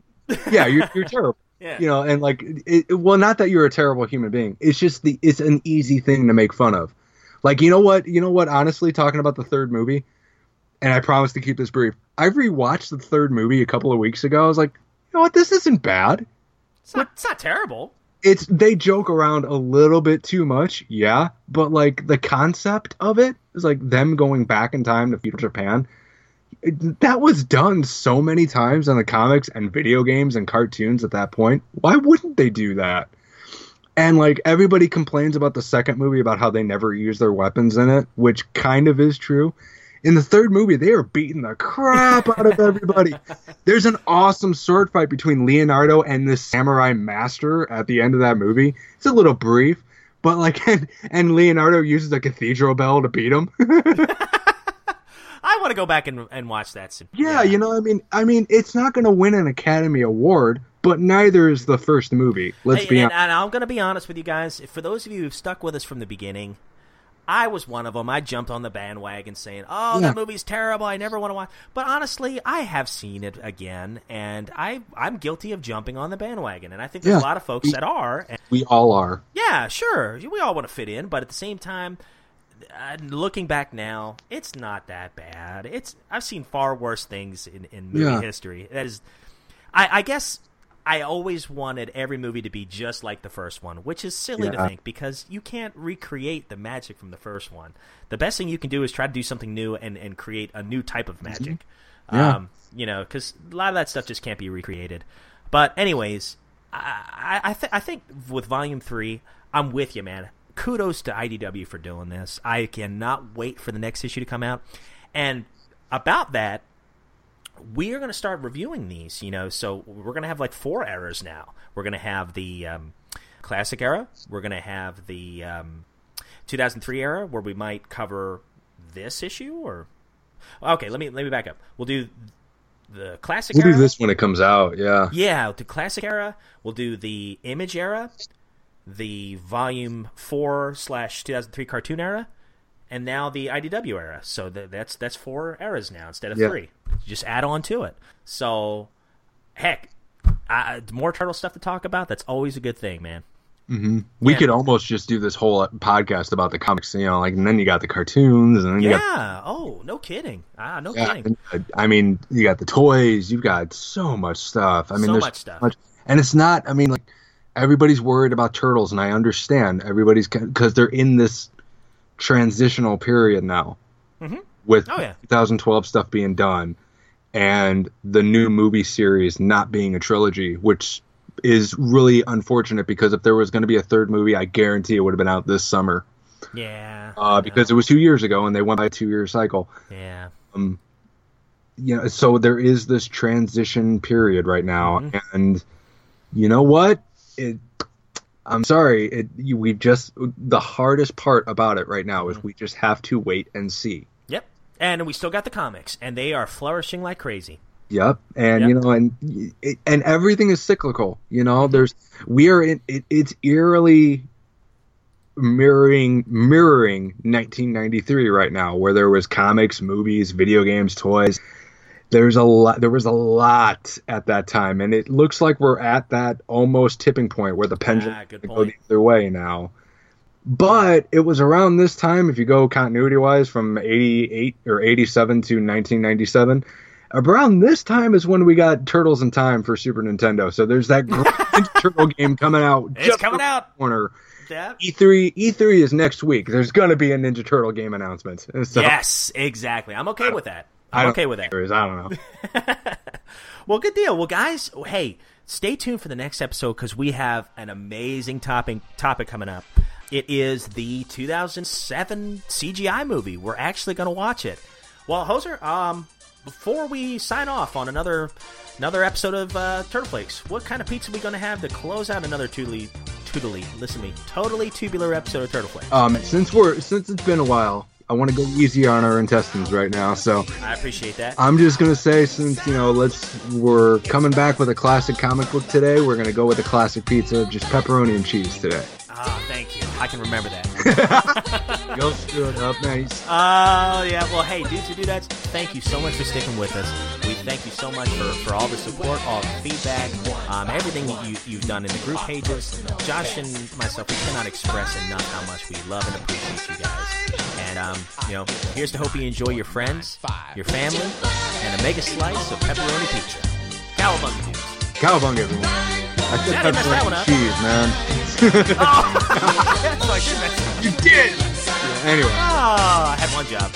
A: yeah. You're you're terrible.
C: Yeah.
A: You know, and like, it, it- well, not that you're a terrible human being. It's just the it's an easy thing to make fun of. Like, you know what? You know what? Honestly, talking about the third movie, and I promise to keep this brief. I rewatched the third movie a couple of weeks ago. I was like, you know what? This isn't bad
C: It's not, it's not terrible.
A: it's they joke around a little bit too much, yeah, but like the concept of it is like them going back in time to feudal Japan. It- that was done so many times in the comics and video games and cartoons at that point. Why wouldn't they do that? And like everybody complains about the second movie about how they never use their weapons in it, which kind of is true. In the third movie, they are beating the crap out of everybody. There's an awesome sword fight between Leonardo and this samurai master at the end of that movie. It's a little brief, but like, and, and Leonardo uses a cathedral bell to beat him.
C: I want to go back and, and watch that. soon.
A: yeah, you know, I mean, I mean, it's not going to win an Academy Award, but neither is the first movie. Let's
C: Hey,
A: be
C: and,
A: honest.
C: and I'm going to be honest with you guys. For those of you who've stuck with us from the beginning, I was one of them. I jumped on the bandwagon saying, "Oh,
A: Yeah.
C: that movie's terrible. I never want to watch." But honestly, I have seen it again, and I I'm guilty of jumping on the bandwagon. And I think there's
A: Yeah.
C: a lot of folks that are. And
A: We all are.
C: yeah, sure, we all want to fit in, but at the same time. Uh, looking back now, it's not that bad. It's I've seen far worse things in, in movie
A: Yeah.
C: history. That is, I, I guess I always wanted every movie to be just like the first one, which is silly to think because you can't recreate the magic from the first one. The best thing you can do is try to do something new and, and create a new type of magic.
A: Yeah.
C: Um, you know, because a lot of that stuff just can't be recreated. But anyways, I I, I, th- I think with Volume Three, I'm with you, man. Kudos to IDW for doing this. I cannot wait for the next issue to come out. And about that, we are going to start reviewing these. You know, so we're going to have like four eras now. We're going to have the um, classic era. We're going to have the um, 2003 era, where we might cover this issue. Or okay, let me let me back up. We'll do the classic
A: We'll
C: era.
A: do this when it comes out. Yeah.
C: Yeah, the classic era. We'll do the image era, the volume four slash two thousand three cartoon era, and now the IDW era. So th- that's that's four eras now instead of
A: Yeah.
C: three. Just add on to it. So, heck, I, more turtle stuff to talk about. That's always a good thing, man.
A: We
C: Yeah.
A: could almost just do this whole podcast about the comics, you know, like, and then you got the cartoons, and then you got
C: Yeah. Oh, no kidding. Ah, no
A: Yeah,
C: kidding.
A: uh, I mean, you got the toys. You've got so much stuff. I mean,
C: So
A: there's
C: much stuff.
A: and it's not. I mean, like everybody's worried about turtles, and I understand everybody's because they're in this transitional period now with
C: Oh, yeah.
A: 2012 stuff being done and the new movie series not being a trilogy, which is really unfortunate because if there was going to be a third movie, I guarantee it would have been out this summer.
C: Yeah.
A: Uh, because it was two years ago and they went by a two year cycle.
C: yeah.
A: You know, so there is this transition period right now,
C: Mm-hmm.
A: and you know what? It. I'm sorry. It. You, we just the hardest part about it right now
C: Mm-hmm.
A: is we just have to wait and see.
C: Yep. And we still got the comics, and they are flourishing like crazy.
A: Yep, and
C: Yep.
A: you know, and and everything is cyclical. You know,
C: Mm-hmm.
A: there's we are in it, it's eerily mirroring mirroring 1993 right now, where there was comics, movies, video games, toys. There's a lot. There was a lot at that time, and it looks like we're at that almost tipping point where the pendulum
C: Ah,
A: gonna go the other way now. But it was around this time, if you go continuity wise, from 88 or 87 to 1997 around this time is when we got Turtles in Time for Super Nintendo. So there's that great Ninja Turtle game coming out.
C: It's
A: just
C: coming out.
A: Corner.
C: Yep.
A: E3 E3 is next week. There's gonna be a Ninja Turtle game announcement. So
C: Yes, exactly. I'm okay with that.
A: I
C: I'm
A: don't
C: okay with that.
A: think there is. I don't know.
C: Well, good deal. Well, guys, hey, stay tuned for the next episode because we have an amazing topic topic coming up. It is the 2007 CGI movie. We're actually going to watch it. Well, Hoser, um, before we sign off on another another episode of uh, Turtle Flakes, what kind of pizza are we going to have to close out another totally, totally, listen to me, totally tubular episode of Turtle Flakes?
A: Um, since we're since it's been a while, I want to go easy on our intestines right now. So
C: I appreciate that.
A: I'm just gonna say, since you know, let's we're coming back with a classic comic book today. We're gonna go with a classic pizza, just pepperoni and cheese today.
C: Ah, thank you. I can remember that.
A: Go screw it up, nice.
C: Oh, yeah. Well, hey, dudes who do that, thank you so much for sticking with us. We thank you so much for, for all the support, all the feedback, um, everything that you, you've done in the group pages. Josh and myself, we cannot express enough how much we love and appreciate you guys. And, um, you know, here's to hope you enjoy your friends, your family, and a mega slice of pepperoni pizza. Cowabunga, dudes.
A: Cowabunga, everyone. I said
C: Yeah, I messed that one
A: pepperoni
C: up.
A: and cheese, man.
C: That's oh. like, that's-
A: You did. anyway,
C: oh, I had one job.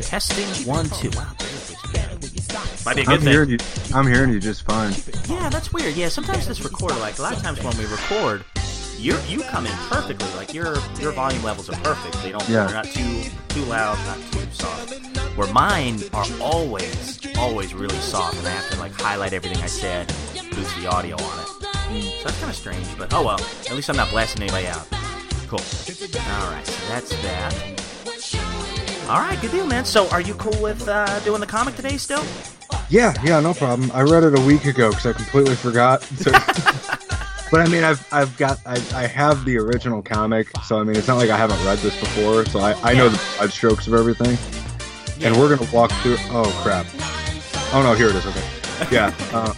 C: Testing one, two. Might be a good
A: I'm
C: thing.
A: hearing you. I'm hearing you just fine.
C: Yeah, that's weird. Yeah, sometimes this recorder, like a lot of times when we record, you you come in perfectly. Like your your volume levels are perfect. They don't.
A: Yeah.
C: They're not too too loud, not too soft. Where mine are always always really soft, and I have to like highlight everything I said, boost the audio on it. So that's kind of strange, but oh well. At least I'm not blasting anybody out. Cool. All right, so that's that. All right, good deal, man. So, are you cool with uh, doing the comic today still?
A: Yeah, yeah, no problem. I read it a week ago because I completely forgot. To... but I mean, I've I've got I, I have the original comic, so I mean, it's not like I haven't read this before. So I, I know the broad strokes of everything, and we're gonna walk through. Oh crap! Oh no, here it is. Okay, yeah. Uh,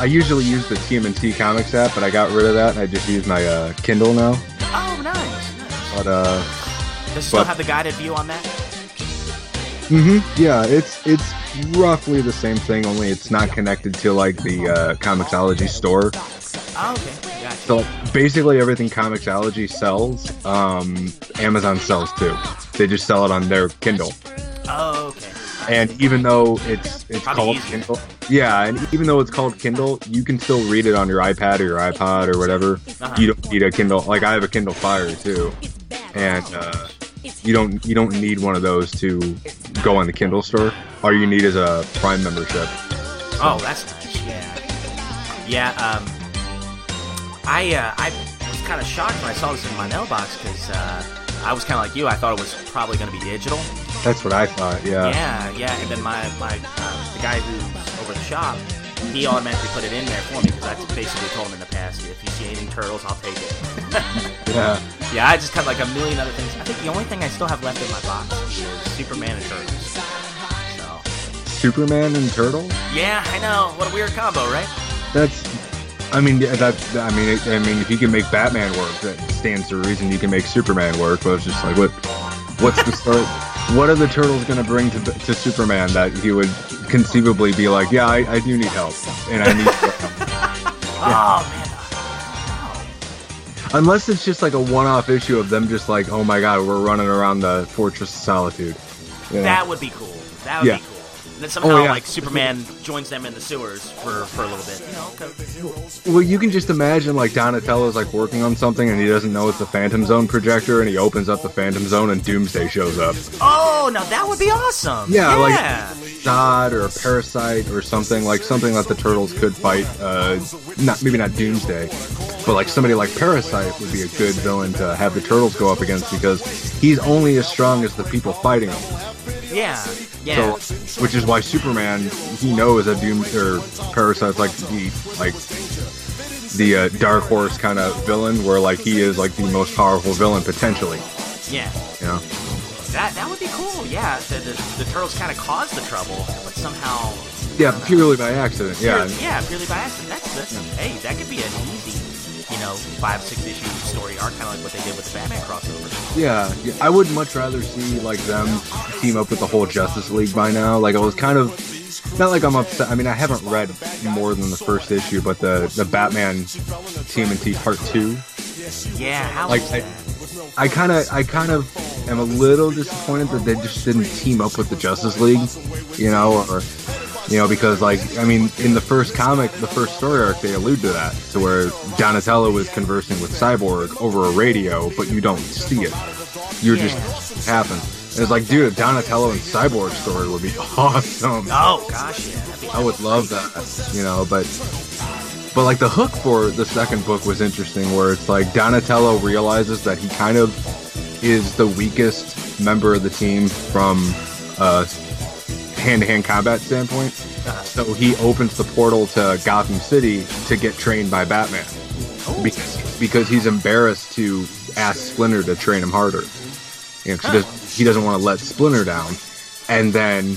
A: I usually use the TMNT Comics app, but I got rid of that, and I just use my uh, Kindle now.
C: Oh, nice. nice.
A: But uh,
C: Does it still
A: But-
C: have the guided view on that?
A: Mm-hmm. yeah, it's it's roughly the same thing, only it's not connected to like the uh, Comixology store.
C: Oh, okay. Gotcha.
A: So like, basically everything Comixology sells, um, Amazon sells too. They just sell it on their Kindle.
C: Oh, okay.
A: And even though it's it's
C: Probably
A: called
C: easier.
A: Kindle, yeah, and even though it's called Kindle, you can still read it on your iPad or your iPod or whatever.
C: Uh-huh.
A: You don't need a Kindle. Like I have a Kindle Fire too, and uh, you don't you don't need one of those to go on the Kindle store. All you need is a Prime membership.
C: Oh, that's nice. Yeah. Yeah. Um, I uh, I was kind of shocked when I saw this in my mailbox because uh, I was kind of like you. I thought it was probably going to be digital.
A: That's what I thought. Yeah.
C: Yeah, yeah. And then my my uh, the guy who's over the shop, he automatically put it in there for me because I basically told him in the past, if you see anything turtles, I'll take it.
A: Yeah.
C: yeah, I just had like a million other things. I think the only thing I still have left in my box is Superman and Turtles. So
A: Superman and Turtle.
C: yeah, I know. What a weird combo, right?
A: That's. I mean, that's. I mean, I mean, if you can make Batman work, that stands to reason you can make Superman work. But it's just like, what? What's the story? What are the turtles going to bring to to Superman that he would conceivably be like, yeah, I, I do need help, and I need.
C: Oh man. Oh.
A: Unless it's just like a one-off issue of them just like, oh my god, we're running around the Fortress of Solitude. You know?
C: That would be cool. That would
A: Yeah.
C: be cool. And then somehow,
A: yeah.
C: like Superman joins them in the sewers for, for a little bit. You know,
A: Well, you can just imagine like Donatello's like working on something and he doesn't know it's the Phantom Zone projector, and he opens up the Phantom Zone and Doomsday shows up.
C: Oh, now that would be awesome.
A: Yeah, like
C: yeah.
A: Zod or a Parasite or something like something that the Turtles could fight. Uh, not maybe not Doomsday, but like somebody like Parasite would be a good villain to have the Turtles go up against because he's only as strong as the people fighting him.
C: Yeah, yeah.
A: So, which is why Superman he knows that Doom or Parasite's like the like the uh, Dark Horse kind of villain, where like he is like the most powerful villain potentially.
C: yeah.
A: You know.
C: That that would be cool. Yeah, the, the, the turtles kind of caused the trouble, but somehow.
A: Yeah, purely by accident. Yeah.
C: Purely, yeah, purely by accident. That's, that's hey, that could be an easy, you know, five six issue story arc, kind of like what they did with the Batman crossover.
A: Yeah, yeah, I would much rather see like them team up with the whole Justice League by now. Like I was kind of not like I'm upset. I mean, I haven't read more than the first issue, but the the Batman TMNT Part Two.
C: Yeah, how
A: Like
C: was
A: I? I kind of I kind of am a little disappointed that they just didn't team up with the Justice League, you know, or you know because like I mean in the first comic, the first story arc, they allude to that to where Donatello is conversing with Cyborg over a radio, but you don't see it. You're
C: Yeah.
A: just it happens. And it's like, dude, a Donatello and Cyborg story would be awesome.
C: Oh gosh, yeah.
A: I would love that, you know, but but like the hook for the second book was interesting where it's like Donatello realizes that he kind of is the weakest member of the team from a hand-to-hand combat standpoint. Uh-huh. So he opens the portal to Gotham City to get trained by Batman. Oh. Because because he's embarrassed to ask Splinter to train him harder. You know, does, he doesn't want to let Splinter down. And then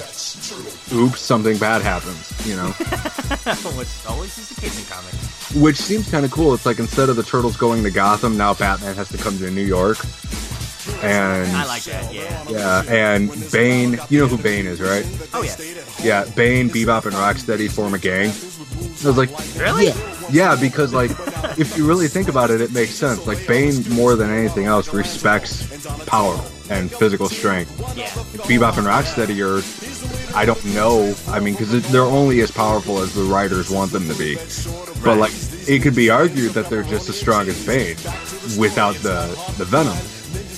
A: oops, something bad happens, you know.
C: Which always is the case in comics.
A: Which seems kind of cool. It's like instead of the turtles going to Gotham, now Batman has to come to New York. And
C: I like that. Yeah.
A: yeah, and Bane, you know who Bane is, right?
C: Oh yeah.
A: Yeah, Bane, Bebop, and Rocksteady form a gang. I was like,
C: Really?
A: Yeah, yeah, because like, if you really think about it, it makes sense. Like Bane, more than anything else, respects power and physical strength.
C: Yeah.
A: Bebop and Rocksteady are, I don't know. I mean, because they're only as powerful as the writers want them to be. But like, it could be argued that they're just as strong as Bane without the the venom.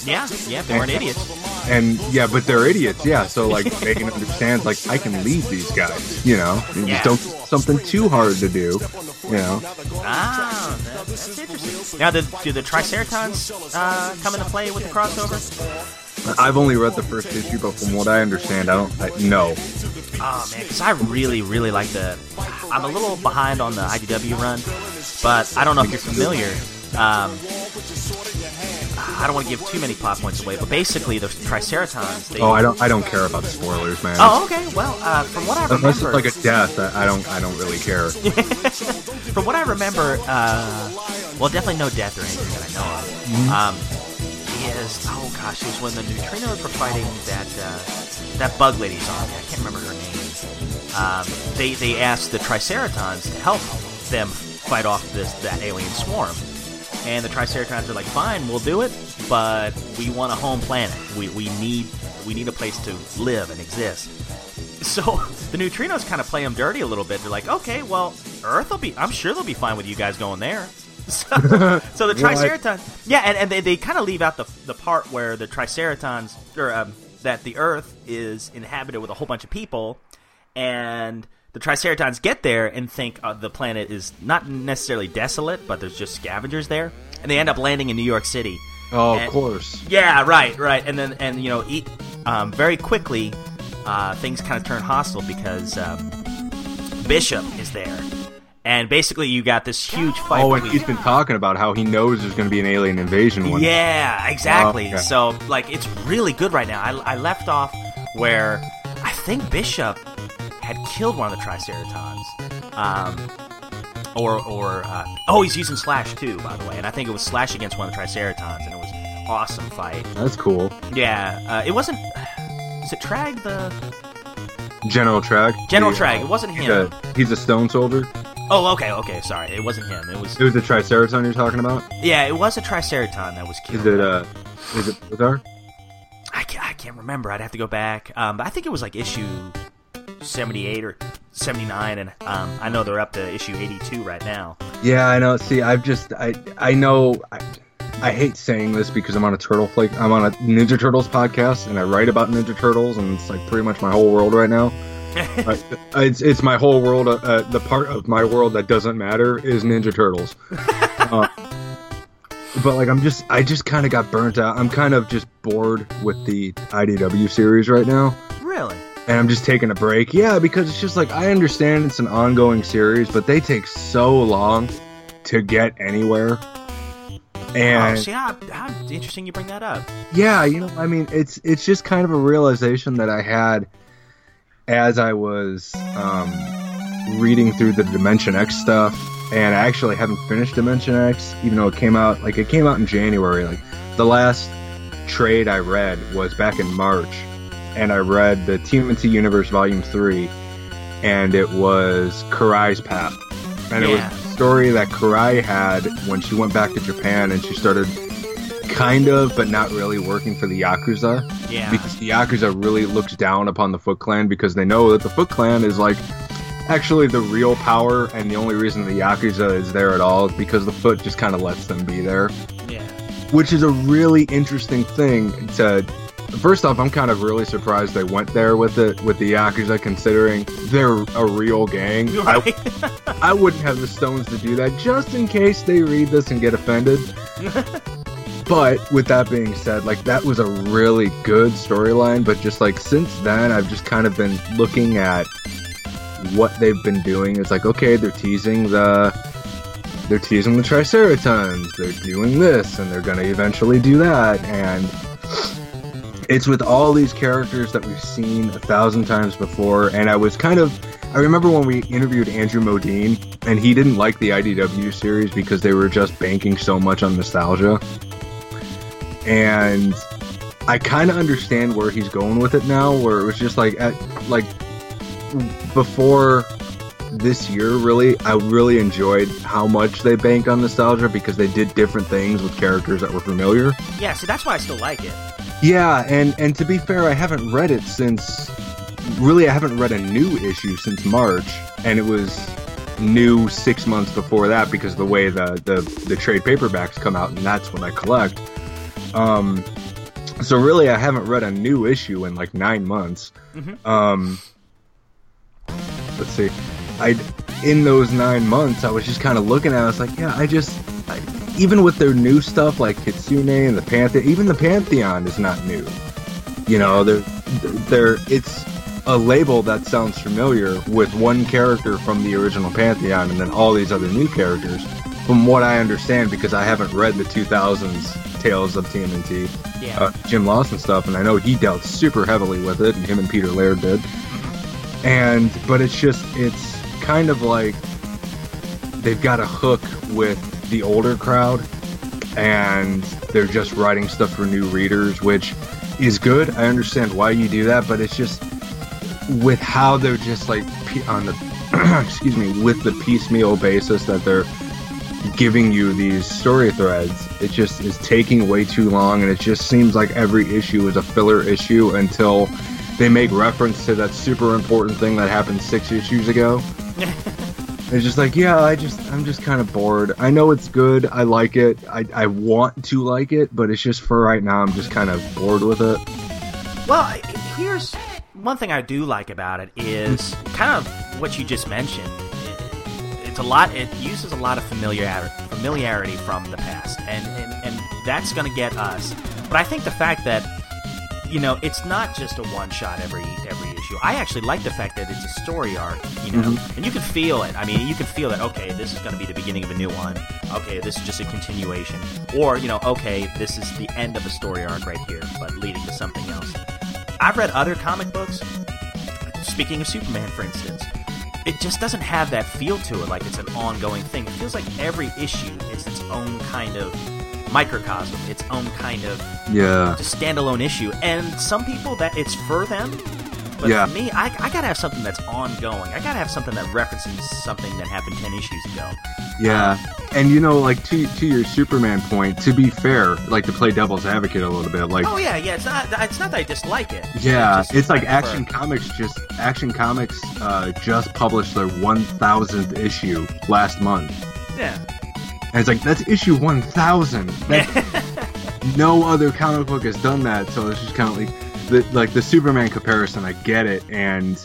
C: Yeah. Yeah. They weren't idiots.
A: And yeah, but they're idiots. Yeah, so like Bane understands like I can lead these guys. You know,
C: Yeah.
A: just don't something too hard to do. You know.
C: Ah, that, that's interesting. Now, did, do the Triceratons uh, come into play with the crossover?
A: I've only read the first issue, but from what I understand, I don't I, no.
C: Oh man, because I really, really like the. I'm a little behind on the IDW run, but I don't know if you're familiar. Um, I don't want to give too many plot points away, but basically the Triceratons. They,
A: Oh, I don't I don't care about spoilers, man.
C: Oh, okay. Well, uh, from what I
A: Unless it's
C: remember,
A: like a death, I, I don't I don't really care.
C: from what I remember, uh, well, definitely no death or anything that I know of.
A: Mm-hmm.
C: Um, is oh gosh, it was when the neutrinos were fighting that uh, that bug lady's army. I can't remember her name. Um, they they asked the Triceratons to help them fight off this that alien swarm, and the Triceratons are like, "Fine, we'll do it, but we want a home planet. We we need we need a place to live and exist." So the neutrinos kind of play them dirty a little bit. They're like, okay, well, Earth will be. I'm sure they'll be fine with you guys going there. So, so the Triceratons, yeah, and, and they, they kind of leave out the the part where the Triceratons or um, that the Earth is inhabited with a whole bunch of people, and the Triceratons get there and think uh, the planet is not necessarily desolate, but there's just scavengers there, and they end up landing in New York City.
A: Oh,
C: And-
A: of course.
C: yeah, right, right, and then and you know, eat, um, very quickly, uh, things kind of turn hostile because um, Bishop is there, and basically you got this huge fight.
A: Oh, and he's been talking about how he knows there's going to be an alien invasion one.
C: yeah, exactly.
A: Okay.
C: So like, it's really good right now. I, I left off where I think Bishop had killed one of the Triceratons. Um, or, or uh, oh, he's using Slash too, by the way, and I think it was Slash against one of the Triceratons, and it was an awesome fight.
A: That's cool.
C: Yeah, uh, it wasn't. Is it Trag the
A: General Trag.
C: General Trag? It wasn't
A: He's
C: him.
A: a, he's a stone soldier.
C: Oh, okay, okay. Sorry, it wasn't him. It was
A: It was the Triceraton you're talking about.
C: yeah, it was a Triceraton that was killed.
A: Is it uh? Is it Bizarre?
C: I can't, I can't remember. I'd have to go back. Um, but I think it was like issue seventy eight or seventy nine, and um, I know they're up to issue eighty two right now.
A: Yeah, I know. See, I've just I I know I, I hate saying this because I'm on a Turtle Flake. I'm on a Ninja Turtles podcast, and I write about Ninja Turtles, and it's like pretty much my whole world right now. Uh, it's it's my whole world. Uh, uh, the part of my world that doesn't matter is Ninja Turtles. Uh, but like I'm just I just kind of got burnt out. I'm kind of just bored with the IDW series right now.
C: Really?
A: and I'm just taking a break. Yeah, because it's just like I understand it's an ongoing series, but they take so long to get anywhere.
C: Oh,
A: And
C: see how, how interesting you bring that up.
A: yeah, you know, I mean, it's it's just kind of a realization that I had as I was um, reading through the Dimension X stuff, and I actually haven't finished Dimension X, even though it came out like it came out in January. Like the last trade I read was back in March, and I read the TMNT Universe Volume Three, and it was Karai's Path, and it was a story that Karai had when she went back to Japan and she started kind of, but not really working for the Yakuza
C: Yeah.
A: because the Yakuza really looks down upon the Foot Clan because they know that the Foot Clan is like actually the real power, and the only reason the Yakuza is there at all is because the Foot just kind of lets them be there,
C: yeah.
A: which is a really interesting thing to. First off, I'm kind of really surprised they went there with it with the Yakuza, considering they're a real gang. I, I wouldn't have the stones to do that, just in case they read this and get offended. but with that being said, like that was a really good storyline. But just like since then, I've just kind of been looking at what they've been doing. It's like okay, they're teasing the they're teasing the Triceratons. They're doing this, and they're gonna eventually do that, and it's with all these characters that we've seen a thousand times before. And I was kind of I remember when we interviewed Andrew Modine, and he didn't like the IDW series because they were just banking so much on nostalgia. And I kind of understand where he's going with it now, where it was just like at like before this year, really, I really enjoyed how much they bank on nostalgia because they did different things with characters that were familiar.
C: yeah, see, that's why I still like it.
A: Yeah, and and to be fair, I haven't read it since really I haven't read a new issue since March, and it was new six months before that because of the way the the, the trade paperbacks come out, and that's when I collect. Um, so really, I haven't read a new issue in like nine months. Um, let's see, I in those nine months, I was just kind of looking at. it, I was like, yeah, I just. I, even with their new stuff like Kitsune and the Pantheon, even the Pantheon is not new. You know, they're, they're, it's a label that sounds familiar with one character from the original Pantheon and then all these other new characters. From what I understand, because I haven't read the 2000s Tales of TMNT,
C: Yeah.
A: uh, Jim Lawson stuff, and I know he dealt super heavily with it, and him and Peter Laird did. And, but it's just, it's kind of like they've got a hook with the older crowd, and they're just writing stuff for new readers, which is good. I understand why you do that, but it's just with how they're just like on the excuse me with the piecemeal basis that they're giving you these story threads it just is taking way too long and it just seems like every issue is a filler issue until they make reference to that super important thing that happened six issues ago. It's just like yeah i just i'm just kind of bored. I know it's good i like it I, I want to like it but it's just for right now i'm just kind of bored with it.
C: Well, here's one thing I do like about it is kind of what you just mentioned. A lot. It uses a lot of familiarity, familiarity from the past, and and, and that's going to get us. But I think the fact that you know it's not just a one shot every every issue. I actually like the fact that it's a story arc. You know, mm-hmm. and you can feel it. I mean, you can feel that. Okay, this is going to be the beginning of a new one. Okay, this is just a continuation, or you know, okay, this is the end of a story arc right here, but leading to something else. I've read other comic books. Speaking of Superman, for instance, it just doesn't have that feel to it like it's an ongoing thing. It feels like every issue is its own kind of microcosm, its own kind of
A: yeah
C: just standalone issue. And some people that it's for them, But
A: Yeah.
C: for me, I, I gotta have something that's ongoing. I gotta have something that references something that happened ten issues ago.
A: Yeah, and you know, like to to your Superman point, to be fair, like to play devil's advocate a little bit, like
C: Oh yeah, yeah. It's not. It's not that I dislike it.
A: yeah,
C: just
A: it's like Action Comics just Action Comics uh, just published their one thousandth issue last month,
C: Yeah.
A: and it's like that's issue one thousand. no other comic book has done that, so it's just kind of like the like the Superman comparison. I get it, and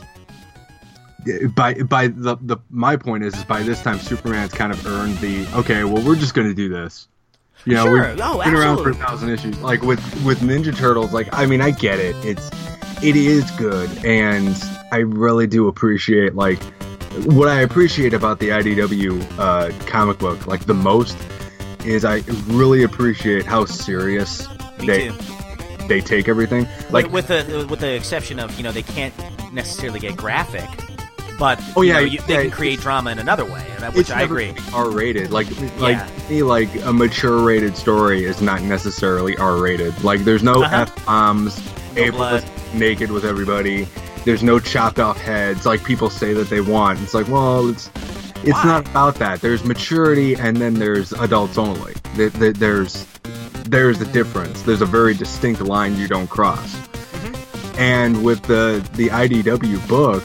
A: by by the the my point is, is by this time Superman's kind of earned the okay. Well, we're just gonna do this. You know,
C: Sure.
A: we've been around for a thousand issues. Like with with Ninja Turtles, like I mean, I get it. It's it is good, and I really do appreciate like what I appreciate about the IDW uh, comic book, like the most, is I really appreciate how serious
C: Me
A: they
C: too.
A: They take everything. Like,
C: with the with the exception of you know they can't necessarily get graphic, but
A: Oh,
C: you
A: yeah,
C: know, you, they
A: yeah,
C: can create drama in another way, which I agree.
A: R rated. Like, like
C: Yeah.
A: me, like a mature rated story is not necessarily R rated. Like, there's no
C: Uh-huh.
A: f bombs.
C: No
A: April naked with everybody. There's no chopped off heads like people say that they want. It's like, well, it's it's
C: Why?
A: not about that. There's maturity, and then there's adults only. There- there- There's there's a difference. There's a very distinct line you don't cross.
C: Mm-hmm.
A: And with the the IDW book,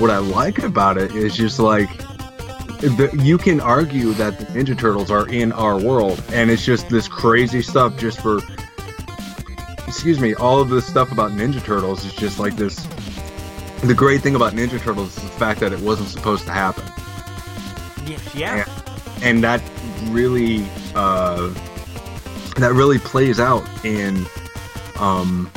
A: what I like about it is just like the, you can argue that the Ninja Turtles are in our world, and it's just this crazy stuff just for. Excuse me, all of this stuff about Ninja Turtles is just like this. The great thing about Ninja Turtles is the fact that it wasn't supposed to happen,
C: Yeah, yeah.
A: and that really, uh, that really plays out in, um,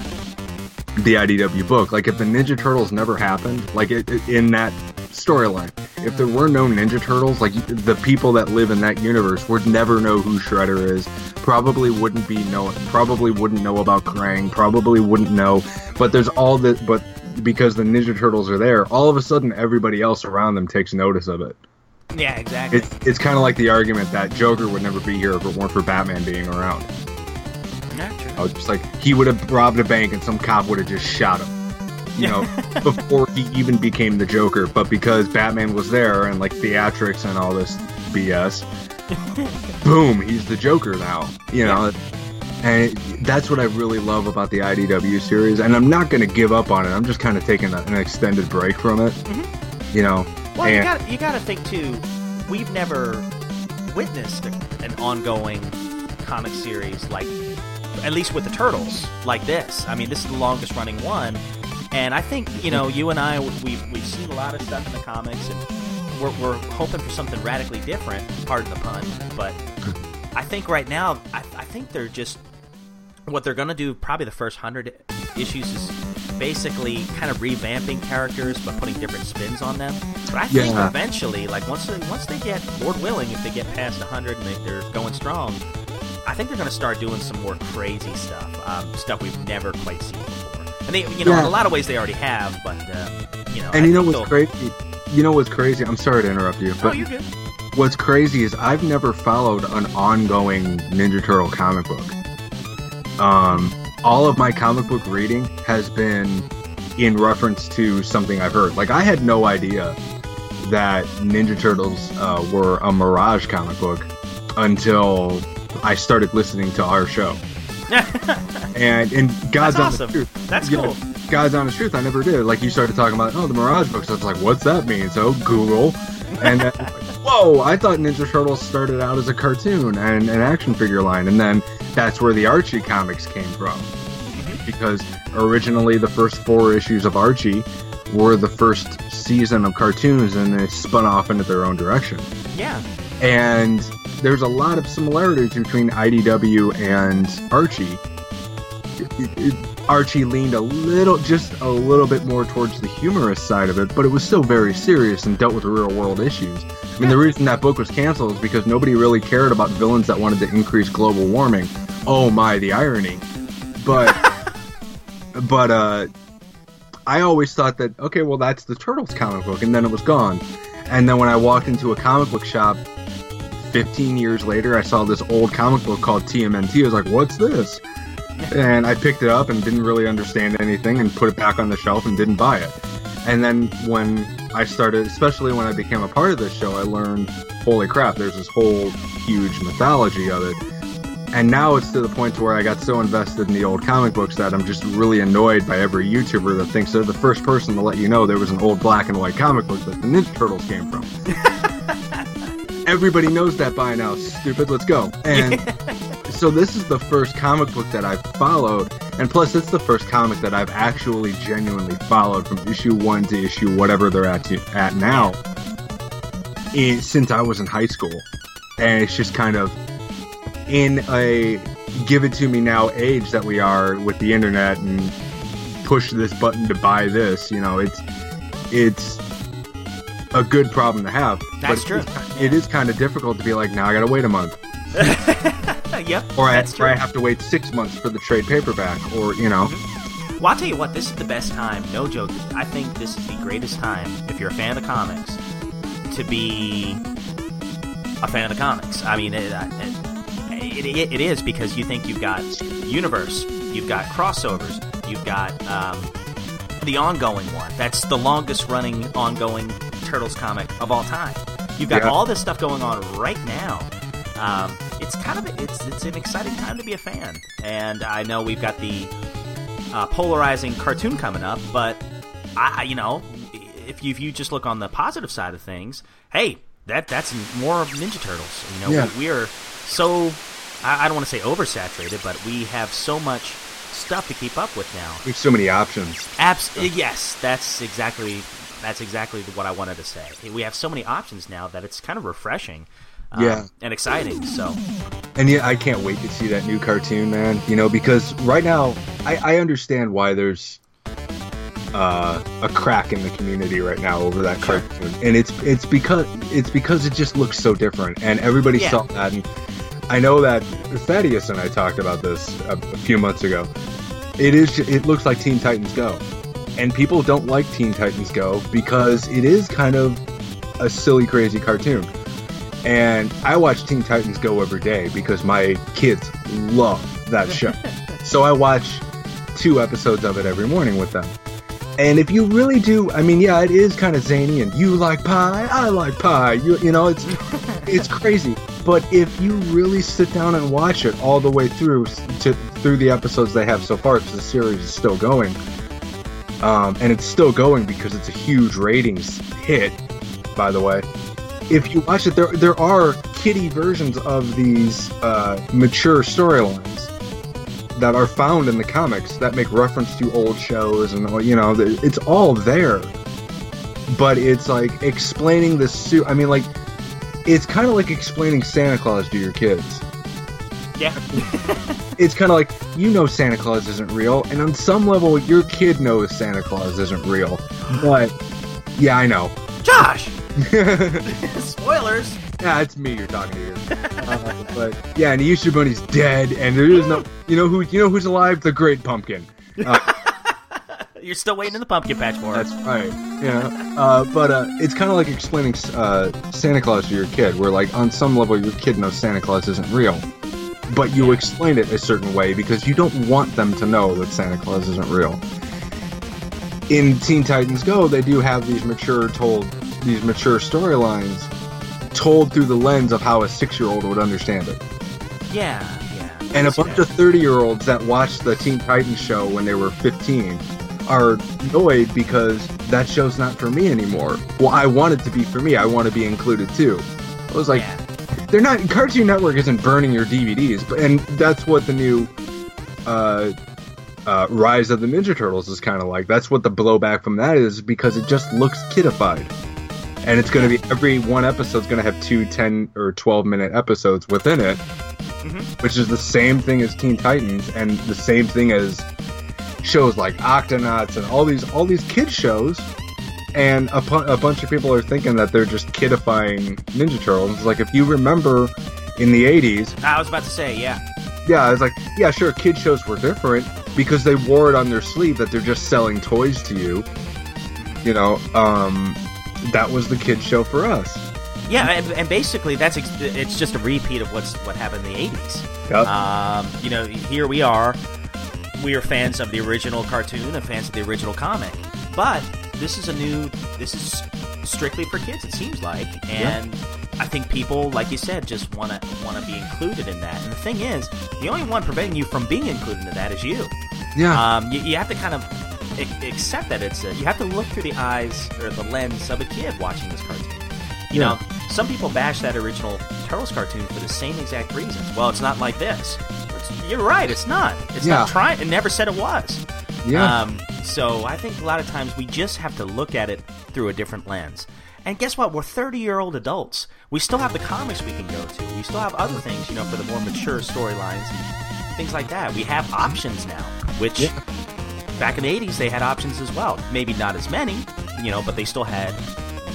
A: the IDW book. Like if the Ninja Turtles never happened, like it, it- in that storyline, if there were no Ninja Turtles, like the people that live in that universe would never know who Shredder is. Probably wouldn't be know. Probably wouldn't know about Krang. Probably wouldn't know. But there's all this. But because the Ninja Turtles are there, all of a sudden everybody else around them takes notice of it.
C: Yeah, exactly.
A: It's it's kind of like the argument that Joker would never be here if it weren't for Batman being around.
C: Yeah, true.
A: I was just like, he would have robbed a bank and some cop would have just shot him. You know, before he even became the Joker. But because Batman was there and like theatrics and all this BS, boom, he's the Joker now. You know, and it, that's what I really love about the IDW series. And I'm not going to give up on it. I'm just kind of taking a, an extended break from it. Mm-hmm. You know,
C: Well, you got you got to think too. We've never witnessed an ongoing comic series like, at least with the turtles, like this. I mean, this is the longest running one, and I think you know you and I we've we've seen a lot of stuff in the comics, and we're we're hoping for something radically different. Pardon the pun, but I think right now I, I think they're just what they're gonna do. Probably the first hundred issues is basically kind of revamping characters but putting different spins on them. But I think
A: Yeah.
C: eventually, like once they once they get Lord willing, if they get past hundred and they, they're going strong, I think they're gonna start doing some more crazy stuff, um, stuff we've never quite seen before. And they, you know, in a lot of ways they already have, but uh, you know,
A: and
C: I
A: you know what's crazy? You know what's crazy? I'm sorry to interrupt you,
C: Oh,
A: but
C: good.
A: what's crazy is I've never followed an ongoing Ninja Turtle comic book. Um, all of my comic book reading has been in reference to something I've heard. Like I had no idea that Ninja Turtles uh, were a Mirage comic book until I started listening to our show. and and God's
C: That's
A: honest
C: awesome.
A: truth,
C: That's
A: you know,
C: cool.
A: God's honest truth, I never did. Like you started talking about, oh, the Mirage books. I was like, what's that mean? So Google, and then, whoa, I thought Ninja Turtles started out as a cartoon and an action figure line, and then that's where the Archie comics came from, mm-hmm. because originally the first four issues of Archie were the first season of cartoons, and they spun off into their own direction.
C: Yeah,
A: and there's a lot of similarities between IDW and Archie. It- it- Archie leaned a little, just a little bit more towards the humorous side of it, but it was still very serious and dealt with real world issues. I mean, the reason that book was canceled is because nobody really cared about villains that wanted to increase global warming. Oh my, the irony! But, but uh, I always thought that okay, well that's the Turtles comic book, and then it was gone. And then when I walked into a comic book shop 15 years later, I saw this old comic book called TMNT. I was like, what's this? And I picked it up and didn't really understand anything and put it back on the shelf and didn't buy it. And then when I started, especially when I became a part of this show, I learned, holy crap, there's this whole huge mythology of it. And now it's to the point to where I got so invested in the old comic books that I'm just really annoyed by every YouTuber that thinks they're the first person to let you know there was an old black and white comic book that the Ninja Turtles came from. Everybody knows that by now, stupid. Let's go. And so this is the first comic book that I've followed, and plus it's the first comic that I've actually genuinely followed from issue one to issue whatever they're at to, at now. in- since I was in high school, and it's just kind of in a give it to me now age that we are with the internet and push this button to buy this. You know, it's it's a good problem to have.
C: That's
A: but
C: true.
A: It's, it is kind of difficult to be like, now I gotta wait a month, Uh,
C: yep.
A: or I, or. I have to wait six months for the trade paperback, or you know, mm-hmm.
C: Well, I'll tell you what, this is the best time, no joke. I think this is the greatest time, if you're a fan of the comics, to be a fan of the comics. I mean, it, uh, it, it, it is because you think you've got universe, you've got crossovers, you've got um, the ongoing one. That's the longest running ongoing Turtles comic of all time. You've got
A: Yeah.
C: all this stuff going on right now. Um, it's kind of a, it's it's an exciting time to be a fan, and I know we've got the uh, polarizing cartoon coming up, but I, I- you know, if you if you just look on the positive side of things, hey, that that's more of Ninja Turtles. You know,
A: Yeah.
C: we, we are so I, I don't want to say oversaturated, but we have so much stuff to keep up with now.
A: there's so many options.
C: Abs- yes, that's exactly that's exactly what I wanted to say. We have so many options now that it's kind of refreshing. Um,
A: Yeah.
C: and exciting. So
A: And yeah, I can't wait to see that new cartoon, man. You know, because right now, I, I understand why there's uh, a crack in the community right now over that
C: Sure.
A: cartoon, and it's it's because it's because it just looks so different, and everybody
C: Yeah.
A: saw that. And I know that Thaddeus and I talked about this a, a few months ago. It is it looks like Teen Titans Go, and people don't like Teen Titans Go because it is kind of a silly, crazy cartoon. And I watch Teen Titans Go every day because my kids love that show. so I watch two episodes of it every morning with them. And if you really do, I mean, yeah, it is kind of zany, and you like pie, I like pie. You, you know, it's it's crazy. But if you really sit down and watch it all the way through to through the episodes they have so far, because the series is still going, um, and it's still going because it's a huge ratings hit. By the way, if you watch it, there there are kiddie versions of these uh, mature storylines that are found in the comics that make reference to old shows and you know it's all there. But it's like explaining the suit. I mean, like it's kind of like explaining Santa Claus to your kids.
C: yeah,
A: It's kind of like you know Santa Claus isn't real, and on some level, your kid knows Santa Claus isn't real. But yeah, I know.
C: Josh. Spoilers.
A: Yeah, it's me you're talking to here. Uh, but yeah, and the Easter Bunny's dead, and there is no. You know who? You know who's alive? The Great Pumpkin. Uh,
C: You're still waiting in the pumpkin patch for
A: that's right. Yeah. Uh, but uh, it's kind of like explaining uh, Santa Claus to your kid, where like on some level your kid knows Santa Claus isn't real, but you explain it a certain way because you don't want them to know that Santa Claus isn't real. In Teen Titans Go, they do have these mature told these mature storylines told through the lens of how a six-year-old would understand it.
C: Yeah, yeah.
A: And a bunch
C: that.
A: of 30 year olds that watched the Teen Titans show when they were 15 are annoyed because that show's not for me anymore. Well, I want it to be for me. I want to be included too. I was like,
C: Yeah.
A: they're not, Cartoon Network isn't burning your DVDs, but, and that's what the new, uh, uh, Rise of the Ninja Turtles is kind of like. That's what the blowback from that is because it just looks kidified. And it's going to be every one episode's going to have two 10 or 12 minute episodes within it which is the same thing as Teen Titans and the same thing as shows like Octonauts and all these all these kid shows. And a, pu- a bunch of people are thinking that they're just kidifying Ninja Turtles. Like if you remember in the 80s,
C: I was about to say, yeah.
A: yeah, it's like, yeah, sure, kid shows were different because they wore it on their sleeve that they're just selling toys to you. You know, um, that was the kid show for us.
C: Yeah, and, and basically that's ex- it's just a repeat of what's what happened in the '80s.
A: Yep.
C: Um, you know, here we are. we are fans of the original cartoon and fans of the original comic. But this is a new. This is strictly for kids. It seems like, and I think people, like you said, just want to want to be included in that. And the thing is, the only one preventing you from being included in that is you.
A: Yeah.
C: Um, you, you have to kind of accept that it's a, you have to look through the eyes or the lens of a kid watching this cartoon. You
A: Yeah.
C: know, some people bash that original Turtles cartoon for the same exact reasons. Well, it's not like this. It's, you're right. It's not. It's
A: Yeah.
C: not trying. It never said it was.
A: yeah.
C: Um, so I think a lot of times we just have to look at it through a different lens. And guess what? We're 30 year old adults. We still have the comics we can go to. We still have other things, you know, for the more mature storylines and things like that. We have options now, which back in the 80s they had options as well. Maybe not as many, you know, but they still had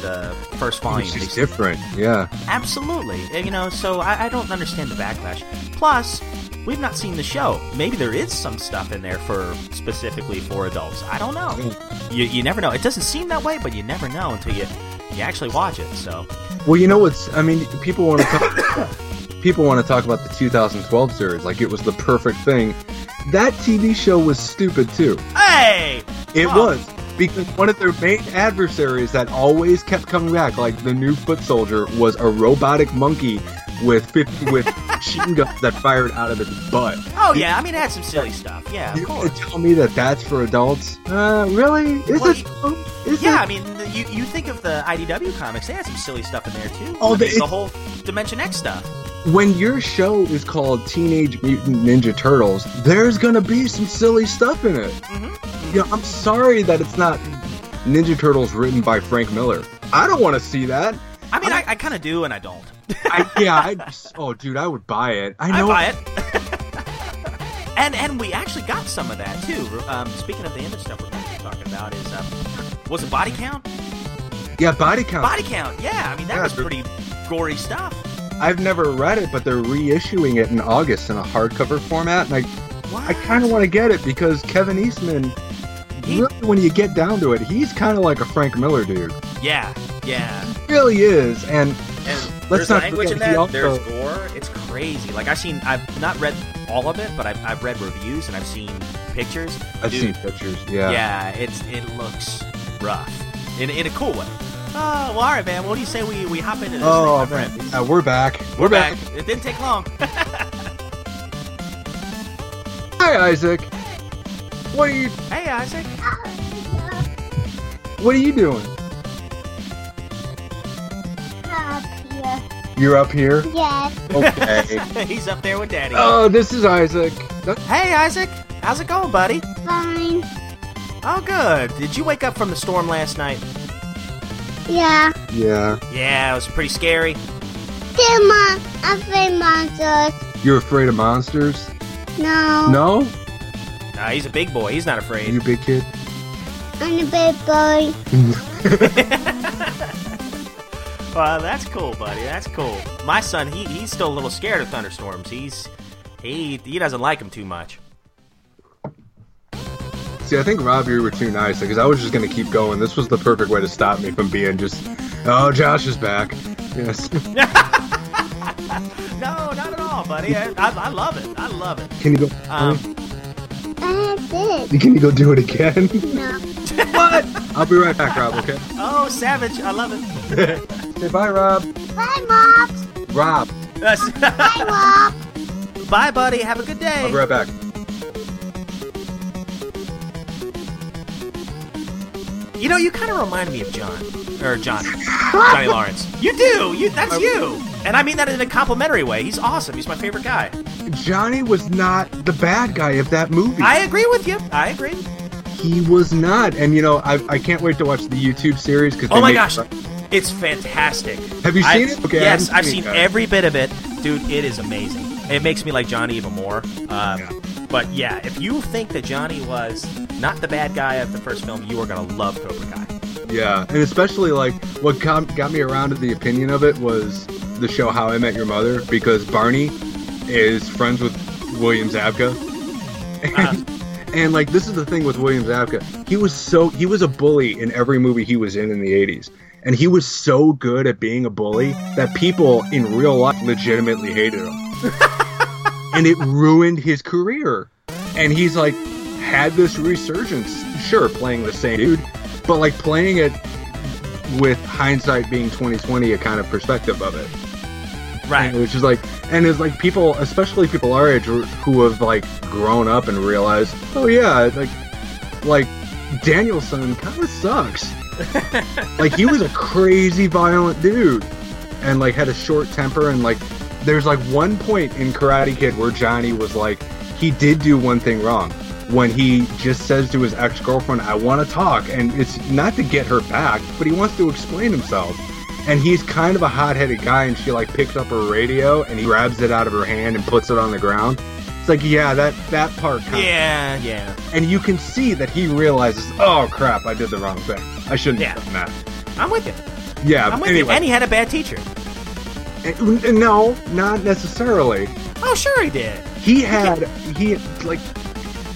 C: the first volume.
A: It's different. Yeah.
C: Absolutely. Uh, you know, so I, I don't understand the backlash. Plus, we've not seen the show. Maybe there is some stuff in there for specifically for adults. I don't know. Hmm. You, you never know. It doesn't seem that way, but you never know until you you actually watch it. So
A: Well, you know what's? I mean, people want to talk. people want to talk about the 2012 series like it was the perfect thing. That TV show was stupid too.
C: hey,
A: It
C: Wow.
A: was because one of their main adversaries that always kept coming back, like the new foot soldier, was a robotic monkey with 50 with machine guns that fired out of its butt.
C: oh yeah. I mean, it had some silly stuff. Yeah,
A: You
C: course.
A: tell me that that's for adults? Uh, really? Is
C: Well,
A: it? Is
C: Yeah,
A: it?
C: I mean, the, you you think of the IDW comics? They had some silly stuff in there too.
A: Oh,
C: I
A: the-
C: mean, the whole Dimension X stuff.
A: When your show is called Teenage Mutant Ninja Turtles, there's gonna be some silly stuff in it.
C: Mm-hmm.
A: You know, I'm sorry that it's not Ninja Turtles written by Frank Miller. I don't want to see that.
C: I mean, I, I kind of do, and I don't.
A: I, yeah, I oh, dude, I would buy it. I
C: I
A: know.
C: buy it. and and we actually got some of that too. Um, speaking of the image stuff we're talking about is um, was it body count?
A: Yeah, body count.
C: Body count. Yeah, I mean that
A: Yeah,
C: was pretty gory stuff.
A: I've never read it, but they're reissuing it in August in a hardcover format, and I,
C: What?
A: I kind of want to get it because Kevin Eastman.
C: He-
A: Really, when you get down to it, he's kind of like a Frank Miller dude.
C: Yeah, yeah.
A: He really is, and
C: And
A: Let's
C: there's
A: not
C: language in that.
A: also-
C: There's gore. It's crazy. Like I've seen. I've not read all of it, but I've, I've read reviews and I've seen pictures.
A: I've
C: Dude,
A: seen pictures. Yeah.
C: Yeah, it's it looks rough in in a cool way. Oh, well, all right, man. What do you say we, we hop into this?
A: Oh
C: thing, my
A: man,
C: friend?
A: Yeah, we're back.
C: We're back. It didn't take long.
A: Hi, Isaac. What are you?
C: hey, Isaac.
A: What are you doing?
G: Up here.
A: You're up here.
G: Yes.
A: Okay.
C: He's up there with Daddy.
A: oh, this is Isaac.
C: Hey, Isaac. How's it going, buddy?
G: Fine.
C: Oh, good. Did you wake up from the storm last night?
G: Yeah.
A: Yeah.
C: Yeah, it was pretty scary.
G: Two mon- afraid of monsters.
A: You're afraid of monsters?
G: No.
A: No.
C: Nah, he's a big boy. He's not afraid.
A: you a big kid.
G: I'm a big boy.
C: Well, that's cool, buddy. That's cool. My son, he he's still a little scared of thunderstorms. He's he he doesn't like them too much.
A: See, I think Rob, you were too nice because I was just gonna keep going. This was the perfect way to stop me from being just, oh, Josh is back. Yes.
C: No, not at all, buddy. I, I, I love it. I love it.
A: Can you go?
C: Um,
G: I.
A: Can you go do it again?
G: No.
C: what?
A: I'll be right back, Rob. Okay.
C: Oh, savage! I love it.
A: Say bye, Rob.
G: Bye, Mops.
A: Rob.
C: That's-
G: Bye, Mop.
C: Bye, buddy. Have a good day.
A: I'll be right back.
C: You know, you kind of remind me of John or John Johnny Lawrence. You do. You that's you. And I mean that in a complimentary way. He's awesome. He's my favorite guy.
A: Johnny was not the bad guy of that movie.
C: I agree with you. I agree.
A: he was not. And you know, I, I can't wait to watch the YouTube series because.
C: Oh my gosh, it's fantastic.
A: Have you
C: I-
A: seen it? Okay, I
C: yes,
A: haven't
C: I've
A: seen
C: seen
A: it
C: every bit of it, dude. It is amazing. It makes me like Johnny even more. Um, But yeah, if you think that Johnny was not the bad guy of the first film, you are gonna love Cobra Kai.
A: Yeah, and especially like what got, got me around to the opinion of it was the show How I Met Your Mother because Barney is friends with William Zabka. And,
C: Uh-huh.
A: and like this is the thing with William Zabka. He was so he was a bully in every movie he was in in the 80s. And he was so good at being a bully that people in real life legitimately hated him. and it ruined his career. and he's like had this resurgence. Sure, playing the same dude, but like playing it with hindsight being 2020, a kind of perspective of it.
C: Right.
A: Which is like, and it's like people, especially people our age, who have like grown up and realized, oh yeah, like, like Daniel-san kind of sucks. like he was a crazy violent dude, and like had a short temper, and like there's like one point in Karate Kid where Johnny was like, he did do one thing wrong when he just says to his ex girlfriend, I want to talk. And it's not to get her back, but he wants to explain himself. And he's kind of a hot headed guy, and she like picks up her radio and he grabs it out of her hand and puts it on the ground. It's like, yeah, that, that part kind
C: Yeah, yeah.
A: And you can see that he realizes, oh crap, I did the wrong thing. I shouldn't
C: Yeah.
A: have done that.
C: I'm with you.
A: Yeah,
C: I'm with you. And he had a bad teacher.
A: Uh, No, not necessarily.
C: Oh, sure he did.
A: He had he like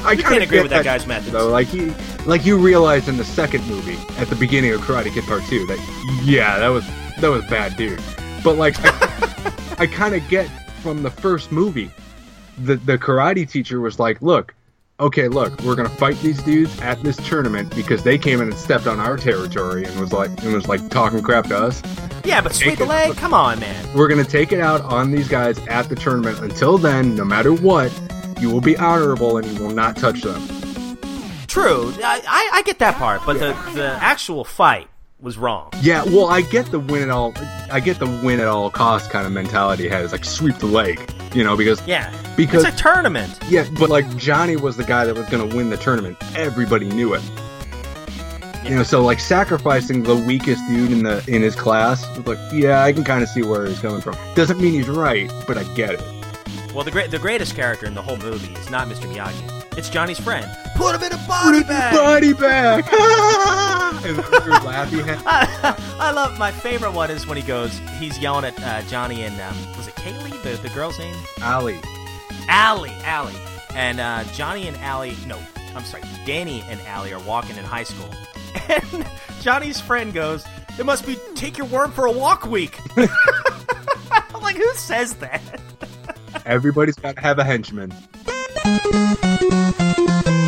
A: I
C: can't agree with that guy's method.
A: Though, like he like you realize in the second movie at the beginning of Karate Kid Part Two that yeah that was that was bad dude. But like I, I kind of get from the first movie, the the karate teacher was like, look. Okay, look, we're gonna fight these dudes at this tournament because they came in and stepped on our territory and was like and was like talking crap to us.
C: Yeah, but sweep the leg. Come on, man.
A: We're gonna take it out on these guys at the tournament. Until then, no matter what, you will be honorable and you will not touch them.
C: True. I, I, I get that part, but the, the actual fight was wrong.
A: Yeah, well, I get the win at all. I get the win at all cost kind of mentality. It has like sweep the leg, you know, because
C: Yeah.
A: because
C: it's a tournament.
A: yeah, but like Johnny was the guy that was gonna win the tournament. Everybody knew it. You know, so like sacrificing the weakest dude in the in his class, like yeah, I can kind of see where he's coming from. Doesn't mean he's right, but I get it.
C: Well, the great the greatest character in the whole movie is not Mr. Miyagi. It's Johnny's friend. Put him in a body bag.
A: Body bag. and you're laughing at
C: I love my favorite one is when he goes. He's yelling at uh, Johnny and um, was it Kaylee the the girl's name?
A: Ali.
C: Allie, Ali, and uh, Johnny and Ali. No, I'm sorry. Danny and Ali are walking in high school, and Johnny's friend goes, "It must be take your worm for a walk week." I'm like, who says that?
A: Everybody's got to have a henchman. Thank you.